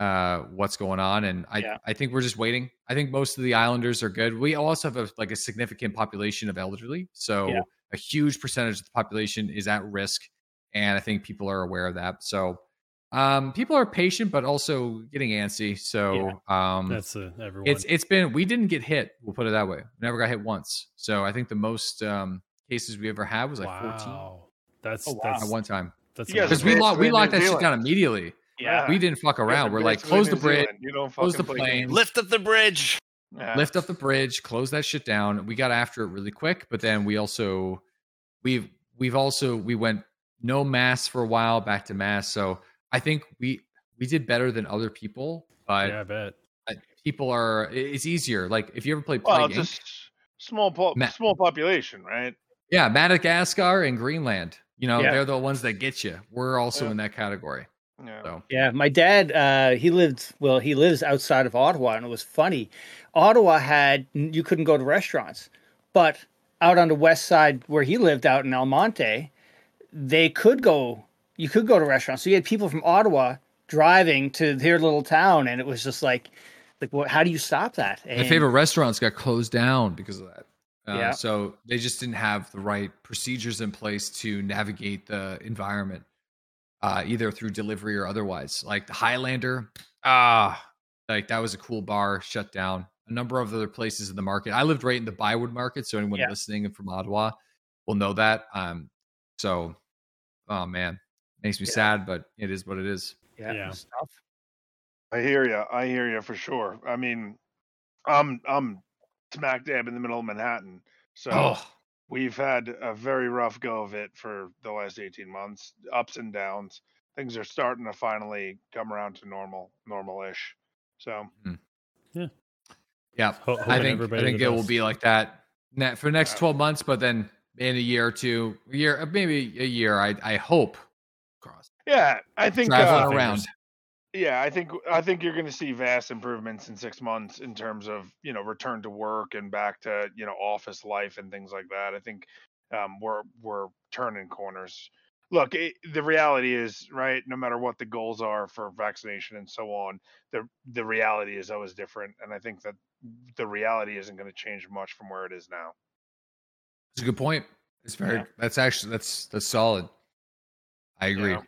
uh what's going on and i Yeah. i think we're just waiting i think most of the islanders are good we also have a, like a significant population of elderly so Yeah. a huge percentage of the population is at risk and i think people are aware of that so um people are patient but also getting antsy so um That's uh, everyone. it's it's been we didn't get hit we'll put it that way we never got hit once so i think the most um cases we ever had was like 14. That's Oh, wow. that's at one time that's because we amazing. locked we locked that shit down immediately Yeah. we didn't fuck around. We're like, close New the bridge, You don't close the fucking play planes. Lift up the bridge. Yeah. lift up the bridge, close that shit down. We got after it really quick, but then we also we've we've also we went no mass for a while, back to mass. So I think we we did better than other people, but yeah, I bet. people are it's easier. Like if you ever play Plague Well, it's Inc, small po- Ma- small population, right? yeah, Madagascar and Greenland, you know, Yeah. they're the ones that get you. We're also Yeah. in that category. Yeah. So Yeah, my dad, uh, he lived well. He lives outside of Ottawa, and it was funny. Ottawa had you couldn't go to restaurants, but out on the west side where he lived, out in Almonte, they could go. You could go to restaurants. So you had people from Ottawa driving to their little town, and it was just like, like, what? How do you stop that? My favorite restaurants got closed down because of that. Uh, Yeah. So they just didn't have the right procedures in place to navigate the environment, uh, either through delivery or otherwise. Like the Highlander, ah, like that was a cool bar, shut down. A number of other places in the market. I lived right in the ByWard market, so anyone Yeah. listening from Ottawa will know that. Um, so, oh man, makes me Yeah. sad, but it is what it is. yeah, Yeah. it's. I hear you. I hear you for sure. I mean, I'm I'm smack dab in the middle of Manhattan, so Oh, we've had a very rough go of it for the last 18 months, ups and downs. Things are starting to finally come around to normal, normal-ish. So hmm. yeah. Ho- I think I think the it will be like that for the next Yeah. 12 months, but then in a year or two, a year maybe a year, I I hope cross yeah, I think traveling uh, around. Yeah, I think I think you're going to see vast improvements in six months in terms of you know return to work and back to you know office life and things like that. I think um, we're we're turning corners. Look, it, the reality is right. No matter what the goals are for vaccination and so on, the the reality is always different, and I think that the reality isn't going to change much from where it is now. It's a good point. It's very Yeah. that's actually that's that's solid. I agree. know,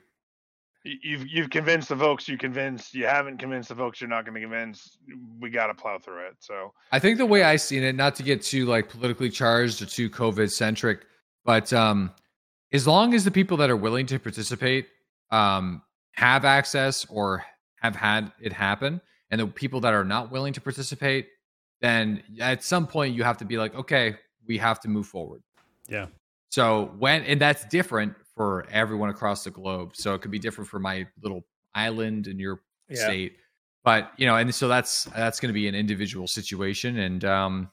You've you've convinced the folks you convinced. You haven't convinced the folks you're not going to convince. We got to plow through it. So I think the way I seen it, not to get too like politically charged or too COVID centric, but um, as long as the people that are willing to participate um, have access or have had it happen, and the people that are not willing to participate, then at some point you have to be like, okay, we have to move forward. Yeah. So when and that's different for everyone across the globe. So it could be different for my little island in your Yeah. state but you know and so that's that's going to be an individual situation and um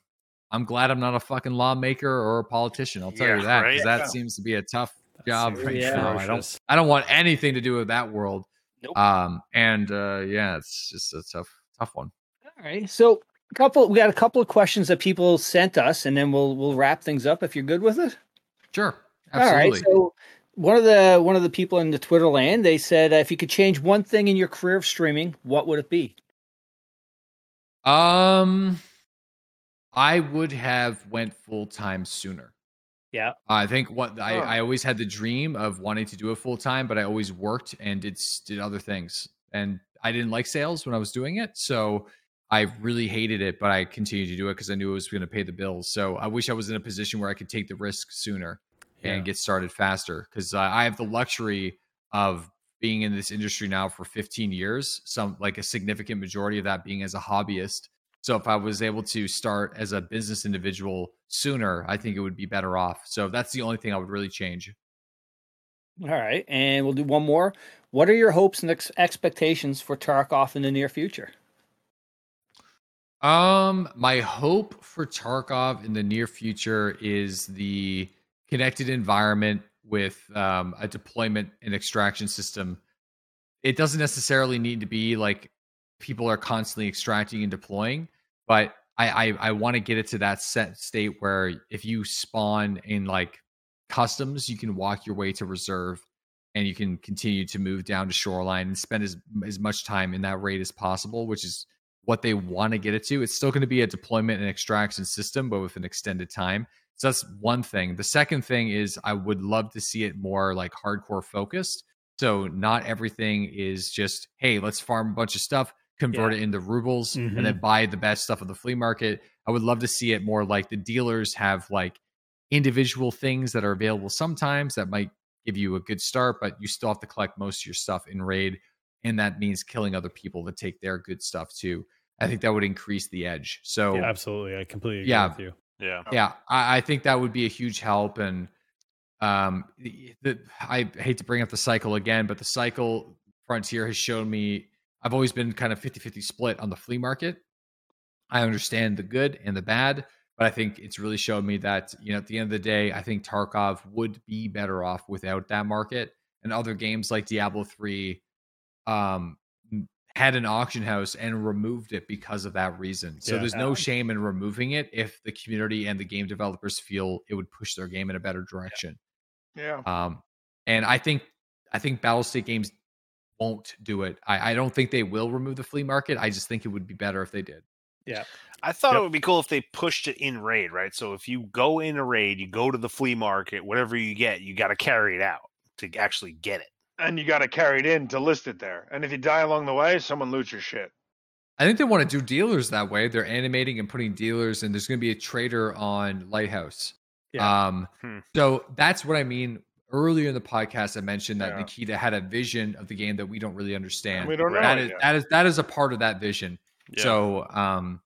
i'm glad i'm not a fucking lawmaker or a politician i'll tell Yeah, you that 'cause right? that Yeah. seems to be a tough job seems right Yeah. now i don't i don't want anything to do with that world Nope. um and uh yeah it's just a tough tough one All right. So a couple we got a couple of questions that people sent us and then we'll we'll wrap things up if you're good with it. sure absolutely All right. So one of the one of the people in the Twitter land, they said uh, if you could change one thing in your career of streaming, what would it be? um i would have went full-time sooner Yeah. I think what I. I always had the dream of wanting to do a full time, but I always worked and did did other things, and I didn't like sales when I was doing it, so I really hated it. But I continued to do it because I knew it was going to pay the bills. So I wish I was in a position where I could take the risk sooner Yeah. and get started faster because uh, I have the luxury of being in this industry now for 15 years. Some like a significant majority of that being as a hobbyist. So if I was able to start as a business individual sooner, I think it would be better off. So that's the only thing I would really change. All right. And we'll do one more. What are your hopes and ex- expectations for Tarkov in the near future? Um, my hope for Tarkov in the near future is the connected environment with um, a deployment and extraction system. It doesn't necessarily need to be like people are constantly extracting and deploying, but I I, I want to get it to that set state where if you spawn in like customs, you can walk your way to reserve and you can continue to move down to shoreline and spend as as much time in that raid as possible, which is what they want to get it to. It's still going to be a deployment and extraction system, but with an extended time. So that's one thing. The second thing is I would love to see it more like hardcore focused. So not everything is just, hey, let's farm a bunch of stuff, convert Yeah. it into rubles, Mhm. and then buy the best stuff of the flea market. I would love to see it more like the dealers have like individual things that are available sometimes that might give you a good start, but you still have to collect most of your stuff in raid. And that means killing other people to take their good stuff too. I think that would increase the edge. So Yeah, absolutely. I completely agree Yeah. with you. Yeah. yeah, I, I think that would be a huge help. And um, the, the, I hate to bring up the cycle again, but the cycle frontier has shown me I've always been kind of 50 50 split on the flea market. I understand the good and the bad, but I think it's really showed me that, you know, at the end of the day, I think Tarkov would be better off without that market. And other games like Diablo 3 um, had an auction house and removed it because of that reason. So Yeah. there's no shame in removing it if the community and the game developers feel it would push their game in a better direction. Yeah. Um, and I think I think Battlestate games won't do it. I, I don't think they will remove the flea market. I just think it would be better if they did. Yeah. I thought Yep. it would be cool if they pushed it in raid, right? So if you go in a raid, you go to the flea market, whatever you get, you got to carry it out to actually get it. And you got to carry it in to list it there. And if you die along the way, someone loots your shit. I think they want to do dealers that way. They're animating and putting dealers, and there's going to be a trader on Lighthouse. Yeah. Um, Hmm. so that's what I mean. Earlier in the podcast, I mentioned that Yeah. Nikita had a vision of the game that we don't really understand. We don't know that is that is that is a part of that vision. Yeah. So um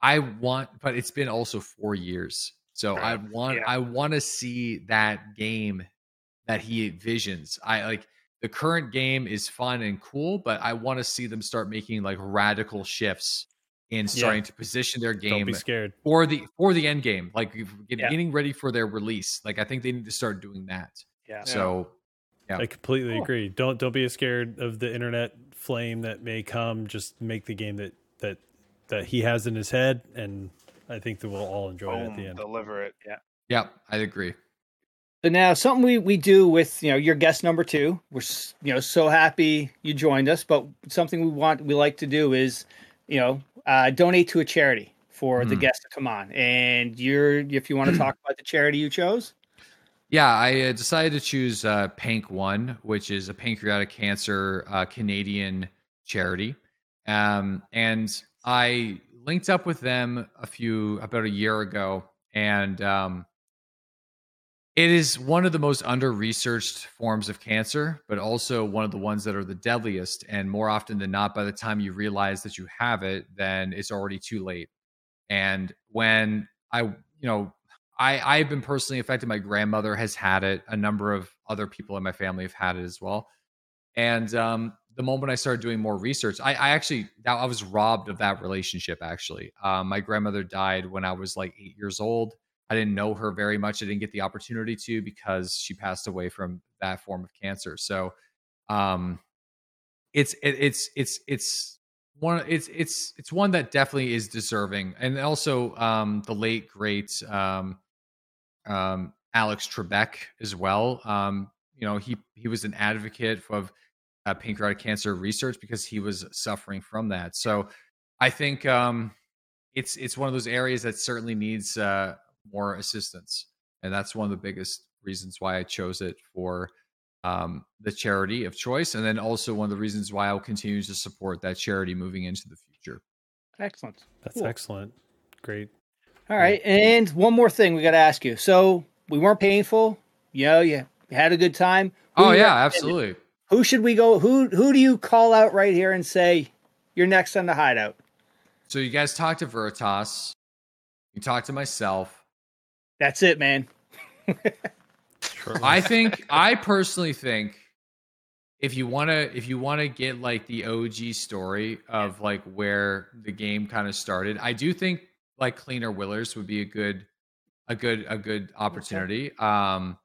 I want but it's been also 4 years. So I want. I want to see that game that he visions. I like the current game is fun and cool, but I want to see them start making like radical shifts in starting to position their game. Don't game be scared. for the for the end game, like get- Yeah. getting ready for their release. Like I think they need to start doing that. Yeah. So Yeah. I completely Cool. agree. Don't don't be scared of the internet flame that may come. Just make the game that that that he has in his head, and I think that we'll all enjoy it at the end. deliver it. Yeah. Yeah, I agree. So now something we, we do with you know your guest number two. We're you know so happy you joined us, but something we want we like to do is you know uh, donate to a charity for the Hmm. guest to come on. And you're if you want to talk about the charity you chose, Yeah, I uh, decided to choose uh, Pank One, which is a pancreatic cancer uh, Canadian charity, um, and I linked up with them a few about a year ago, and um, it is one of the most under researched forms of cancer, but also one of the ones that are the deadliest. And more often than not, by the time you realize that you have it, then it's already too late. And when I, you know, I I've been personally affected. My grandmother has had it. A number of other people in my family have had it as well. And um, the moment I started doing more research, I, I actually now I was robbed of that relationship. Actually, um, my grandmother died when I was like eight years old. I didn't know her very much. I didn't get the opportunity to because she passed away from that form of cancer. So, um, it's it, it's it's it's one it's it's it's one that definitely is deserving, and also um, the late great um, um, Alex Trebek as well. Um, you know, he he was an advocate of uh, pancreatic cancer research because he was suffering from that. So, I think um, it's it's one of those areas that certainly needs uh, more assistance, and that's one of the biggest reasons why I chose it for um, the charity of choice, and then also one of the reasons why I'll continue to support that charity moving into the future. excellent. That's Cool. excellent. Great. All right, and one more thing we got to ask you. So we weren't painful. You know, you had a good time. Who Oh yeah, recommend? absolutely. Who should we go? Who who do you call out right here and say you're next on the hideout? So you guys talked to Veritas. You talked to myself. That's it, man. I think I personally think if you want to if you want to get like the OG story of like where the game kind of started, I do think like Klean or Willerz would be a good a good a good opportunity. Um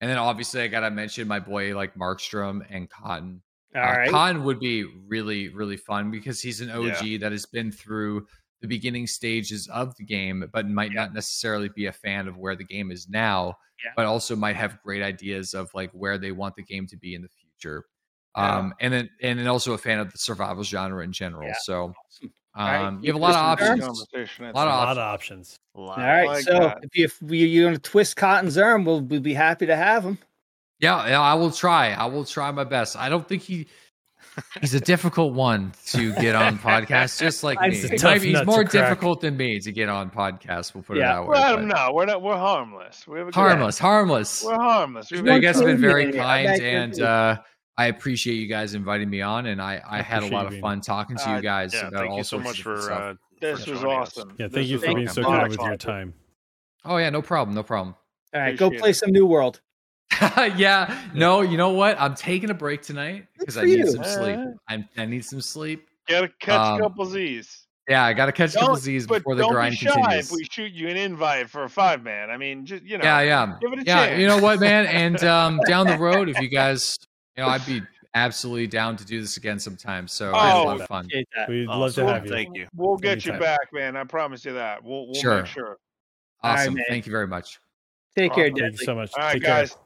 and then obviously I got to mention my boy like Markstrom and Cotton. All Uh, right. Cotton would be really really fun because he's an OG that has been through the beginning stages of the game but might Yeah. not necessarily be a fan of where the game is now Yeah. but also might have great ideas of like where they want the game to be in the future Yeah. um and then and then also a fan of the survival genre in general Yeah. so Awesome. All right. um you have a lot of options A lot A of lot options. of options. All right. like so that. if you if we, you're going to twist Cotton's arm, we'll, we'll be happy to have him. yeah, yeah i will try i will try my best i don't think he he's a difficult one to get on podcasts just like me see. He might he's more difficult than me to get on podcasts we'll put Yeah. it that way Well, but- no, we're not. We're harmless. We have a good- harmless harmless We're harmless. We've you been guys have been very kind back and uh I appreciate you guys inviting me on, and I, I had a lot of fun talking to Uh, you guys Yeah, about thank all you so sorts much of for stuff. uh, This for was joining us. awesome. Yeah, This thank you for being so kind with your time. Oh yeah, no problem, no problem. All right. Go play it. some New World. yeah, no, you know what? I'm taking a break tonight because I need you. some sleep. I, I need some sleep. Gotta catch Um, a couple Z's. Yeah, I got to catch a couple Don't- Z's before the don't grind be shy continues. if we shoot you an invite for a five man. I mean, just you know. yeah, yeah, give it a yeah. chance. You know what, man? And um, down the road, if you guys, you know, I'd be absolutely down to do this again sometime. So I had a Oh, lot of fun. We'd Awesome. love to have you. Thank you. We'll get you Anytime. back, man. I promise you that. We'll, we'll Sure. make sure. Awesome. man. Thank you very much. Take care, Awesome. Thank you so much. All right, Take care. guys.